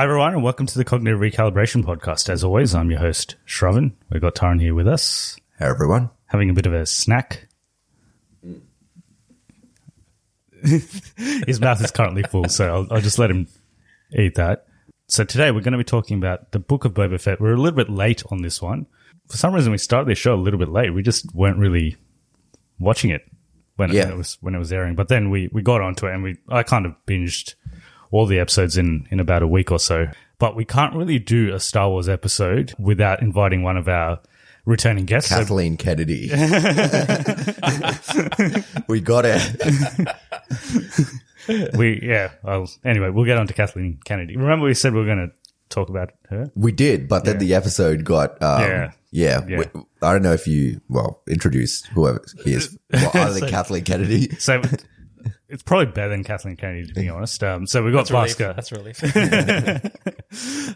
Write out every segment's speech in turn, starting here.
Hi, everyone, and welcome to the Cognitive Recalibration Podcast. As always, I'm your host, Shravan. We've got Taran here with us, Hey everyone. having a bit of a snack. His mouth is currently full, so I'll, I'll just let him eat that. So today we're going to be talking about the Book of Boba Fett. We're a little bit late on this one. For some reason, we started this show a little bit late. We just weren't really watching it when, it, Yeah. when it was when it was airing. But then we we got onto it, and we I kind of binged all the episodes in in about a week or so. But we can't really do a Star Wars episode without inviting one of our returning guests. So- Kathleen Kennedy. we got it. we yeah. Anyway, we'll get on to Kathleen Kennedy. Remember, we said we were going to talk about her. We did, but then the episode got, um, Yeah. yeah. Yeah. we- I don't know if you, well, introduce whoever he is. Well, other than So- Kathleen Kennedy. So it's probably better than Kathleen Kennedy, to be honest. Um, so we got Relief. Bhaskar. That's a relief.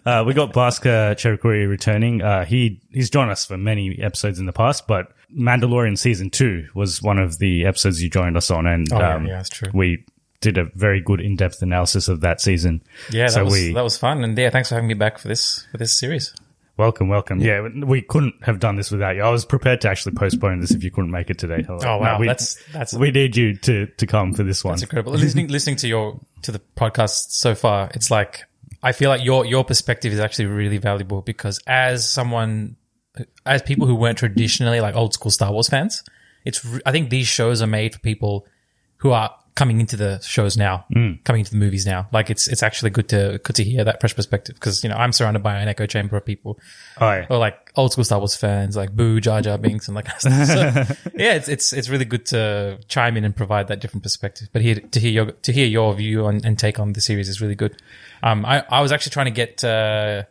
Uh, we got Bhaskar Cherukuri returning. Uh, he he's joined us for many episodes in the past, but Mandalorian season two was one of the episodes you joined us on, and Oh, yeah, um, yeah, that's true. We did a very good in depth analysis of that season. yeah, that so was we that was fun, and yeah, thanks for having me back for this for this series. Welcome, welcome. Yeah, we couldn't have done this without you. I was prepared to actually postpone this if you couldn't make it today. Oh wow, we, that's- that's- we need you to to come for this one. That's incredible. listening listening to your to the podcast so far, it's like I feel like your your perspective is actually really valuable because as someone as people who weren't traditionally like old school Star Wars fans, it's I think these shows are made for people who are coming into the shows now, coming into the movies now. Like it's it's actually good to good to hear that fresh perspective because you know I'm surrounded by an echo chamber of people Oh, yeah. or like old school Star Wars fans, like Boo, Jar Jar Binks, and like so, yeah, it's it's it's really good to chime in and provide that different perspective. But here to hear your to hear your view on, and take on the series is really good. Um, I I was actually trying to get. Uh,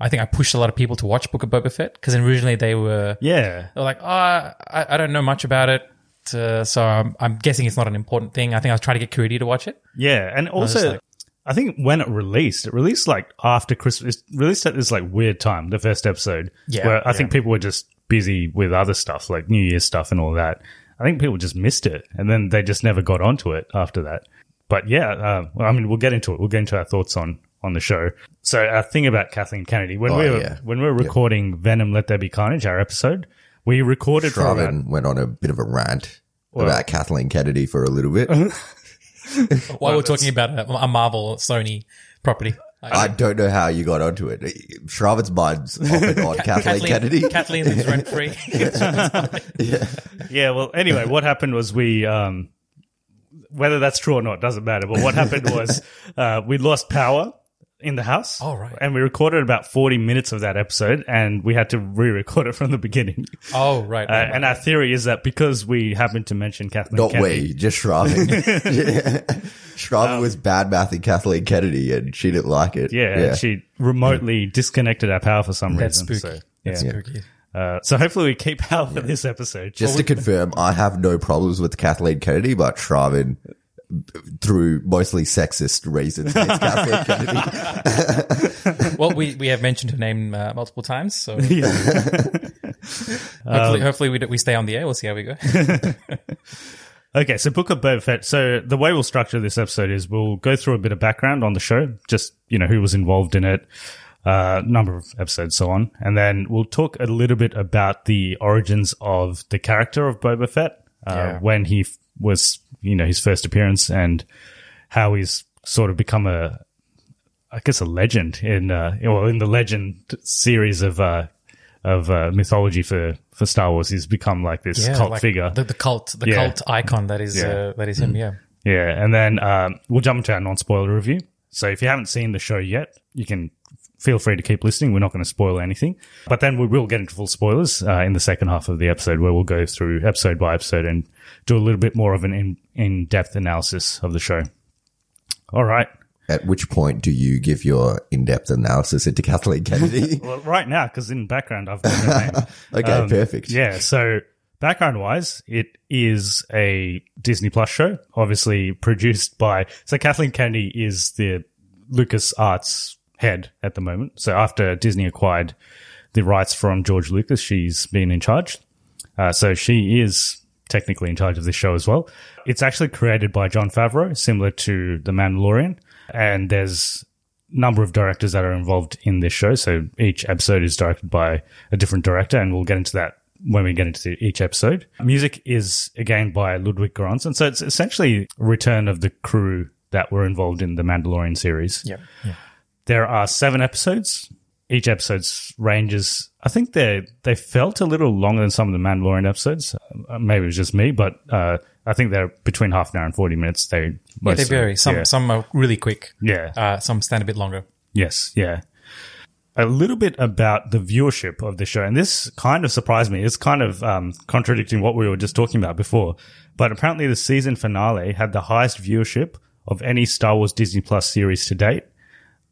I think I pushed a lot of people to watch Book of Boba Fett because originally they were yeah. they were like, oh, I, I don't know much about it. Uh, so I'm, I'm guessing it's not an important thing. I think I was trying to get Kuriti to watch it. Yeah, and also, like- I think when it released, it released like after Christmas. It released at this like weird time, the first episode. Yeah, where I yeah. think people were just busy with other stuff, like New Year's stuff and all that. I think people just missed it, and then they just never got onto it after that. But yeah, uh, well, I mean, we'll get into it. We'll get into our thoughts on on the show. So our thing about Kathleen Kennedy when Oh, we were yeah. when we were recording Venom: Let There Be Carnage, our episode, we recorded for Shravan went on a bit of a rant about Kathleen Kennedy for a little bit. While we're talking about a, a Marvel Sony property. I don't know how you got onto it. Shravan's mind's often on Kathleen, Kennedy. Kathleen lives rent free. Yeah, well, anyway, what happened was we, um, whether that's true or not doesn't matter. But what happened was uh, we lost power in the house. Oh, right. And we recorded about 40 minutes of that episode and we had to re record it from the beginning. Oh, right. Uh, right, and our theory is that because we happened to mention Kathleen Kennedy. Not Kennedy, we, just Shravan. Shravan was bad mouthing Kathleen Kennedy and she didn't like it. yeah, yeah. she remotely disconnected our power for some That's reason. spooky. So, That's yeah. spooky. Uh, so hopefully we keep power for this episode. Just to confirm, I have no problems with Kathleen Kennedy, but Shravan, through mostly sexist reasons, hates Kathleen Kennedy. Well, we, we have mentioned her name uh, multiple times, so Yeah. hopefully, hopefully we, d- we stay on the air. We'll see how we go. Okay, so Book of Boba Fett. So the way we'll structure this episode is we'll go through a bit of background on the show, just you know who was involved in it, uh, number of episodes, so on, and then we'll talk a little bit about the origins of the character of Boba Fett, uh, Yeah. when he f- was you know his first appearance and how he's sort of become a, I guess a legend in uh, well in the legend series of uh, of uh, mythology for for Star Wars. He's become like this cult like figure. The, the cult, the Yeah. cult icon that is Yeah. uh, that is him. Yeah. Yeah, and then um, we'll jump into our non-spoiler review. So if you haven't seen the show yet, you can feel free to keep listening. We're not going to spoil anything, but then we will get into full spoilers uh, in the second half of the episode, where we'll go through episode by episode and do a little bit more of an in, in-depth analysis of the show. All right. At which point do you give your in-depth analysis into Kathleen Kennedy? Well, right now, because in background I've got her name. okay, perfect. Yeah. So background wise, it is a Disney Plus show, obviously produced by. So Kathleen Kennedy is the Lucas Arts head at the moment. So after Disney acquired the rights from George Lucas, she's been in charge. Uh, so she is technically in charge of this show as well. It's actually created by Jon Favreau, similar to The Mandalorian. And there's a number of directors that are involved in this show. So each episode is directed by a different director, and we'll get into that when we get into each episode. Music is again by Ludwig Göransson. So it's essentially a return of the crew that were involved in the Mandalorian series. Yeah. yeah. There are seven episodes. Each episode ranges. I think they they felt a little longer than some of the Mandalorian episodes. Uh, maybe it was just me, but uh, I think they're between half an hour and forty minutes. They Yeah, they vary. Some yeah. some are really quick. Yeah. Uh, some stand a bit longer. Yes, yeah. A little bit about the viewership of the show, and this kind of surprised me. It's kind of um, contradicting what we were just talking about before, but apparently the season finale had the highest viewership of any Star Wars Disney Plus series to date,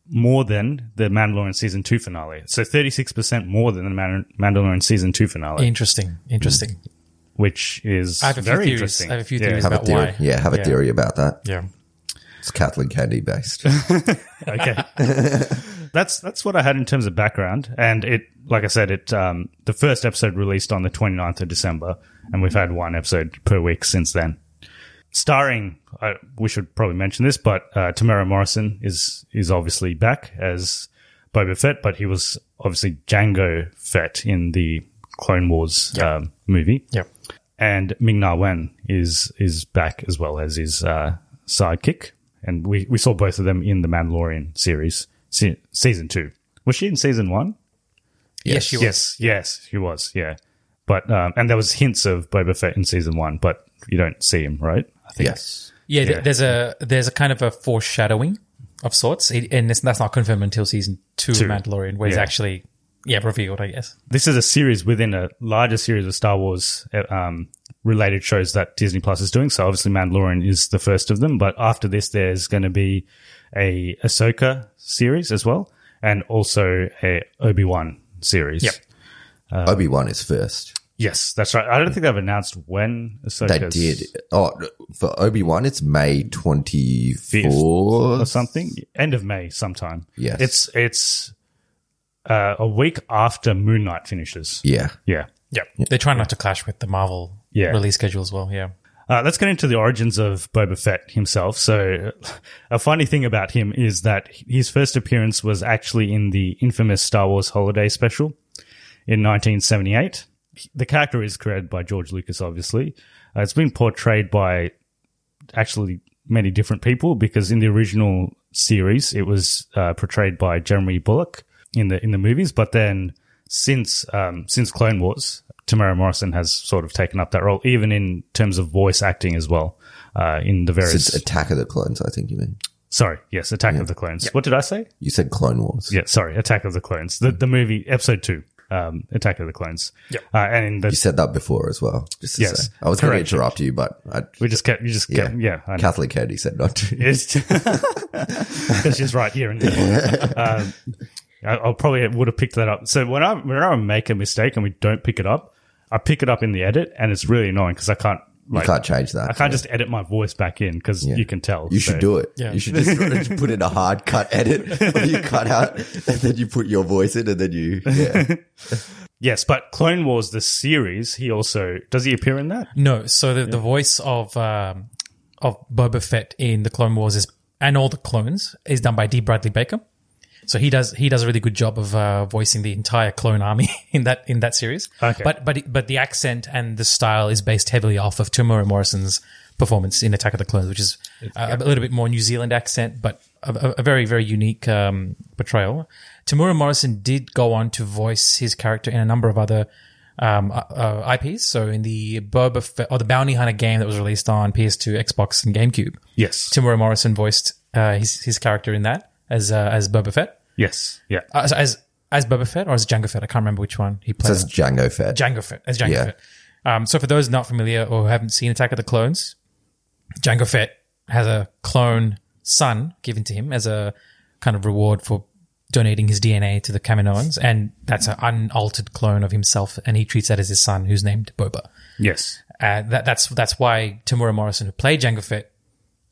more than the Mandalorian season two finale. So thirty six percent more than the Man- Mandalorian season two finale, Interesting. Interesting. which is I have a few very theories. interesting. I have a few Yeah. theories Have a about theory. why. Yeah, have a Yeah. theory about that. Yeah. It's Kathleen Kennedy based. okay. that's that's what I had in terms of background, and it, like I said, it um, the first episode released on the 29th of December, and we've had one episode per week since then. Starring, uh, we should probably mention this, but uh, Temuera Morrison is is obviously back as Boba Fett, but he was obviously Jango Fett in the Clone Wars um, movie Yeah. and Ming Na Wen is is back as well as his uh, sidekick, and we, we saw both of them in the Mandalorian series se- season two. Was she in season one? Yes, she was. Yes, yes, she was. Yeah, but um, and there was hints of Boba Fett in season one, but you don't see him, right? I think. yes. Yeah, th- there's a there's a kind of a foreshadowing of sorts, It- and it's, that's not confirmed until season two, Two. of Mandalorian, where it's actually yeah revealed, I guess. This is a series within a larger series of Star Wars uh, um, related shows that Disney Plus is doing. So obviously Mandalorian is the first of them, but after this, there's going to be a Ahsoka series as well, and also a Obi Wan series. Yep. Obi Wan is first. Yes, that's right. I don't think they've announced when Ahsoka They did. Oh, for Obi Wan, it's May twenty fourth. or something. End of May, sometime. Yes. it's it's uh, a week after Moon Knight finishes. Yeah. Yeah. Yeah, they try not to clash with the Marvel Yeah. release schedule as well. Yeah, Uh, let's get into the origins of Boba Fett himself. So, a funny thing about him is that his first appearance was actually in the infamous Star Wars Holiday Special in 1978. The character is created by George Lucas, obviously. Uh, it's been portrayed by actually many different people because in the original series, it was uh, portrayed by Jeremy Bulloch in the in the movies, but then since um, since Clone Wars, Temuera Morrison has sort of taken up that role, even in terms of voice acting as well. Uh, in the various Since Attack of the Clones, I think you mean. Sorry, yes, Attack of the Clones. What did I say? You said Clone Wars. Yeah, sorry, Attack of the Clones. The the movie episode two, um, Attack of the Clones. Yeah, Uh, and the You said that before as well. Just to Yes. say. I was going to interrupt you, but I, we just kept you just yeah, kept yeah. I know. Kathleen Kennedy said not to. It's because she's right here and there. um, I, I'll probably would have picked that up. So when I when I make a mistake and we don't pick it up, I pick it up in the edit, and it's really annoying because I can't You can't change that. I can't just edit my voice back in because Yeah. you can tell. You should do it. Yeah. You should just put in a hard cut edit where you cut out and then you put your voice in and then you, yeah. Yes, but Clone Wars the series, he also does he appear in that? No, so the, the voice of um, of Boba Fett in the Clone Wars is and all the clones is done by D. Bradley Baker. So he does he does a really good job of uh, voicing the entire clone army in that in that series. Okay. But but but the accent and the style is based heavily off of Temuera Morrison's performance in Attack of the Clones, which is a, a little bit more New Zealand accent, but a, a- very very unique um, portrayal. Temuera Morrison did go on to voice his character in a number of other um, uh, uh, IPs. So in the Boba Fett or the Bounty Hunter game that was released on PS2, Xbox, and GameCube, Yes. Temuera Morrison voiced uh, his his character in that as uh, as Boba Fett. Yes. Yeah. Uh, so as as Boba Fett or as Jango Fett. I can't remember which one he plays. played. says Jango Fett. Jango Fett as Jango Yeah. Fett. Um, so for those not familiar or haven't seen Attack of the Clones, Jango Fett has a clone son given to him as a kind of reward for donating his DNA to the Kaminoans, and that's an unaltered clone of himself, and he treats that as his son, who's named Boba. Yes. Uh, that, that's that's why Temuera Morrison, who played Jango Fett,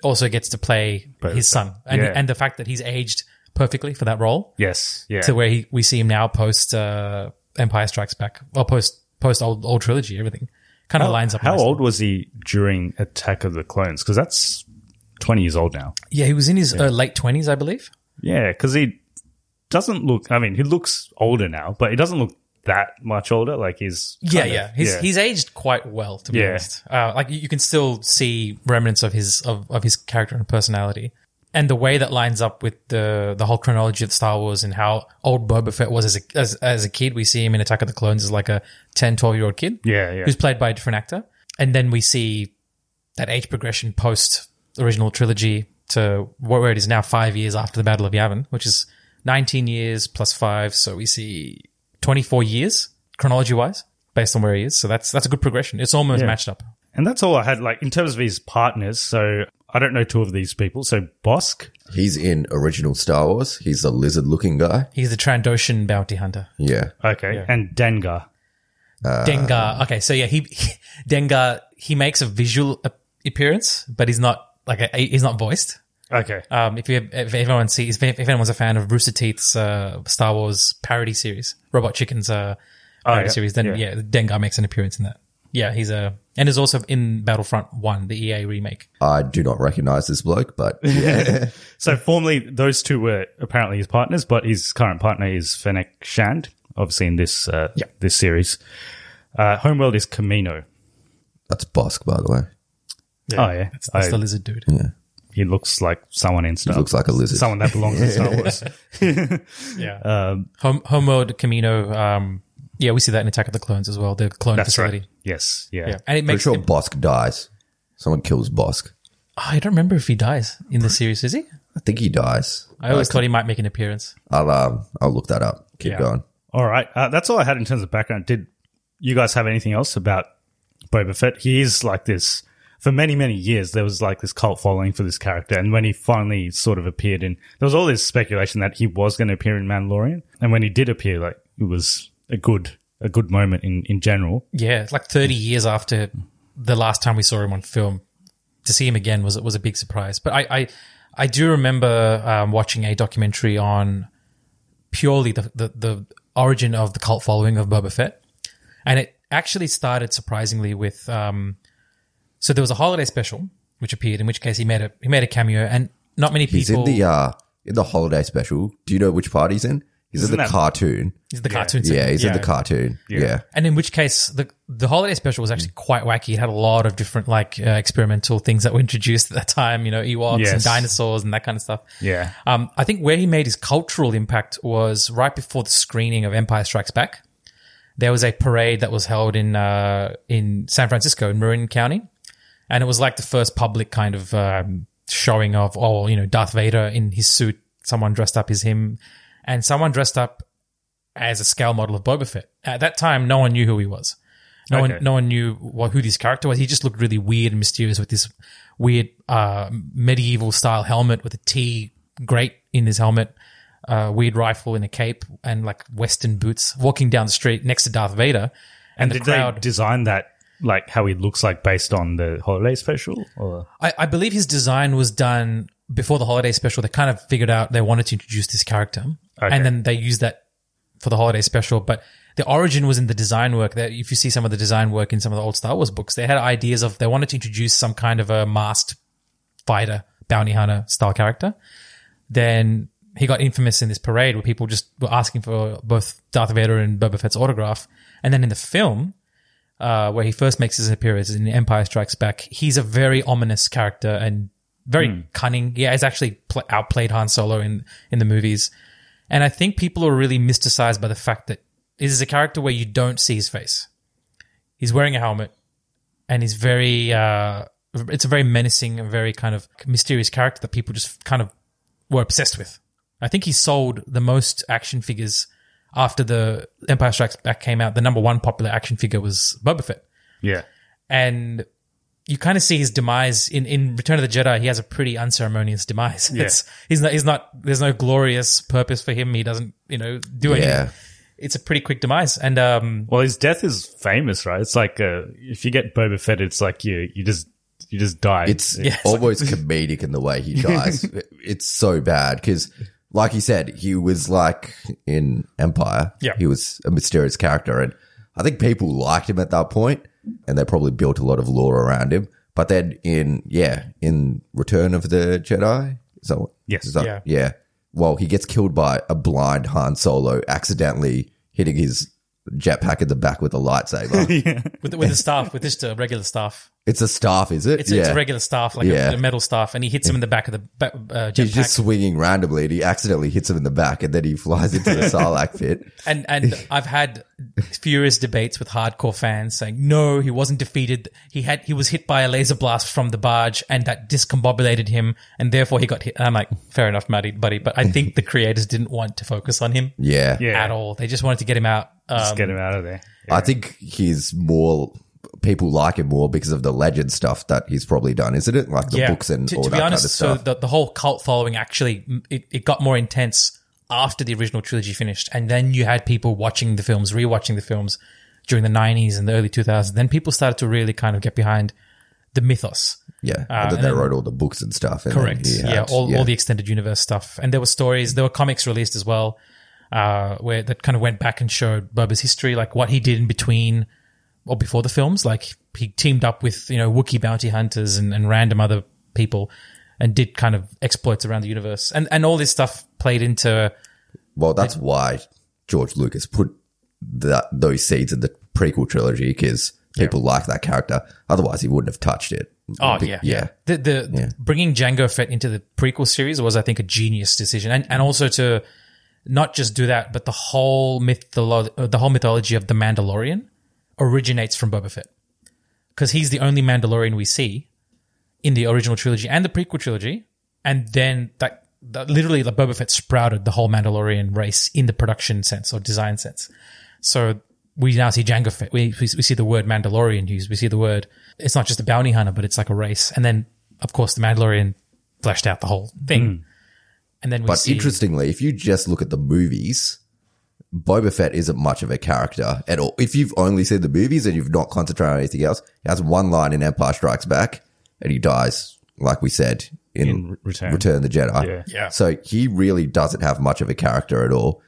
also gets to play Boba his son, and Yeah. and the fact that he's aged perfectly for that role Yes. Yeah. to where he, we see him now post uh, Empire Strikes Back, or post post old old trilogy, everything kind of lines up. How nicely. old was he during Attack of the Clones? Because that's twenty years old now. Yeah, he was in his uh, late twenties, I believe. Yeah, because he doesn't look. I mean, he looks older now, but he doesn't look that much older. Like he's Yeah, kind of- yeah, he's he's aged quite well, to be Yeah. honest. Uh, like you you can still see remnants of his of, of his character and personality, and the way that lines up with the the whole chronology of Star Wars and how old Boba Fett was as a as, as a kid. We see him in Attack of the Clones as like a 10, 12 year old kid. Yeah, yeah. who's played by a different actor, and then we see that age progression post original trilogy to where it is now five years after the Battle of Yavin, which is 19 years plus five. So we see 24 years chronology wise based on where he is. So that's, that's a good progression. It's almost Yeah. matched up. and that's all I had. Like in terms of his partners, so I don't know two of these people. So Bossk, He's in original Star Wars. He's the lizard looking guy. He's the Trandoshan bounty hunter. Yeah. okay, and Dengar. Uh, Dengar. Okay. So yeah, he, Dengar, he makes a visual appearance, but he's not like a, he's not voiced. Okay, Um, if you if anyone sees if, if anyone's a fan of Rooster Teeth's uh, Star Wars parody series, Robot Chicken's uh, parody yeah. series, then Yeah. yeah. Dengar makes an appearance in that. Yeah, he's a and is also in Battlefront One, the EA remake. I do not recognize this bloke, but yeah. so formerly those two were apparently his partners, but his current partner is Fennec Shand, obviously in this uh, Yeah. this series. Uh, Homeworld is Kamino. that's Bossk, by the way. Oh yeah, That's, that's I- the lizard dude. He looks like someone in Star. He looks like a lizard. someone that belongs in Star Wars. Yeah. Um, Home Homeworld Kamino. Um, yeah, we see that in Attack of the Clones as well. The clone That's facility. right. Yes, yeah. Yeah, and it Pretty makes. sure it- Bossk dies. Someone kills Bossk. I don't remember if he dies in the series. Is he? I think he dies. I always thought he might make an appearance. I'll um, I'll look that up. Keep Yeah. going. All right, uh, that's all I had in terms of background. Did you guys have anything else about Boba Fett? He is like this for many, many years. There was like this cult following for this character, and when he finally sort of appeared in, there was all this speculation that he was going to appear in Mandalorian, and when he did appear, like it was a good, a good moment in in general. Yeah, like 30 years after the last time we saw him on film. To see him again was was a big surprise. But I I, I do remember um, watching a documentary on purely the, the the origin of the cult following of Boba Fett, and it actually started surprisingly with um. So there was a holiday special which appeared, in which case he made a he made a cameo, and not many people. He's in the uh in the holiday special. Do you know which part he's in? He's in Isn't the that- cartoon. he's the cartoon. Yeah, segment. he's in the cartoon. Yeah. And in which case, the the holiday special was actually quite wacky. It had a lot of different like uh, experimental things that were introduced at that time. You know, Ewoks and Yes. dinosaurs and that kind of stuff. Yeah. Um, I think where he made his cultural impact was right before the screening of Empire Strikes Back. There was a parade that was held in uh, in San Francisco in Marin County, and it was like the first public kind of um, showing of oh you know Darth Vader in his suit, someone dressed up as him, and someone dressed up as a scale model of Boba Fett. At that time, no one knew who he was. No Okay. one, no one knew what, who this character was. He just looked really weird and mysterious with this weird uh, medieval style helmet with a T grate in his helmet, uh, weird rifle in a cape, and like Western boots, walking down the street next to Darth Vader. And, the Did crowd. they design that like how he looks like based on the holiday special? Or I, I believe his design was done before the holiday special. They kind of figured out they wanted to introduce this character, Okay. and then they used that for the holiday special. But the origin was in the design work. That if you see some of the design work in some of the old Star Wars books, they had ideas of they wanted to introduce some kind of a masked fighter, bounty hunter style character. Then he got infamous in this parade where people just were asking for both Darth Vader and Boba Fett's autograph. And then in the film, uh, where he first makes his appearance in Empire Strikes Back, he's a very ominous character and very cunning. Yeah, he's actually pl- outplayed Han Solo in in the movies, and I think people are really mysticized by the fact that this is a character where you don't see his face. He's wearing a helmet, and he's very. Uh, it's a very menacing and very kind of mysterious character that people just kind of were obsessed with. I think he sold the most action figures after the Empire Strikes Back came out. The number one popular action figure was Boba Fett yeah, and you kind of see his demise in, in Return of the Jedi. He has a pretty unceremonious demise. Yeah. It's, he's not, he's not, there's no glorious purpose for him. He doesn't, you know, do anything. Yeah. It's a pretty quick demise. And, um, Well, his death is famous, right? It's like uh, if you get Boba Fett, it's like you you just you just die. It's Yeah, it's like- almost comedic in the way he dies. it's so bad because, like he said, he was like in Empire. Yeah. he was a mysterious character, and I think people liked him at that point, and they probably built a lot of lore around him. But then in yeah, in Return of the Jedi, is that what? Yes. is that, Yeah. yeah. Well, he gets killed by a blind Han Solo accidentally hitting his jetpack in the back with a lightsaber. with, the- with the staff, with just a regular staff. It's a staff, is it? It's, a, it's a regular staff, like Yeah. a, a metal staff, and he hits him in the back of the ba- uh, He's jetpack. just swinging randomly and he accidentally hits him in the back and then he flies into the Sarlacc pit. And and I've had furious debates with hardcore fans saying no, he wasn't defeated. He had he was hit by a laser blast from the barge, and that discombobulated him, and therefore he got hit. And I'm like, fair enough, Matty, buddy. But I think the creators didn't want to focus on him Yeah. yeah, at all. They just wanted to get him out. just Um, get him out of there. I think he's more, people like him more because of the legend stuff that he's probably done, isn't it? Like the books and to, all to that be honest, kind of so stuff. the, the whole cult following actually it, it got more intense after the original trilogy finished, and then you had people watching the films, rewatching the films during the '90s and the early 2000s. Then people started to really kind of get behind the mythos. yeah. uh, and then and they then- wrote all the books and stuff. And Correct. had- yeah, all, all the extended universe stuff, and there were stories. There were comics released as well, uh, where that kind of went back and showed Boba's history, like what he did in between or before the films. Like he teamed up with you know Wookiee bounty hunters and, and random other people, and did kind of exploits around the universe, and and all this stuff played into. Well, that's why George Lucas put that those seeds in the prequel trilogy because people like that character. Otherwise, he wouldn't have touched it. Oh Be- yeah, yeah. The the bringing Jango Fett into the prequel series was, I think, a genius decision, and and also to not just do that, but the whole mytholo- the whole mythology of the Mandalorian originates from Boba Fett because he's the only Mandalorian we see in the original trilogy and the prequel trilogy, and then that. that literally, the Boba Fett sprouted the whole Mandalorian race in the production sense or design sense. So we now see Jango Fett. We, we, see the word Mandalorian used. We see the word, it's not just a bounty hunter, but it's like a race. And then, of course, the Mandalorian fleshed out the whole thing. Hmm. And then we But see. interestingly, if you just look at the movies, Boba Fett isn't much of a character at all. If you've only seen the movies and you've not concentrated on anything else, he has one line in Empire Strikes Back and he dies, like we said, in, In Return. Return of the Jedi. Yeah. Yeah. So he really doesn't have much of a character at all.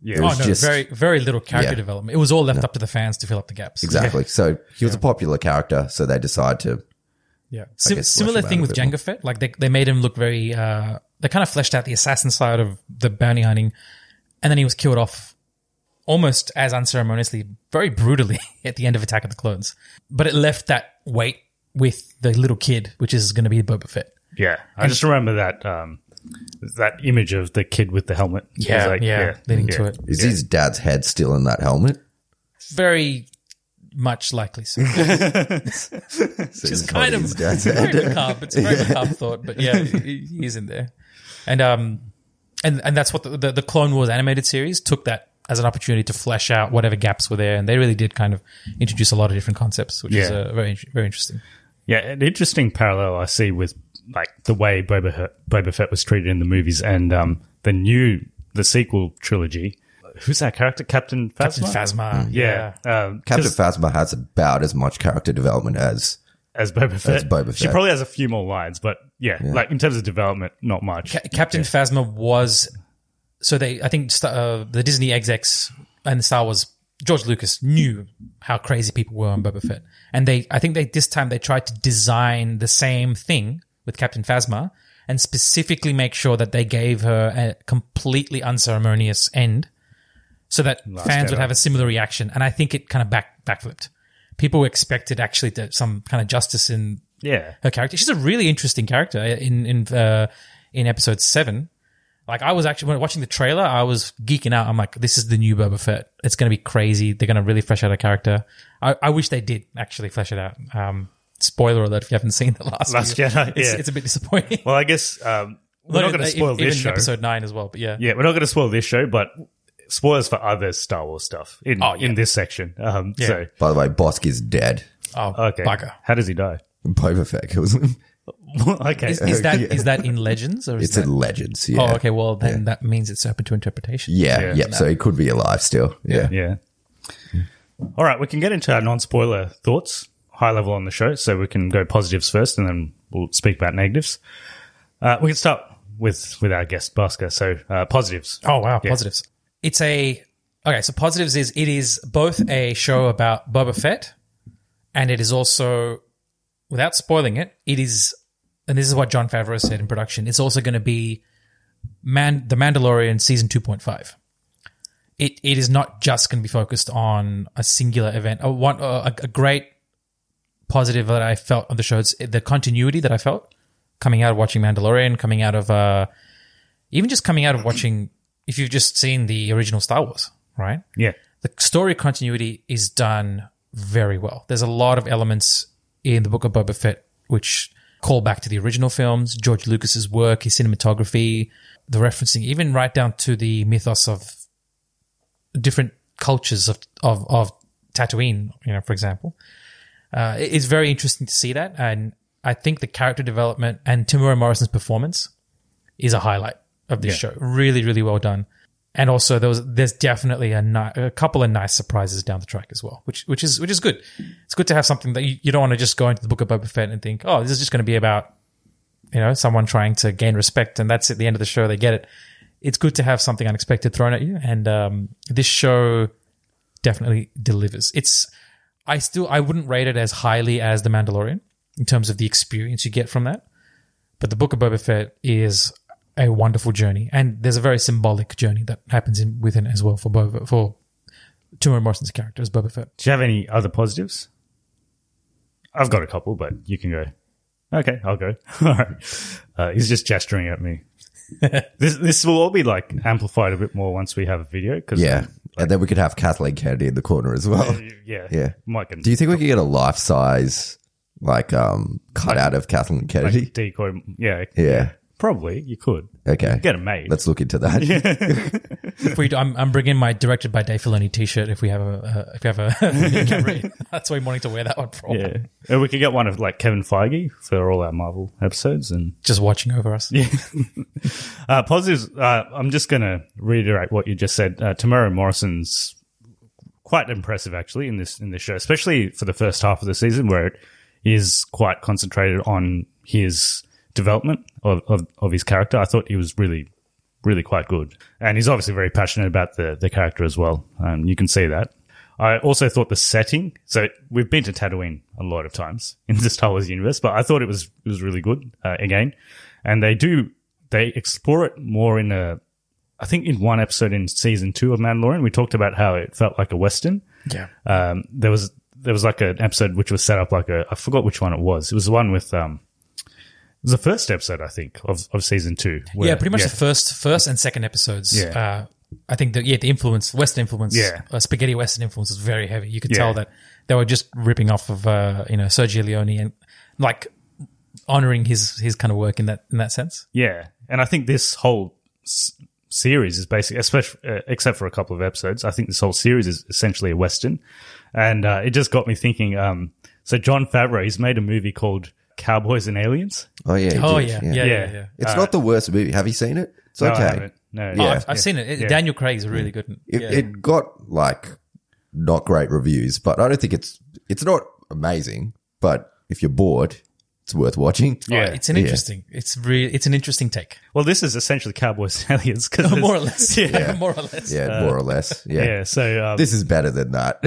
Yeah, It Oh, was no, just- very, very little character Yeah. development. It was all left up to the fans to fill up the gaps. Exactly. So he was a popular character, so they decided to Yeah. Sim- guess similar thing with bit more. Jango Fett. Like they, they made him look very, uh, they kind of fleshed out the assassin side of the bounty hunting. And then he was killed off almost as unceremoniously, very brutally at the end of Attack of the Clones. But it left that weight with the little kid, which is going to be Boba Fett. yeah. I just remember that um, that image of the kid with the helmet. Yeah, like, yeah, leading yeah. to it. Is his dad's head still in that helmet? Very much likely so. So Which is kind of his dad's very hand. macabre. It's a very macabre thought, but yeah, he, he is in there. And um, and and that's what the, the the Clone Wars animated series took that as an opportunity to flesh out whatever gaps were there, and they really did kind of introduce a lot of different concepts, which is Yeah. uh, very very interesting. Yeah, an interesting parallel I see with like the way Boba Fett, Boba Fett was treated in the movies and um, the new the sequel trilogy. Who's that character? Captain Phasma. Captain Phasma, Yeah, Um, Captain 'cause Phasma has about as much character development as as Boba Fett. As Boba Fett. She probably has a few more lines, but yeah, like in terms of development, not much. Ca- Captain Phasma was so they I think uh, the Disney execs and Star Wars George Lucas knew how crazy people were on Boba Fett, and they I think they this time they tried to design the same thing with Captain Phasma and specifically make sure that they gave her a completely unceremonious end, so that fans would have a similar reaction. And I think it kind of back backflipped. People expected actually to, some kind of justice in yeah, her character. She's a really interesting character in in uh, in episode seven. Like I was actually when watching the trailer, I was geeking out. I'm like, this is the new Boba Fett. It's going to be crazy. They're going to really flesh out a character. I, I wish they did actually flesh it out. Um, spoiler alert if you haven't seen the last Last few. Jedi, It's, yeah. it's a bit disappointing. Well, I guess um, we're not going to spoil even this show. episode nine as well. But yeah, Yeah, we're not going to spoil this show, but spoilers for other Star Wars stuff in Oh, yeah. in this section. Um, Yeah. So By the way, Bossk is dead. oh okay, bugger. how does he die? Boba Fett kills him. okay, Is, is that Yeah. is that in Legends or is It's that? in Legends. Yeah. Oh, okay. Well, then that means it's open to interpretation. Yeah. Yeah. Yep. So it could be alive still. Yeah. Yeah. All right, we can get into our non-spoiler thoughts, high level on the show, so we can go positives first, and then we'll speak about negatives. Uh, we can start with with our guest Bhaskar. So uh, positives. Oh wow, Yeah. positives. It's a okay. So positives is it is both a show about Boba Fett, and it is also, without spoiling it, it is, and this is what Jon Favreau said in production. It's also going to be Man the Mandalorian season two point five. It it is not just going to be focused on a singular event. A one a, a great positive that I felt on the show is the continuity that I felt coming out of watching Mandalorian, coming out of uh, even just coming out of watching, if you've just seen the original Star Wars, right? Yeah, The story continuity is done very well. There's a lot of elements in the Book of Boba Fett which call back to the original films, George Lucas's work, his cinematography, the referencing, even right down to the mythos of different cultures of of, of Tatooine, you know, for example. Uh, it's very interesting to see that, and I think the character development and Temuera Morrison's performance is a highlight of this show. Really, really well done. And also, there was there's definitely a, ni- a couple of nice surprises down the track as well, which which is which is good. It's good to have something that you, you don't want to just go into the book of Boba Fett and think, oh, this is just going to be about you know someone trying to gain respect, and that's at the end of the show they get it. It's good to have something unexpected thrown at you, and um, this show definitely delivers. It's I still I wouldn't rate it as highly as The Mandalorian in terms of the experience you get from that. But the Book of Boba Fett is a wonderful journey, and there's a very symbolic journey that happens in within as well for Boba for Temuera Morrison's character as Boba Fett. Do you have any other positives? I've got a couple, but you can go. Okay, I'll go. All right. Uh, he's just gesturing at me. this this will all be like amplified a bit more once we have a video. Cause, Yeah. And then we could have Kathleen Kennedy in the corner as well. yeah, Yeah. Mike get Do you think we could get a life size, like, um, cutout of Kathleen Kennedy? like decoy? Yeah, yeah. Probably you could. Okay. Get it made. Let's look into that. If we, I'm, I'm bringing my directed by Dave Filoni T-shirt. If we have a, uh, if we have a camera, that's why I'm wanting to wear that one for. yeah, or we could get one of like Kevin Feige for all our Marvel episodes and Just watching over us. Yeah. uh, positives. Uh, I'm just going to reiterate what you just said. Uh, Temuera Morrison's quite impressive, actually, in this in this show, especially for the first half of the season, where it is quite concentrated on his development of, of, of his character. I thought he was really, really quite good, and he's obviously very passionate about the the character as well. Um, you can see that. I also thought the setting. So we've been to Tatooine a lot of times in the Star Wars universe, but I thought it was it was really good uh, again. And they do they explore it more in a. I think in one episode in season two of Mandalorian, we talked about how it felt like a western. Yeah. Um, there was there was like an episode which was set up like a I forgot which one it was. It was the one with um, it was the first episode I think of of season two. where- yeah, pretty much the first, first and second episodes. Yeah. Uh, I think that yeah, the influence, Western influence, Yeah. uh, spaghetti Western influence is very heavy. You could Yeah. tell that they were just ripping off of uh, you know Sergio Leone and like honoring his his kind of work in that in that sense. Yeah, and I think this whole s- series is basically, especially uh, except for a couple of episodes, I think this whole series is essentially a western, and uh, it just got me thinking. Um, so Jon Favreau, he's made a movie called Cowboys and Aliens. Oh yeah. Oh yeah, yeah, yeah, Yeah. yeah. It's not the worst movie. Have you seen it? It's No, I okay. haven't. No, Oh, I've, I've seen it. It- Yeah. Daniel Craig's a really good. in- It, it got like not great reviews, but I don't think it's it's not amazing. But if you're bored, it's worth watching. Oh, Yeah. it's an Yeah. interesting. It's re- It's an interesting take. Well, this is essentially Cowboys and Aliens, cause more or there's- less. Yeah, more or less. Yeah, more or less. Yeah. yeah. So, um, This is better than that.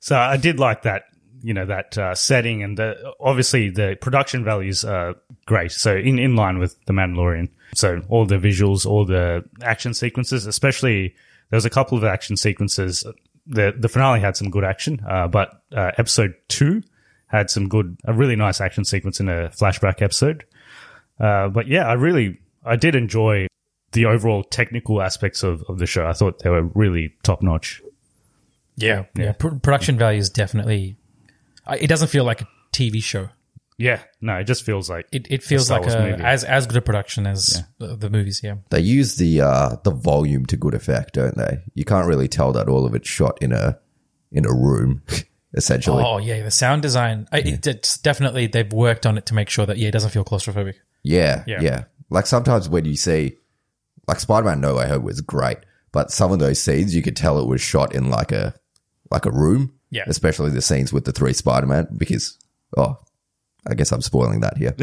so I did like that. You know that uh, setting and the obviously the production values are great. So in in line with the Mandalorian. So all the visuals, all the action sequences, especially there was a couple of action sequences. The the finale had some good action, uh, but uh, episode two had some good, a really nice action sequence in a flashback episode. Uh, but yeah, I really, I did enjoy the overall technical aspects of, of the show. I thought they were really top notch. Yeah, yeah. Pr- production value is definitely. I- It doesn't feel like a TV show. Yeah, no, it just feels like It it feels Star like Wars a, movie. as as good a production as the, the movies. Yeah. they use the uh the volume to good effect, don't they? You can't really tell that all of it's shot in a in a room, essentially. Oh yeah, the sound design. I, it, it's definitely they've worked on it to make sure that yeah, it doesn't feel claustrophobic. Yeah, Yeah. yeah, Like sometimes when you see, like Spider Man No Way Home was great, but some of those scenes you could tell it was shot in like a like a room. Yeah. Especially the scenes with the three Spider Man because oh, I guess I'm spoiling that here.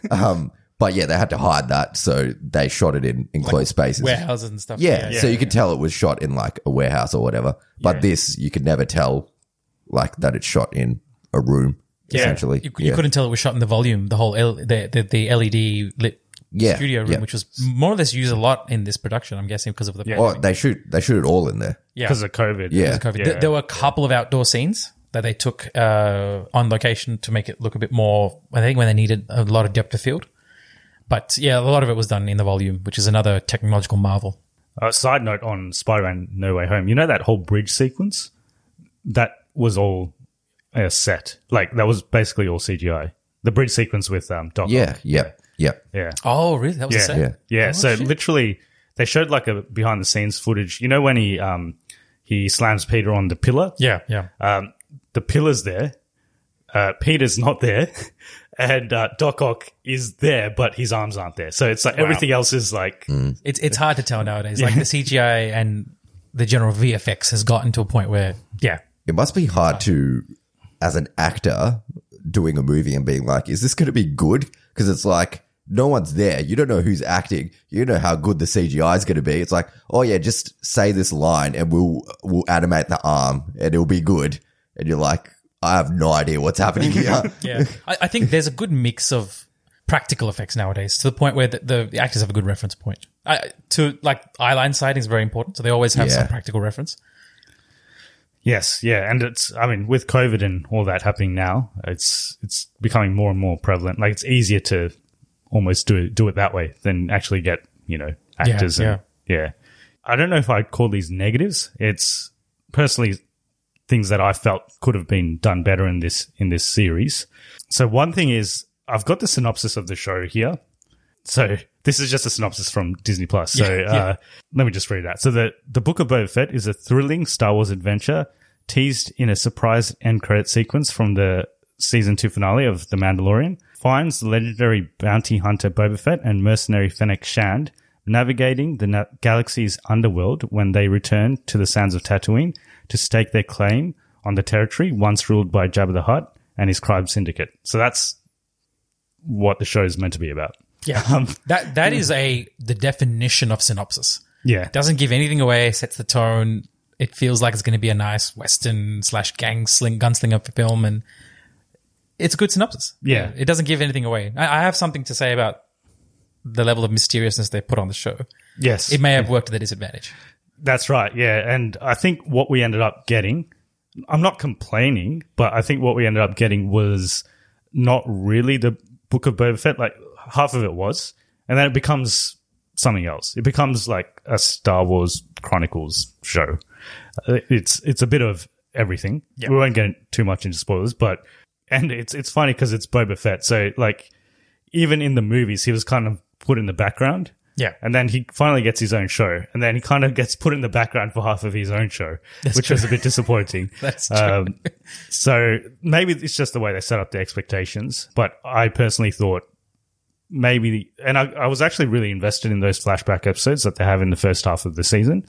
um, but yeah, they had to hide that, so they shot it in enclosed spaces. Warehouses and stuff. Yeah, so you could tell it was shot in like a warehouse or whatever. But this, you could never tell like that it's shot in a room. Essentially, You, you yeah. couldn't tell it was shot in the volume, the whole L, the, the the LED lit Yeah, studio room, yeah. which was more or less used a lot in this production. I'm guessing because of the Oh, they shoot they shoot it all in there. yeah. because of COVID. Yeah. COVID. Yeah. There, there were a couple of outdoor scenes that they took uh, on location to make it look a bit more. I think when they needed a lot of depth of field, but yeah, a lot of it was done in the volume, which is another technological marvel. Uh, side note on Spider-Man: No Way Home. You know that whole bridge sequence? That was all a set. Like that was basically all CGI. The bridge sequence with um Doc. Yeah, Ock. yeah, yeah. yeah, Oh, really? That was a yeah, set. yeah. yeah. Oh, so shit. literally, they showed like a behind the scenes footage. You know when he um he slams Peter on the pillar. Yeah, yeah. Um, the pillar's there. Uh, Peter's not there. And uh, Doc Ock is there, but his arms aren't there. So it's like everything else is like It's it's hard to tell nowadays. Like the CGI and the general VFX has gotten to a point where, yeah, It must be hard to, as an actor, doing a movie and being like, "Is this going to be good?" Because it's like no one's there. You don't know who's acting. You don't know how good the CGI is going to be. It's like, oh yeah, just say this line and we'll we'll animate the arm and it'll be good. And you're like, I have no idea what's happening here. yeah. I, I think there's a good mix of practical effects nowadays to the point where the, the, the actors have a good reference point. I, to like eyeline sighting is very important, so they always have Yeah. some practical reference. Yes, yeah, and it's I mean with COVID and all that happening now, it's it's becoming more and more prevalent. Like it's easier to almost do it do it that way than actually get you know actors. and, yeah. I don't know if I'd call these negatives. It's personally things that I felt could have been done better in this in this series. So one thing is I've got the synopsis of the show here. So this is just a synopsis from Disney Plus. So Yeah, yeah. Uh, let me just read that. So the the Book of Boba Fett is a thrilling Star Wars adventure teased in a surprise end credit sequence from the season two finale of The Mandalorian. Finds the legendary bounty hunter Boba Fett and mercenary Fennec Shand navigating the na- galaxy's underworld when they return to the sands of Tatooine to stake their claim on the territory once ruled by Jabba the Hutt and his crime syndicate. So that's what the show is meant to be about. Yeah, Um, that that is a the definition of synopsis. Yeah. doesn't give anything away, sets the tone. It feels like it's going to be a nice western slash gang sling gunslinger film, and it's a good synopsis. Yeah. it doesn't give anything away. I, I have something to say about the level of mysteriousness they put on the show. Yes. It may have worked to their disadvantage. That's right. Yeah. And I think what we ended up getting, I'm not complaining, but I think what we ended up getting was not really the Book of Boba Fett. Like half of it was. And then it becomes something else. It becomes like a Star Wars Chronicles show. Uh, It's it's a bit of everything. Yeah. We won't get too much into spoilers, but and it's it's funny because it's Boba Fett. So like even in the movies, he was kind of put in the background. Yeah. And then he finally gets his own show, and then he kind of gets put in the background for half of his own show, which was a bit disappointing. That's true. Um, so maybe it's just the way they set up the expectations. But I personally thought maybe, and I, I was actually really invested in those flashback episodes that they have in the first half of the season,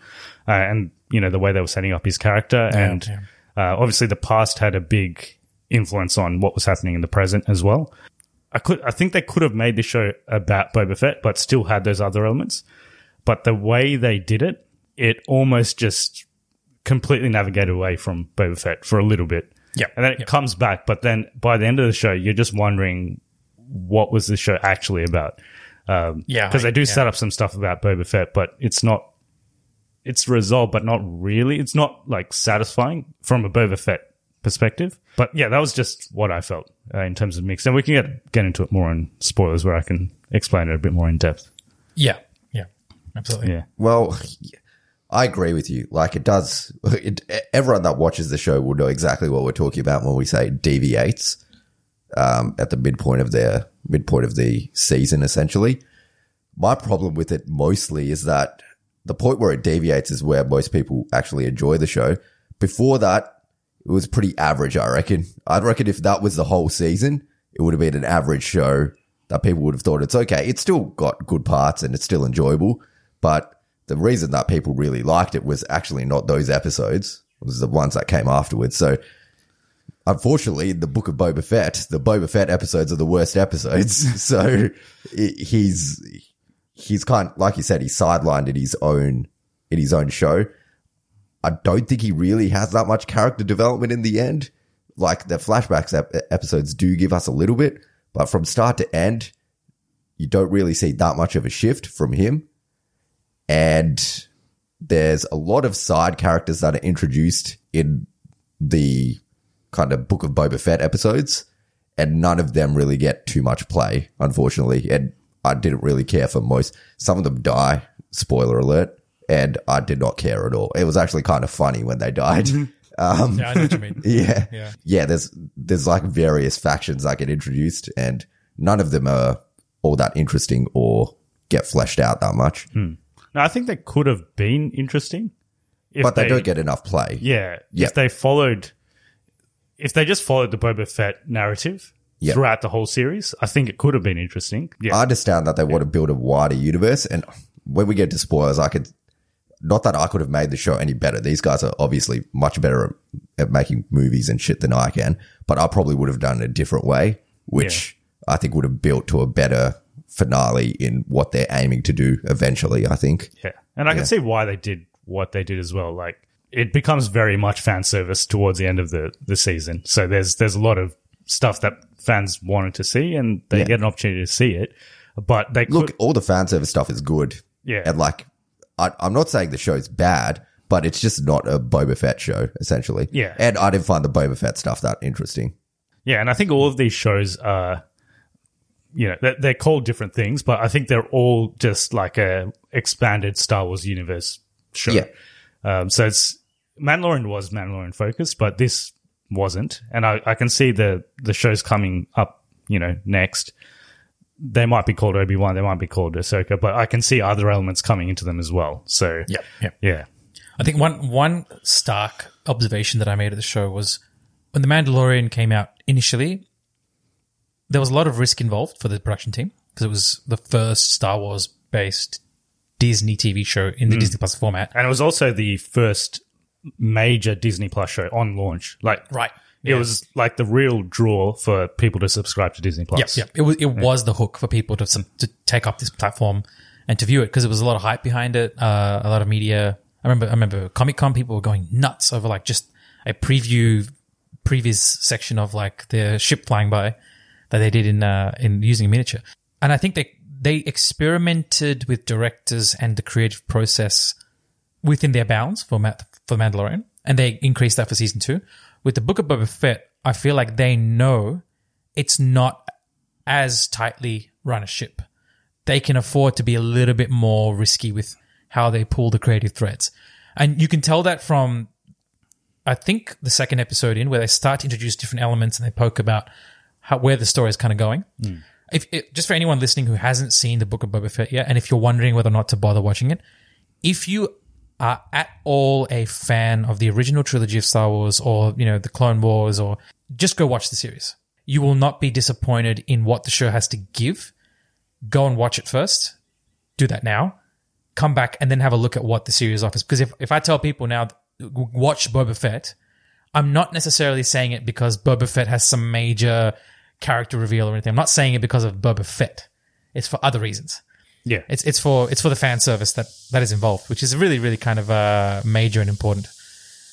uh, and you know the way they were setting up his character, and yeah. Uh, obviously the past had a big influence on what was happening in the present as well. I could, I think they could have made the show about Boba Fett, but still had those other elements. But the way they did it, it almost just completely navigated away from Boba Fett for a little bit. Yeah. And then it Yeah. comes back, but then by the end of the show, you're just wondering what was the show actually about? Um, Yeah, because they do yeah. set up some stuff about Boba Fett, but it's not. It's resolved, but not really. It's not like satisfying from a Boba Fett perspective. But yeah, that was just what I felt uh, in terms of mix, and we can get get into it more in spoilers where I can explain it a bit more in depth. Yeah. Yeah. Absolutely. Yeah, Well, I agree with you. Like it does. It, everyone that watches the show will know exactly what we're talking about when we say deviates um, at the midpoint of their midpoint of the season. Essentially, my problem with it mostly is that the point where it deviates is where most people actually enjoy the show. Before that, it was pretty average. I reckon. I'd reckon if that was the whole season, it would have been an average show that people would have thought it's okay. It's still got good parts and it's still enjoyable, but the reason that people really liked it was actually not those episodes. It was the ones that came afterwards. So unfortunately, in the book of Boba Fett, the Boba Fett episodes are the worst episodes. so he's, he's kind, like you said, he's sidelined in his own, in his own show. I don't think he really has that much character development in the end. Like the flashbacks ep- episodes do give us a little bit, but from start to end, you don't really see that much of a shift from him. And there's a lot of side characters that are introduced in the kind of Book of Boba Fett episodes, and none of them really get too much play, unfortunately. And I didn't really care for most. Some of them die, spoiler alert, and I did not care at all. It was actually kind of funny when they died. Um, Yeah, I know what you mean. yeah. Yeah. Yeah. There's, there's like various factions that get introduced and none of them are all that interesting or get fleshed out that much, no, I think they could have been interesting, if but they, don't get enough play. Yeah, Yeah. if they followed, if they just followed the Boba Fett narrative Yeah. throughout the whole series, I think it could have been interesting. Yeah, I understand that they want to build a wider universe. And when we get to spoilers, I could, not that I could have made the show any better. These guys are obviously much better at, at making movies and shit than I can, but I probably would have done it a different way, which I think would have built to a better finale in what they're aiming to do eventually, I think. Yeah. And I can see why they did what they did as well. Like it becomes very much fan service towards the end of the, the season. So there's there's a lot of stuff that fans wanted to see and they Yeah. get an opportunity to see it. But they could Look, all the fan service stuff is good. Yeah. And like, I, I'm not saying the show's bad, but it's just not a Boba Fett show, essentially. Yeah. And I didn't find the Boba Fett stuff that interesting. Yeah, and I think all of these shows are, you know, they're, they're called different things, but I think they're all just like a expanded Star Wars universe show. Yeah. Um, so it's Mandalorian was Mandalorian focused, but this wasn't, and I, I can see the the shows coming up, you know, next. They might be called Obi Wan, they might be called Ahsoka, but I can see other elements coming into them as well. So Yep. Yep. yeah, I think one one stark observation that I made at the show was when the Mandalorian came out initially, there was a lot of risk involved for the production team because it was the first Star Wars based Disney TV show in the mm. Disney Plus format. and it was also the first major Disney Plus show on launch. Like Right. It was like the real draw for people to subscribe to Disney Plus. Yep, yep. It was it was the hook for people to some, to take up this platform and to view it because it was a lot of hype behind it, uh, a lot of media. I remember I remember Comic Con people were going nuts over like just a preview previous section of like the ship flying by that they did in uh, in using a miniature. And I think they they experimented with directors and the creative process within their bounds for Ma- for Mandalorian, and they increased that for season two. With the Book of Boba Fett, I feel like they know it's not as tightly run a ship. They can afford to be a little bit more risky with how they pull the creative threads. And you can tell that from I think the second episode in where they start to introduce different elements and they poke about how where the story is kind of going. Hmm. If it, just for anyone listening who hasn't seen the Book of Boba Fett yet, and if you're wondering whether or not to bother watching it, if you are at all a fan of the original trilogy of Star Wars or you know the Clone Wars, or just go watch the series. You will not be disappointed in what the show has to give. Go and watch it first. Do that now come back and then have a look at what the series offers. Because if, if I tell people now, watch Boba Fett, I'm not necessarily saying it because Boba Fett has some major character reveal or anything. I'm not saying it because of Boba Fett. It's for other reasons. Yeah. It's it's for it's for the fan service that that is involved, which is really really kind of uh, major and important.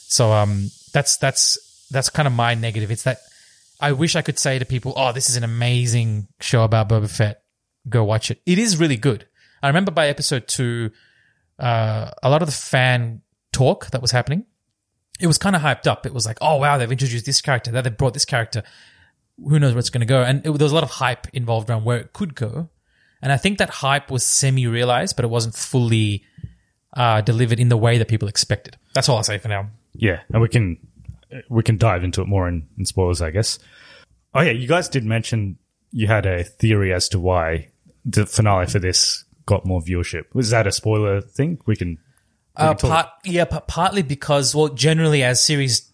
So um that's that's that's kind of my negative. It's that I wish I could say to people, "Oh, this is an amazing show about Boba Fett. Go watch it." It is really good. I remember by episode two, uh, a lot of the fan talk that was happening, it was kind of hyped up. It was like, "Oh wow, they've introduced this character. That they've brought this character. Who knows where it's going to go?" And it, there was a lot of hype involved around where it could go. And I think that hype was semi-realized, but it wasn't fully uh, delivered in the way that people expected. That's all I'll say for now. Yeah, and we can we can dive into it more in, in spoilers, I guess. Oh yeah, you guys did mention you had a theory as to why the finale for this got more viewership. Was that a spoiler thing? We can. we Uh, can part, yeah, but partly because, well, generally as series,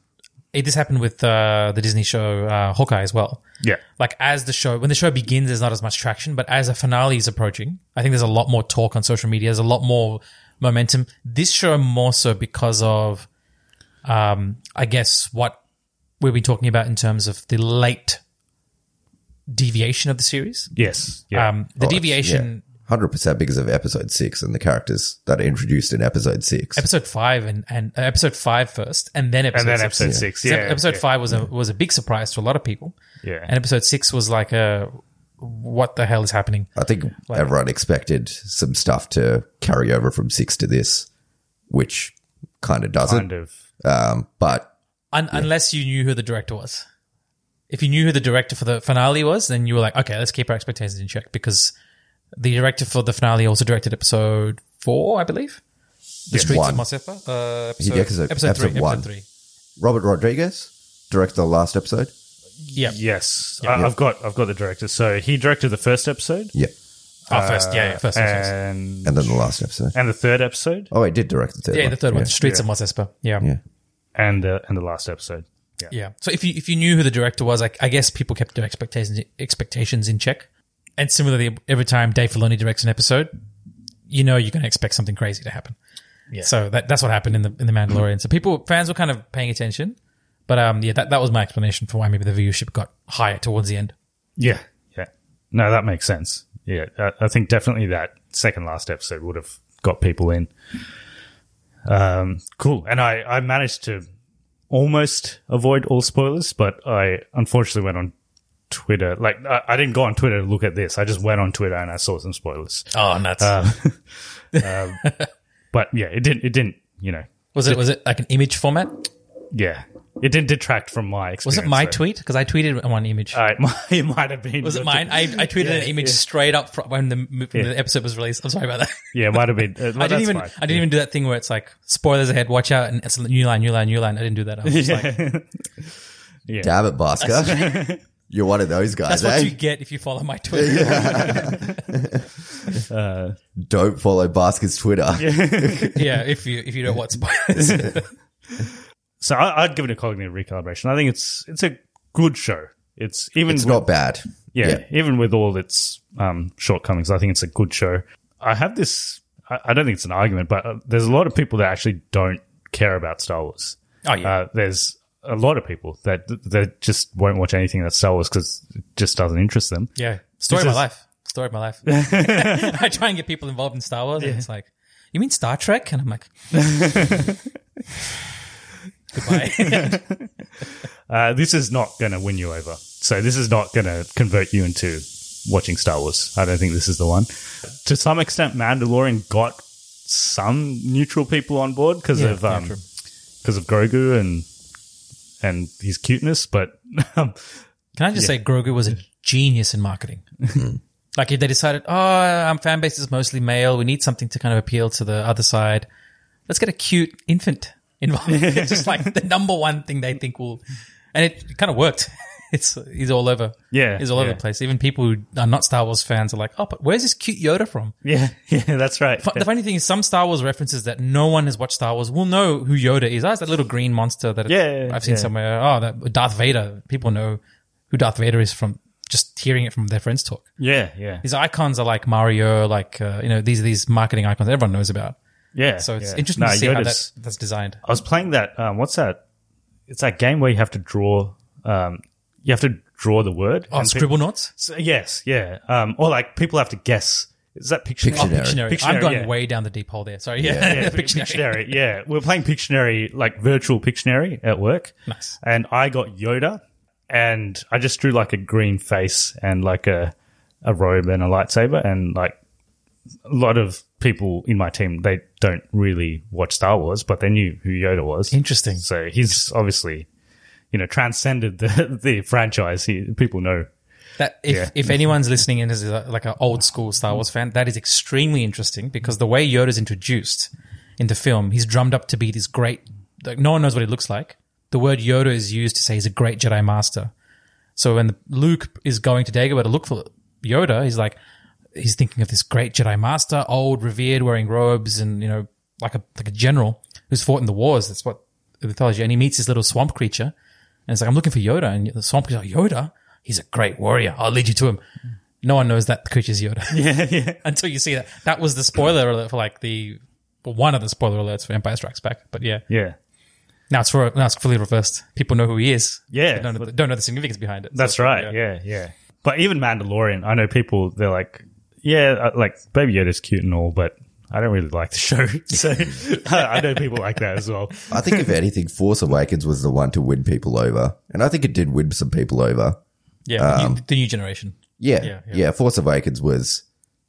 it, this happened with uh, the Disney show uh, Hawkeye as well. Yeah. Like as the show, when the show begins, there's not as much traction, but as a finale is approaching, I think there's a lot more talk on social media. There's a lot more momentum. This show more so because of, um, I guess what we've been talking about in terms of the late deviation of the series. Yes. Yeah. Um, the deviation. Hundred percent because of episode six and the characters that are introduced in episode six. episode five and, and uh, episode five first, and then episode and then six. episode six. So Yeah. episode yeah. five was a was a big surprise to a lot of people. Yeah. and episode six was like a what the hell is happening? I think everyone expected some stuff to carry over from six to this, which kind of doesn't. Kind of. Um, but Un- Unless you knew who the director was. If you knew who the director for the finale was, then you were like, okay, let's keep our expectations in check because the director for the finale also directed episode four, I believe. The Streets one. of Mos Espa. Uh, episode, Yeah, 'cause episode, episode three. one. Episode three. Robert Rodriguez directed the last episode. Yeah. Yes, I, I've got I've got the director. So he directed the first episode, Yeah, Oh, first. Yeah, yeah. First. first, first. and and then the last episode. and the third episode, Oh, he did direct the third. Yeah, one. the third one. Yeah. Streets of Mos Espa. Yeah. Yeah. and the and the last episode. Yeah. Yeah. So if you if you knew who the director was, like I guess people kept their expectations expectations in check. And similarly, every time Dave Filoni directs an episode, you know you're going to expect something crazy to happen. Yeah. So that that's what happened in the in the Mandalorian. So people fans were kind of paying attention, but um yeah that that was my explanation for why maybe the viewership got higher towards the end. Yeah, yeah. No, that makes sense. Yeah, I, I think definitely that second last episode would have got people in. Um, cool. And I, I managed to almost avoid all spoilers, but I unfortunately went on Twitter. Like, I, I didn't go on Twitter to look at this. I just went on Twitter and I saw some spoilers. Oh, nuts! But yeah, it didn't, it didn't, you know, was it was it like an image format? yeah, it didn't detract from my experience. Was it my though. tweet? Because I tweeted one image. Uh, it, might, it might have been. was it mine? I, I tweeted an image straight up fr- when the when the episode was released. I'm sorry about that. Yeah, it might have been. uh, well, I didn't even fine. I didn't even do that thing where it's like spoilers ahead, watch out, and it's a new line, new line, new line. I didn't do that. I was just like, Damn it, Bhaskar. You're one of those guys, that's what eh? you get if you follow my Twitter. Don't follow Bhaskar's Twitter. yeah, if you if you don't want spoilers. So I, I'd give it a cognitive recalibration. I think it's it's a good show. It's even It's with- not bad. yeah, even with all its um, shortcomings, I think it's a good show. I have this. I, I don't think it's an argument, but uh, there's a lot of people that actually don't care about Star Wars. Oh, yeah. uh, there's a lot of people that that just won't watch anything that's Star Wars because it just doesn't interest them. yeah, story of my life. Story of my life. I try and get people involved in Star Wars, and it's like, you mean Star Trek? And I'm like, goodbye. Uh, this is not going to win you over. So this is not going to convert you into watching Star Wars. I don't think this is the one. To some extent, Mandalorian got some neutral people on board because Yeah, of yeah, um because of Grogu and and his cuteness, but um, Can I just say Grogu was a genius in marketing? like if they decided, oh, our fan base is mostly male. We need something to kind of appeal to the other side. Let's get a cute infant involved. it's just like the number one thing they think will, and it kind of worked. It's he's all over. Yeah, he's all over yeah. the place. Even people who are not Star Wars fans are like, oh, but where's this cute Yoda from? Yeah, yeah, that's right. Fu- The funny thing is, some Star Wars references that no one has watched Star Wars will know who Yoda is. Oh, it's that little green monster that Yeah, I've seen yeah. somewhere. Oh, that Darth Vader. People know who Darth Vader is from just hearing it from their friends talk. Yeah, yeah, These icons are like Mario, like uh, you know, these are these marketing icons everyone knows about. yeah. So it's yeah. interesting No, to see how that, that's designed. I was playing that. Um, what's that? It's that game where you have to draw. Um, you have to draw the word. Oh, and pe- Scribblenauts? So, yes, yeah. Um, or like people have to guess. Is that Pictionary? Pictionary. Pictionary. Pictionary, I'm going yeah. way down the deep hole there. Sorry. Yeah. yeah, Pictionary. Pictionary. Yeah, we're playing Pictionary, like virtual Pictionary at work. Nice. And I got Yoda, and I just drew like a green face and like a a robe and a lightsaber, and like a lot of people in my team they don't really watch Star Wars, but they knew who Yoda was. Interesting. So he's obviously, you know, transcended the the franchise. He, people know. That if, Yeah. if anyone's listening in as uh, a, like an old school Star Wars fan, that is extremely interesting because the way Yoda's introduced in the film, he's drummed up to be this great. Like, no one knows what he looks like. The word Yoda is used to say he's a great Jedi Master. So when Luke is going to Dagobah to look for Yoda, he's like, he's thinking of this great Jedi Master, old, revered, wearing robes, and you know, like a like a general who's fought in the wars. That's what tells you. And he meets this little swamp creature, and it's like, I'm looking for Yoda, and the swamp creature's like, Yoda, he's a great warrior. I'll lead you to him. No one knows that the creature's Yoda. Yeah, yeah. Until you see that. That was the spoiler alert for like the well, one of the spoiler alerts for Empire Strikes Back. But yeah, Yeah. now it's for now it's fully reversed. People know who he is. Yeah. Don't know, the, don't know the significance behind it. That's So, right. Yeah. yeah, But even Mandalorian, I know people. They're like, yeah, uh, like Baby Yoda's cute and all, but I don't really like the show. So I know people like that as well. I think if anything, Force Awakens was the one to win people over, and I think it did win some people over. Yeah, the, new, the new generation. Yeah, Yeah, yeah, yeah. Force Awakens was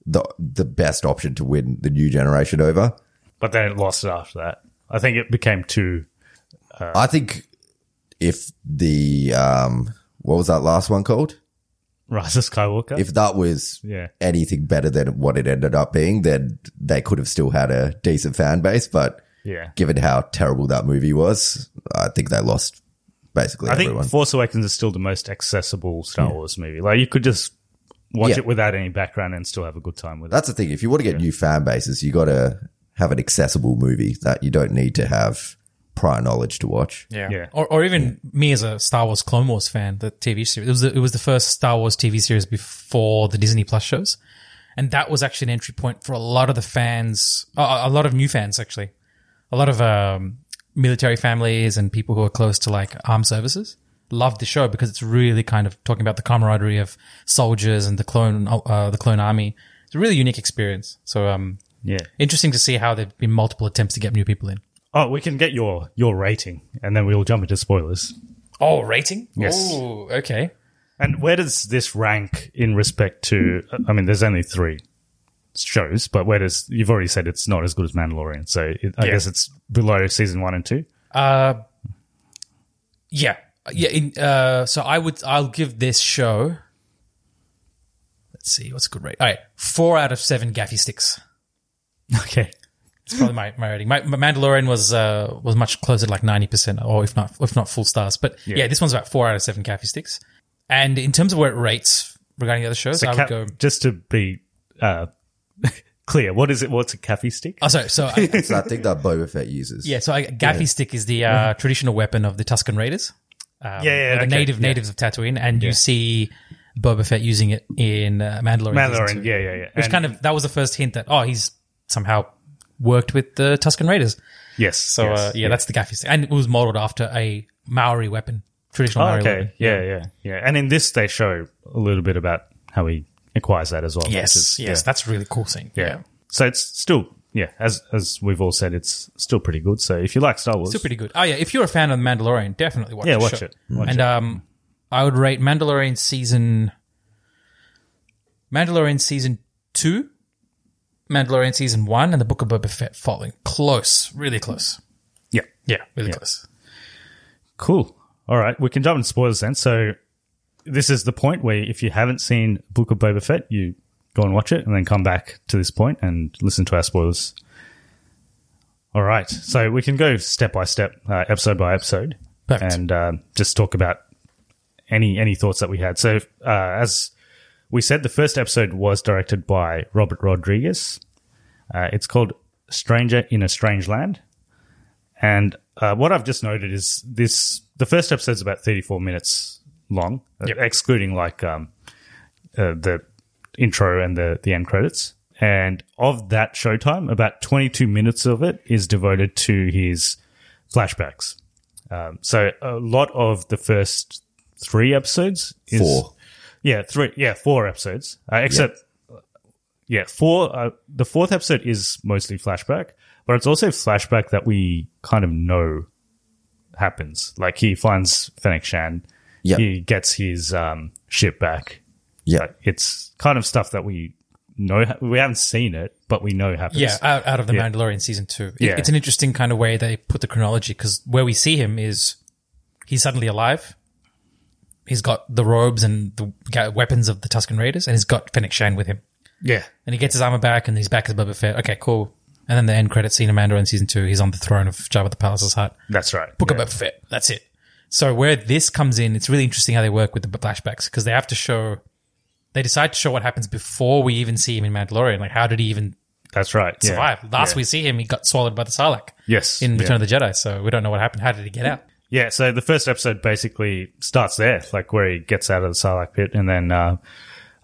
the the best option to win the new generation over. But then it lost it after that. I think it became too. I think if the um, what was that last one called? Rise of Skywalker. If that was Yeah. anything better than what it ended up being, then they could have still had a decent fan base. But yeah. given how terrible that movie was, I think they lost basically I think everyone. Force Awakens is still the most accessible Star Wars movie. Like you could just watch Yeah. it without any background and still have a good time with it. That's the thing. If you want to get new fan bases, you got to have an accessible movie that you don't need to have prior knowledge to watch. Yeah. Yeah. Or, or even me as a Star Wars Clone Wars fan, the TV series. It was the, it was the first Star Wars TV series before the Disney Plus shows, and that was actually an entry point for a lot of the fans, uh, a lot of new fans actually, a lot of um, military families and people who are close to like armed services loved the show because it's really kind of talking about the camaraderie of soldiers and the clone uh, the clone army. It's a really unique experience. So um, yeah. interesting to see how there've been multiple attempts to get new people in. Oh, we can get your your rating, and then we'll jump into spoilers. Oh, rating? Yes. Oh, okay. And where does this rank in respect to? I mean, there's only three shows, but where does you've already said it's not as good as Mandalorian, so it, I Yeah. guess it's below season one and two. Uh, yeah, yeah. In, uh, so I would, I'll give this show. Let's see, what's a good rate? All right, four out of seven gaffi sticks. Okay, It's probably my, my rating. My, my Mandalorian was uh was much closer to like ninety percent, or if not if not full stars. But yeah. this one's about four out of seven gaffi sticks. And in terms of where it rates regarding the other shows, so I would go. just to be uh, clear, what is it? What's a gaffi stick? Oh, sorry. So I, So I think that Boba Fett uses. yeah, so I, gaffi stick is the uh, traditional weapon of the Tusken Raiders. Um, Yeah, yeah, or the okay, native yeah. natives of Tatooine, and you see Boba Fett using it in uh, Mandalorian. Mandalorian, yeah, yeah, yeah. Which And- kind of that was the first hint that oh he's somehow worked with the Tusken Raiders. yes. So yes, uh, yeah, that's the gaffi stick, and it was modeled after a Maori weapon, traditional Oh, Maori okay. weapon. Yeah, yeah, yeah. And in this, they show a little bit about how he acquires that as well. Yes, is- yes, yeah. that's a really cool scene. yeah. So it's still, yeah, as as we've all said, it's still pretty good. So if you like Star Wars, Still pretty good. Oh yeah, if you're a fan of the Mandalorian, definitely watch. It. Yeah, the watch it. Watch and it. um, I would rate Mandalorian season, Mandalorian season two, Mandalorian season one, and the Book of Boba Fett following close, really close. yeah, Yeah, really Yeah. close. Cool. All right, we can jump into spoilers then. So this is the point where if you haven't seen Book of Boba Fett, you go and watch it, and then come back to this point and listen to our spoilers. All right. So we can go step by step, uh, episode by episode, Perfect. and uh, just talk about any any thoughts that we had. So uh, as we said, the first episode was directed by Robert Rodriguez. Uh, it's called "Stranger in a Strange Land," and uh, what I've just noted is this: the first episode is about thirty-four minutes long, uh, Yep. excluding like um, uh, the intro and the the end credits. And of that showtime, about 22 minutes of it is devoted to his flashbacks. Um, so a lot of the first three episodes is Four. Yeah, three, yeah, four episodes. Uh, except, yeah, four. Uh, the fourth episode is mostly flashback, but it's also flashback that we kind of know happens. Like he finds Fennec Shand, Yep. he gets his um, ship back. Yeah. Like, it's kind of stuff that we know. We haven't seen it, but we know happens. Yeah, out, out of the Yeah. Mandalorian season two. It- Yeah. It's an interesting kind of way they put the chronology because where we see him is he's suddenly alive. He's got the robes and the weapons of the Tuscan Raiders, and he's got Fennec Shand with him. yeah, And he gets his armor back, and he's back as Boba Fett. Okay, cool. And then the end credit scene of Mandalorian season two, he's on the throne of Jabba the Palace's hut. that's right. Book yeah. of Boba Fett. That's it. So where this comes in, it's really interesting how they work with the flashbacks because they have to show. They decide to show what happens before we even see him in Mandalorian. Like, how did he even That's right. yeah. survive? Last Yeah. we see him, he got swallowed by the Sarlacc. Yes. in Return yeah. of the Jedi. So we don't know what happened. How did he get out? Yeah, so the first episode basically starts there, like where he gets out of the Sarlacc pit, and then uh,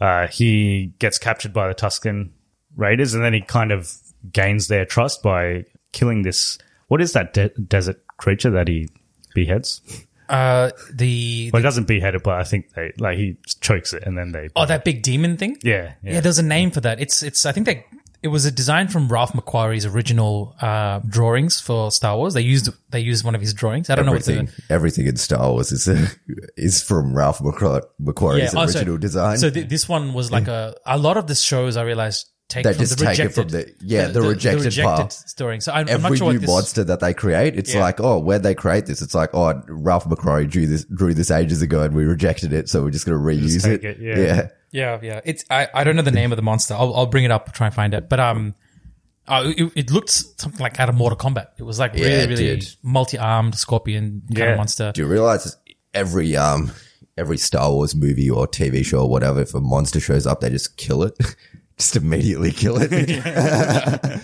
uh, he gets captured by the Tusken Raiders, and then he kind of gains their trust by killing this. What is that de- desert creature that he beheads? Uh, the, Well, he doesn't behead it, but I think they like he chokes it, and then they. oh that big demon thing. yeah, yeah, Yeah, there's a name for that. It's it's. I think they it was a design from Ralph McQuarrie's original uh, drawings for Star Wars. They used they used one of his drawings. I don't Everything, know what everything in Star Wars is is from Ralph McQuar- the McQuarrie's oh, so- original design. So th- this one was like a a lot of the shows I realized take They from just the take it rejected, from the- yeah, the rejected part. story. So I'm, I'm Every not sure new what this. monster that they create, it's Yeah. like, oh, where'd they create this? It's like, oh, Ralph McQuarrie drew this drew this ages ago, and we rejected it, so we're just going to reuse take it. it, yeah. yeah. Yeah, yeah. It's I, I don't know the name of the monster. I'll I'll bring it up, try and find it. But um, uh, it, it looked something like out of Mortal Kombat. It was like Yeah, really it really did. multi-armed scorpion kind Yeah. of monster. Do you realize every um every Star Wars movie or TV show or whatever, if a monster shows up, they just kill it, just immediately kill it.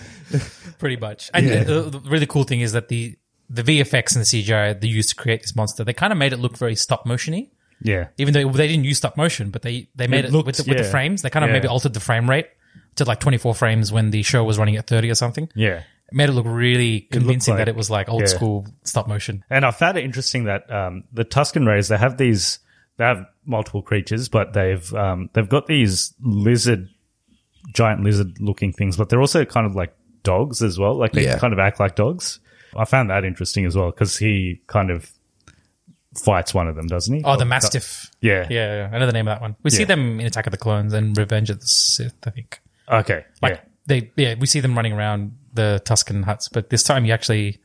pretty much. And the, the really cool thing is that the the VFX and the CGI they used to create this monster, they kind of made it look very stop motiony. Yeah. Even though they didn't use stop motion, but they they made it, looked- with, the, with the frames. They kind of Yeah. maybe altered the frame rate to like 24 frames when the show was running at 30 or something. Yeah. It made it look really convincing like- that it was like old yeah. school stop motion. And I found it interesting that um, the Tusken Rays they have these they have multiple creatures, but they've um, they've got these lizard, giant lizard looking things, but they're also kind of like dogs as well. Like they Yeah. kind of act like dogs. I found that interesting as well because he kind of fights one of them, doesn't he? Oh, the Mastiff. Yeah. Yeah, yeah. I know the name of that one. We see Yeah. them in Attack of the Clones and Revenge of the Sith, I think. Okay. Like yeah. they, yeah, we see them running around the Tusken huts, but this time you actually.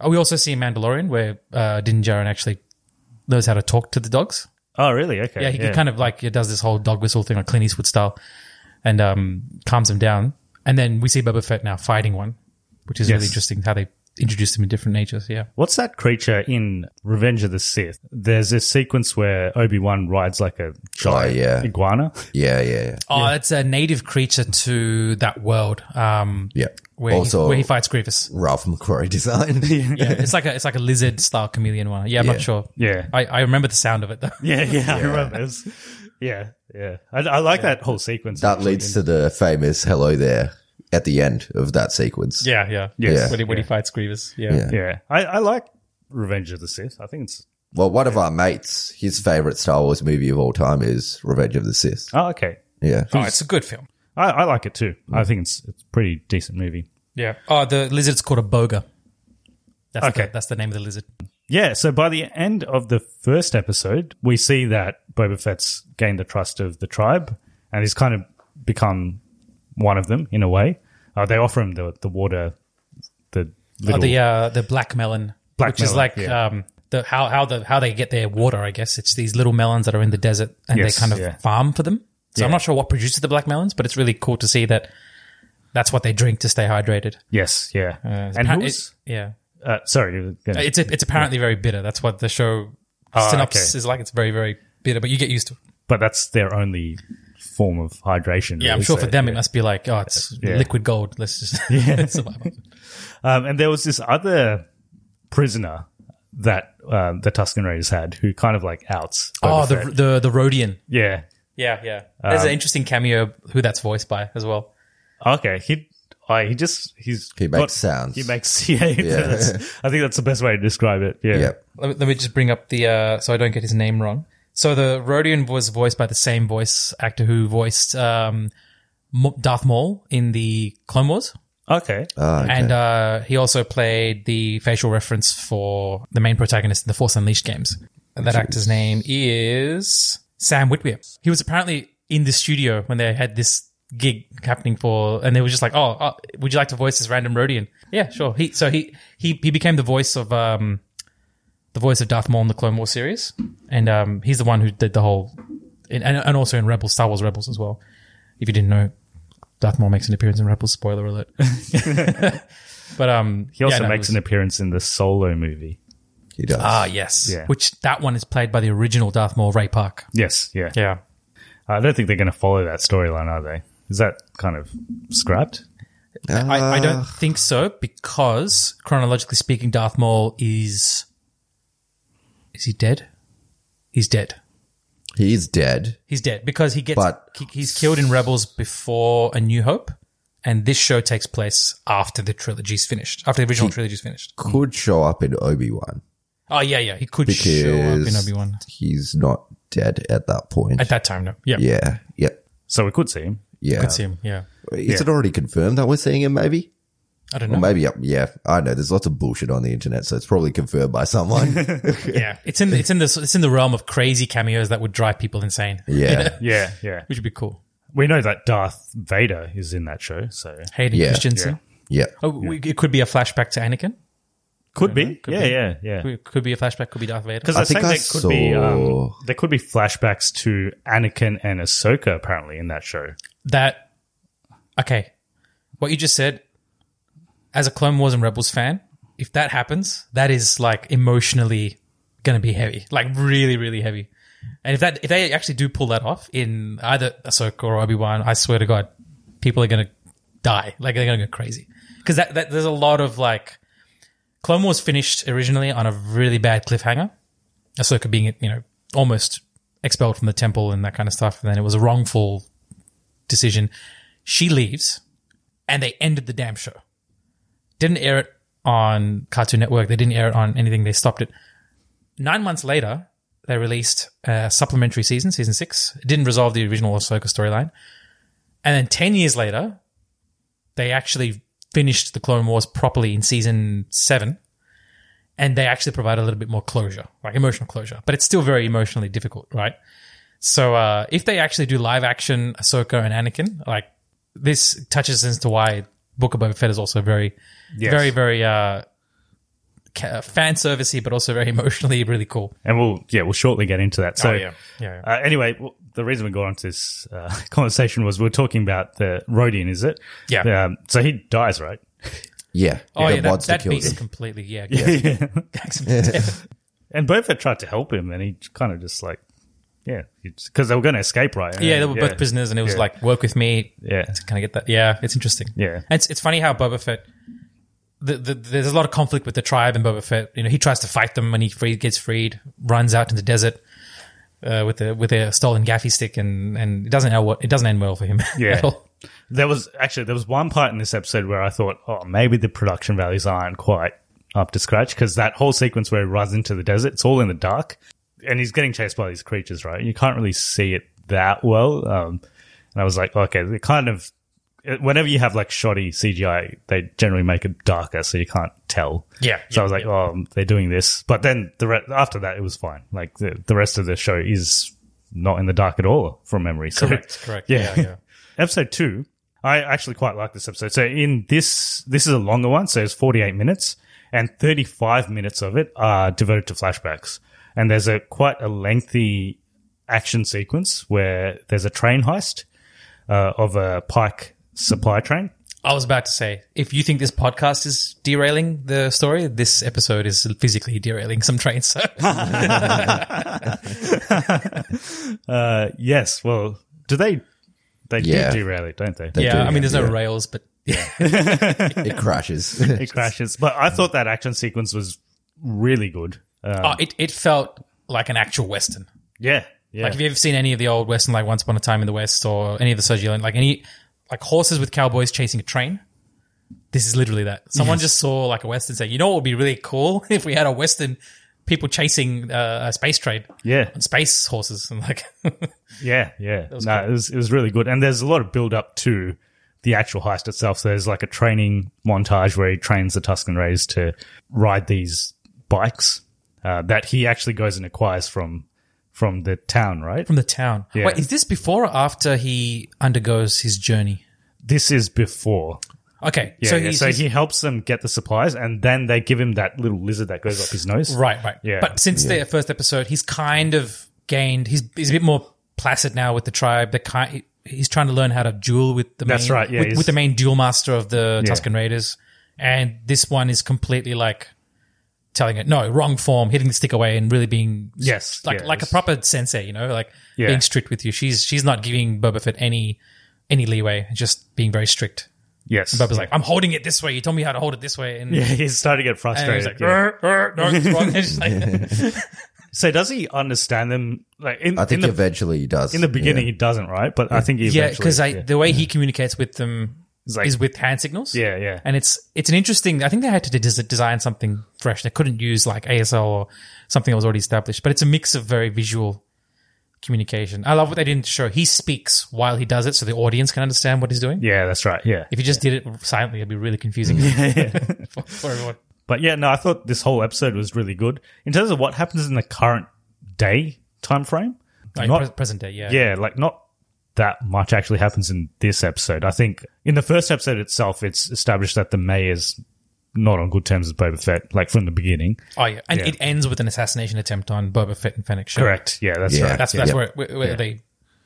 Oh, we also see Mandalorian where uh, Din Djarin actually knows how to talk to the dogs. Oh, really? Okay. Yeah, he kind of like he does this whole dog whistle thing, like Clint Eastwood style, and um, calms them down. And then we see Boba Fett now fighting one, which is Yes. really interesting how they introduced them in different natures. Yeah. What's that creature in Revenge of the Sith? There's this sequence where Obi Wan rides like a giant yeah. iguana. yeah, yeah, yeah. Oh, it's a native creature to that world. Um, Yeah. where also, he, where he fights Grievous. Ralph McQuarrie design. Yeah, it's like a it's like a lizard style chameleon one. Yeah, I'm Yeah. not sure. Yeah. I, I remember the sound of it though. Yeah, yeah, I remember. It was- yeah, yeah. I, I like that whole sequence. that actually. leads to the famous "Hello there" at the end of that sequence. Yeah, yeah, Yes. When he, when he Yeah. fights Grievous. Yeah. Yeah. Yeah, I, I like Revenge of the Sith. I think it's. Well, one of our mates, his favorite Star Wars movie of all time is Revenge of the Sith. Oh, okay. Yeah. Oh, it's a good film. I, I like it too. I mm. think it's it's a pretty decent movie. Yeah. Oh, the lizard's called a boga. That's Okay. The, that's the name of the lizard. Yeah, so by the end of the first episode, we see that Boba Fett's gained the trust of the tribe and he's kind of become one of them in a way. Uh, they offer him the the water, the little Oh, the uh, the black melon, Black which is like yeah. um, the how how the how they get their water. I guess it's these little melons that are in the desert and Yes, they kind of yeah. farm for them. So I'm not sure what produces the black melons, but it's really cool to see that That's what they drink to stay hydrated. Yes, yeah. Uh, and appa- it- yeah, uh, sorry, gonna- it's it's apparently very bitter. That's what the show Oh, synopsis okay. is like. It's very very bitter, but you get used to it. but that's their only form of hydration. Yeah, I'm sure so, for them yeah. it must be like, oh, it's Yeah. liquid gold. Let's just survive. Um, and there was this other prisoner that uh, the Tusken Raiders had who kind of like outs. Oh, the the the Rodian. yeah. Yeah, yeah. There's Um, an interesting cameo who that's voiced by as well. Okay, he. I, he just he's He makes sounds. He makes yeah. that's- I think that's the best way to describe it. Yeah. Yep. Let me, let me just bring up the uh, so I don't get his name wrong. So the Rodian was voiced by the same voice actor who voiced um, Darth Maul in the Clone Wars, Okay. Ah, okay. and uh, he also played the facial reference for the main protagonist in the Force Unleashed games. And that actor's name is Sam Witwer. He was apparently in the studio when they had this gig happening for, and they were just like, "Oh, uh, would you like to voice this random Rodian?" Yeah, sure. He so he he he became the voice of um the voice of Darth Maul in the Clone Wars series, and um he's the one who did the whole, and and also in Rebels, Star Wars Rebels as well. If you didn't know, Darth Maul makes an appearance in Rebels. Spoiler alert. but um, He also yeah, no, makes was- an appearance in the Solo movie. he does. Ah, yes. Yeah. Which that one is played by the original Darth Maul, Ray Park. Yes. Yeah. Yeah. I don't think they're going to follow that storyline, are they? Is that kind of scrapped? I, I Uh. don't think so because chronologically speaking, Darth Maul is is he dead? He's dead. he is dead. He's dead because he gets But- he- he's killed in Rebels before A New Hope, and this show takes place after the trilogy's finished, after the original trilogy's finished. Could show up in Obi Wan Oh yeah, yeah, he could show up in because Obi Wan he's not dead at that point. at that time. No, yeah, yeah. Yeah. So we could see him. Yeah. could see him. Yeah, Is it already confirmed that we're seeing him? Maybe. I don't Or know. maybe, yeah, I know. There's lots of bullshit on the internet, so it's probably confirmed by someone. yeah, it's in it's in the it's in the realm of crazy cameos that would drive people insane. yeah. Yeah. Yeah. which would be cool. We know that Darth Vader is in that show, so Hayden Yeah, Christensen. Yeah. Oh, we- it could be a flashback to Anakin. could be. Could yeah, be. yeah, yeah. It could be a flashback. Could be Darth Vader. Because I I think think I there could be um, there could be flashbacks to Anakin and Ahsoka apparently in that show. that okay what you just said as a clone wars and rebels fan if that happens that is like emotionally gonna be heavy. Like really really heavy. And if that if they actually do pull that off in either Ahsoka or Obi-Wan I swear to god people are gonna die. Like they're gonna go crazy. Because that, that there's a lot of like Clone Wars finished originally on a really bad cliffhanger. Ahsoka being you know almost expelled from the temple and that kind of stuff and then it was a wrongful decision. She leaves, and they ended the damn show. Didn't air it on Cartoon Network. They didn't air it on anything. They stopped it. Nine months later, they released a supplementary season, season six. It didn't resolve the original Ahsoka storyline. And then 10 years later, they actually finished the Clone Wars properly in season seven. And they actually provide a little bit more closure, like emotional closure. But it's still very emotionally difficult, right? So uh, if they actually do live action Ahsoka and Anakin, like this touches into why Book of Boba Fett is also very, Yes. very, very uh, fan servicey, but also very emotionally really cool. And we'll yeah, we'll shortly get into that. So Oh, yeah. Yeah, Uh, anyway, well, the reason we got onto this uh, conversation was we are talking about the Rodian, is it? Yeah. Um, so he dies, right? Yeah. Oh the yeah, that, that beats him. completely. Yeah, yeah. And Boba Fett tried to help him, and he kind of just like, yeah, because they were going to escape, right? Yeah, they were both prisoners, and it was like work with me. Yeah. to kind of get that. Yeah, it's interesting. Yeah. and it's it's funny how Boba Fett. The, the, there's a lot of conflict with the tribe and Boba Fett. You know, he tries to fight them when he free, gets freed, runs out in the desert uh, with a with a stolen gaffi stick, and and it doesn't end well, it doesn't end well for him. Yeah. at all. There was actually there was one part in this episode where I thought, oh, maybe the production values aren't quite up to scratch because that whole sequence where he runs into the desert, it's all in the dark, and he's getting chased by these creatures, right? You can't really see it that well. Um, and I was like, okay, they kind of. Whenever you have like shoddy CGI, they generally make it darker, so you can't tell. Yeah, So I was like, oh, they're doing this, but then the re- after that, it was fine. Like the the rest of the show is not in the dark at all from memory. So Correct, correct. Yeah, Yeah, yeah. episode two, I actually quite like this episode. So in this, this is a longer one, so it's 48 minutes and 35 minutes of it are devoted to flashbacks. And there's a quite a lengthy action sequence where there's a train heist, uh, of a Pike supply train. I was about to say, if you think this podcast is derailing the story, this episode is physically derailing some trains. So Uh, yes. Well, do they? They Yeah. do derail it, don't they? They yeah, do, I mean, there's no rails, but yeah, It crashes. It crashes. But I thought that action sequence was really good. Uh, oh, it it felt like an actual western. yeah. Yeah. Like, have you ever seen any of the old western, like Once Upon a Time in the West, or any of the Sergio Leone, like any like horses with cowboys chasing a train? This is literally that. Someone just saw like a western, say, you know what would be really cool if we had a western people chasing uh, a space trade yeah. on space horses and like. Yeah, yeah. no, it was it was really good, and there's a lot of build up to the actual heist itself. So there's like a training montage where he trains the Tusken Rays to ride these bikes uh, that he actually goes and acquires from from the town, right? from the town. Yeah. Wait, is this before or after he undergoes his journey? This is before. Okay, Yeah, so yeah. he's, so he's- he helps them get the supplies, and then they give him that little lizard that goes up his nose. right, right. Yeah. But since the first episode, he's kind of gained. He's he's a bit more placid now with the tribe. The kind he's trying to learn how to duel with the That's main, right, yeah, with, with the main duel master of the Yeah. Tusken Raiders, and this one is completely like telling it no wrong form, hitting the stick away, and really being Yes, like yeah, like a proper sensei, you know, like Yeah. being strict with you. She's she's not giving Boba Fett any any leeway, just being very strict. Yes. Boba's like, I'm holding it this way. You told me how to hold it this way. And, yeah, he's starting to get frustrated. he's like, yeah. "Rrr, rrr, no, wrong. It's like- So does he understand them? Like in, I think in the eventually he does. in the beginning Yeah. he doesn't, right? But I think he yeah, eventually- because yeah. the way he communicates with them It's like- is with hand signals. Yeah, yeah. And it's it's an interesting. I think they had to des- design something fresh. They couldn't use like ASL or something that was already established. But it's a mix of very visual communication. I love what they didn't show. He speaks while he does it, so the audience can understand what he's doing. yeah, that's right. Yeah. If he just did it silently, it'd be really confusing for, for everyone. But yeah, no, I thought this whole episode was really good in terms of what happens in the current day time frame. Like Not- pre- present day, yeah. yeah, like not that much actually happens in this episode. I think in the first episode itself, it's established that the mayor's not on good terms with Boba Fett, like from the beginning. Oh yeah, and Yeah. it ends with an assassination attempt on Boba Fett and Fennec Shand. Correct. Yeah, that's Yeah. right. That's yeah. that's Yeah. where, where, where they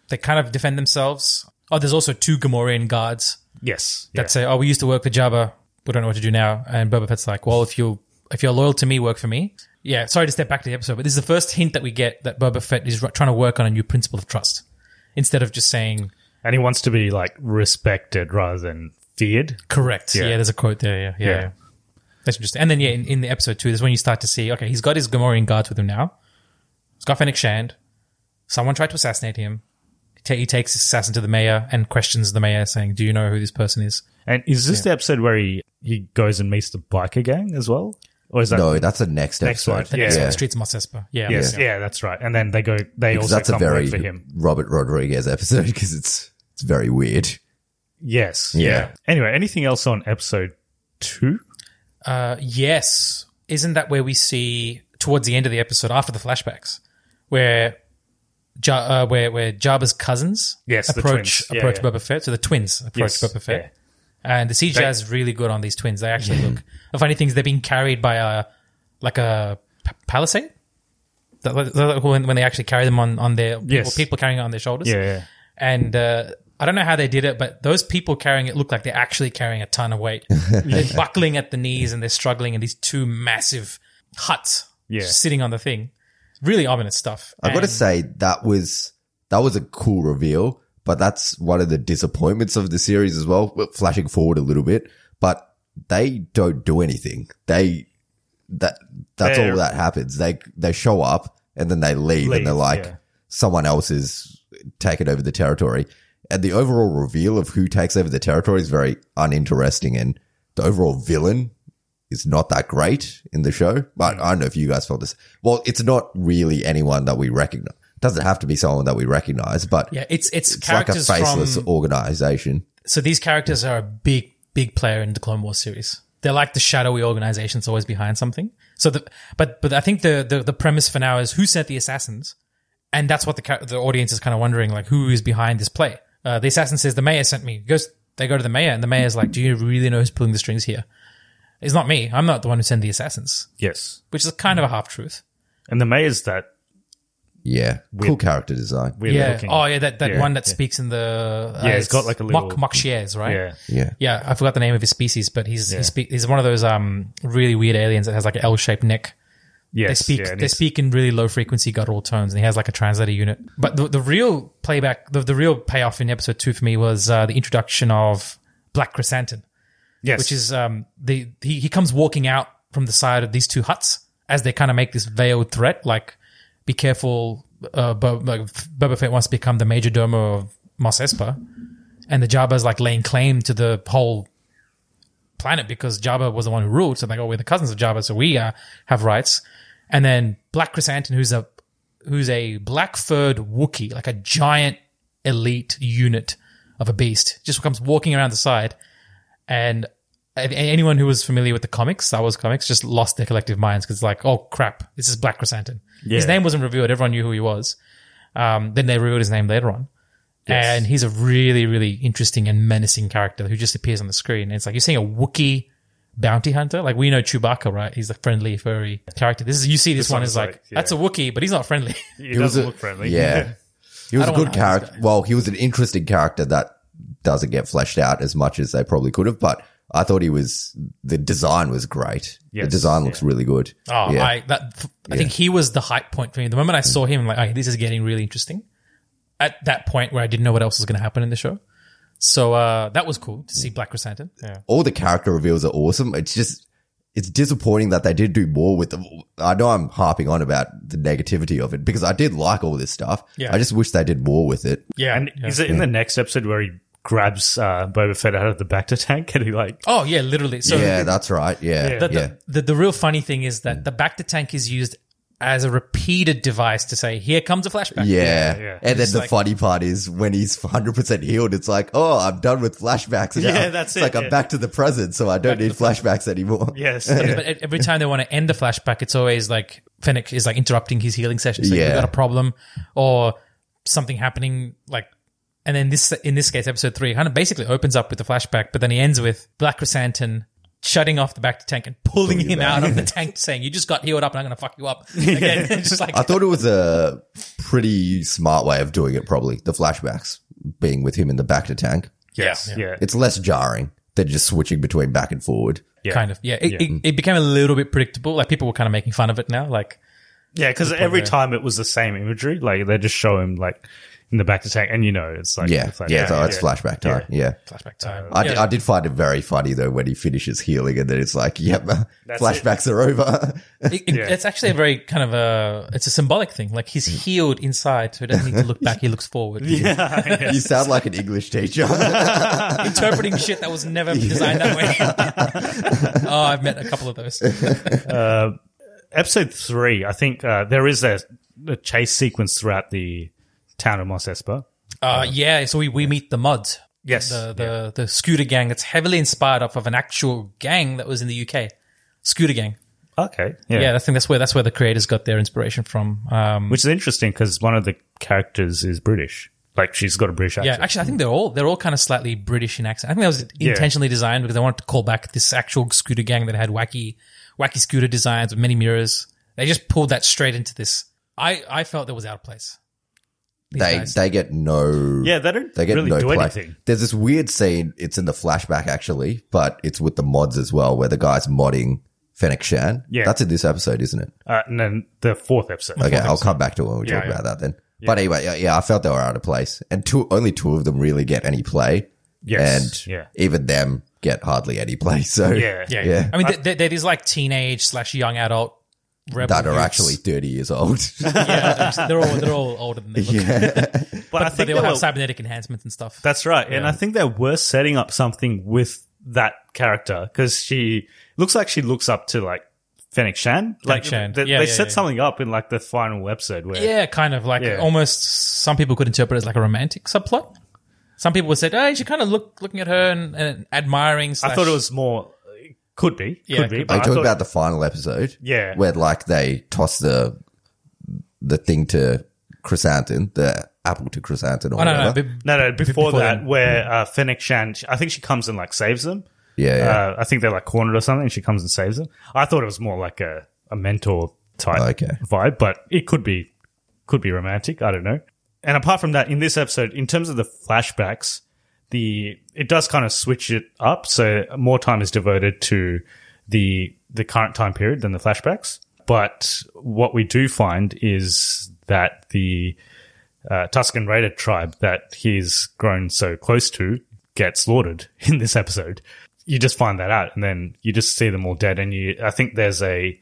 they kind of defend themselves. Oh, there's also two Gamorrean guards yes. that yeah. say, "Oh, we used to work for Jabba. We don't know what to do now." And Boba Fett's like, "Well, if you if you're loyal to me, work for me." Yeah. Sorry to step back to the episode, but this is the first hint that we get that Boba Fett is r- trying to work on a new principle of trust instead of just saying and he wants to be like respected rather than feared. correct. Yeah. Yeah. there's a quote there. Yeah. Yeah. Yeah. yeah. That's interesting. And then yeah, in, in the episode two, there's when you start to see, okay, he's got his Gamorrean guards with him now. He's got Fennec Shand. Someone tried to assassinate him. Ta- he takes his assassin to the mayor and questions the mayor, saying, "Do you know who this person is?" And is this the episode where he, he goes and meets the biker gang as well? Or is that No, that's the next Next episode. one. The Yeah. next one, Yeah. the streets of Mos Espa. Yeah. Yes, yeah. yeah. that's right. And then they go, they Because also that's a come very work for him. Robert Rodriguez episode because it's it's very weird. Yes. Yeah. Anyway, anything else on episode two? Uh, yes. Isn't that where we see towards the end of the episode after the flashbacks, where ja- uh, where where Jabba's cousins Yes, the approach twins. Yeah, approach yeah. Boba Fett, so the twins approach Yes, Boba Fett, yeah. And the CGI is really good on these twins. They actually look. The funny thing is they're being carried by a like a p- palisade. That- that- that- When, when they actually carry them on on their people, Yes. people carrying it on their shoulders, Yeah, yeah. and uh, I don't know how they did it, but those people carrying it look like they're actually carrying a ton of weight. they're buckling at the knees and they're struggling in these two massive Hutts Yeah. sitting on the thing. Really ominous stuff. I got to And- say that was that was a cool reveal, but that's one of the disappointments of the series as well. Flashing forward a little bit, but they don't do anything. They that that's They're- all that happens. They they show up and then they leave, Leave, and they're like yeah. someone else is taking over the territory. And the overall reveal of who takes over the territory is very uninteresting, and the overall villain is not that great in the show. But hmm. I don't know if you guys felt this. Well, it's not really anyone that we recognize. It doesn't have to be someone that we recognize, but yeah, it's it's, it's like a faceless from. organization. So these characters are a big big player in the Clone Wars series. They're like the shadowy organization that's always behind something. So the but but I think the the, the premise for now is who sent the assassins, and that's what the the audience is kind of wondering like who is behind this play. Uh, the assassin says the mayor sent me. He goes they go to the mayor and the mayor's like, do you really know who's pulling the strings here? It's not me. I'm not the one who sent the assassins, Yes. which is kind of a half truth. And the mayor's that Yeah, cool character design. Weirdly yeah. looking. Oh, yeah. That, that Yeah, one that yeah. speaks in the uh, Yeah, it's got like a little- Mok, Mok Shaiz, right? Yeah. Yeah, Yeah, I forgot the name of his species, but he's Yeah. he speak, he's one of those um really weird aliens that has like an L-shaped neck. Yes, they speak yeah, they speak in really low frequency guttural tones, and he has like a translator unit. But the, the real playback, the, the real payoff in episode two for me was uh, the introduction of Black Krrsantan, Yes. which is um the he, he comes walking out from the side of these two Hutts as they kind of make this veiled threat, like be careful, uh, Bo- Boba Fett wants to become the major domo of Mos Espa, and the Jabba's like laying claim to the whole planet because Jabba was the one who ruled. So like, oh, we're the cousins of Jabba, so we uh, have rights. And then Black Krrsantan, who's a who's a black furred Wookiee, like a giant elite unit of a beast, just comes walking around the side. And anyone who was familiar with the comics, Star Wars comics, just lost their collective minds because it's like, oh crap, this is Black Krrsantan. His name wasn't revealed. Everyone knew who he was. Um, then they revealed his name later on. And he's a really, really interesting and menacing character who just appears on the screen. And it's like you're seeing a Wookiee bounty hunter. Like we know Chewbacca, right? He's a friendly, furry character. This is you see this, This one one's is like, like, yeah. that's a Wookiee, but he's not friendly. He, He was doesn't a- look friendly. Yeah, he was I a don't good wanna hire this character. Well, he was an interesting character that doesn't get fleshed out as much as they probably could have. But I thought he was the design was great. the design looks really good. Oh, yeah. I that I think he was the hype point for me. The moment I saw him, I'm like, okay, this is getting really interesting. At that point where I didn't know what else was going to happen in the show, so uh, that was cool to see Black Krrsantan. Yeah, all the character reveals are awesome. It's just it's disappointing that they did do more with them. I know I'm harping on about the negativity of it because I did like all this stuff. Yeah. I just wish they did more with it. yeah. And yeah. is it in the next episode where he grabs uh, Boba Fett out of the Bacta tank and he like oh yeah, literally. So yeah, that's right. Yeah, Yeah. the, yeah. the, the, the real funny thing is that the Bacta tank is used as a repeated device to say, here comes a flashback. Yeah. yeah. yeah. And then the like- funny part is when he's 100% healed, it's like, oh, I'm done with flashbacks. now. Yeah, that's it's it, like I'm back to the present, so I don't need flashbacks anymore. yes, Yeah, yeah. But every time they want to end the flashback, it's always like Fennec is like interrupting his healing session. So Yeah. we got a problem or something happening. Like, and then this in this case, episode three kind of basically opens up with the flashback, but then he ends with Black Krrsantan shutting off the Bacta tank and pulling him out of the tank, saying, "You just got healed up, and I'm going to fuck you up." Again, just like I thought it was a pretty smart way of doing it, probably. The flashbacks being with him in the Bacta tank. yes, Yeah. yeah. It's less jarring than just switching between back and forward. Yeah. kind of yeah. It, It, mm. it became a little bit predictable. Like people were kind of making fun of it now. Like Yeah, because every there. time it was the same imagery. Like they just show him like in the Bacta tank, and you know it's like Yeah. it's like, yeah, so it's flashback time. Yeah. flashback time. I, Yeah. di- I did find it very funny though when he finishes healing and then it's like, yep, That's flashbacks are over. It- it- It's actually a very kind of a it's a symbolic thing. Like he's healed inside, so he doesn't need to look back. He looks forward. yeah, you sound like an English teacher. Interpreting shit that was never designed that way. oh, I've met a couple of those. episode three. I think uh, there is a, a chase sequence throughout the town of Mos Espa. Uh, yeah, so we, we meet the Mods. Yes, The the the scooter gang that's heavily inspired off of an actual gang that was in the UK. Scooter gang. Okay, yeah, Yeah, I think that's where that's where the creators got their inspiration from. Um, which is interesting because one of the characters is British. Like she's got a British yeah, accent. actually, I think they're all they're all kind of slightly British in accent. I think that was Yeah. intentionally designed because they wanted to call back this actual scooter gang that had wacky, wacky scooter designs with many mirrors. They just pulled that straight into this. I I felt that was out of place. These they guys. they get no yeah, they don't they get really no do play. anything. There's this weird scene. It's in the flashback actually, but it's with the mods as well, where the guy's modding Fennec Shand. Yeah. that's in this episode, isn't it? Uh, and then the fourth episode. Okay, I'll come back to it when we Yeah, talk yeah. about that then. But anyway, yeah, yeah, I felt they were out of place, and two only two of them really get any play. Yes, and yeah. even them get hardly any play. So Yeah, yeah, yeah. I mean, th th- there is like teenage slash young adult rebel that are youths. actually thirty years old. yeah, they're all they're all older than they look. but, I But think they all they have were- cybernetic enhancements and stuff. That's right. And I think they were setting up something with that character because she looks like she looks up to like Fennec Shand. Like Shan. they, Yeah, they yeah, set yeah. something up in like the final episode where Yeah, kind of like Yeah. almost. Some people could interpret it as like a romantic subplot. Some people would say, "Oh, you should kind of look looking at her and, and admiring." I thought it was more could be Yeah, could be. could But Are you I talking thought- about the final episode? Yeah. Where like they toss the the thing to Krrsantan, the apple to Krrsantan or Oh no, whatever. no, but- no no before, before that then. where uh, Fennec Shand I think she comes and like saves them. yeah, yeah. Uh, I think they're like cornered or something. and She comes and saves them. I thought it was more like a, a mentor type Okay. vibe, but it could be could be romantic. I don't know. And apart from that, in this episode, in terms of the flashbacks, the it does kind of switch it up. So more time is devoted to the the current time period than the flashbacks. But what we do find is that the uh, Tusken Raider tribe that he's grown so close to gets slaughtered in this episode. You just find that out, and then you just see them all dead. And you, I think there's a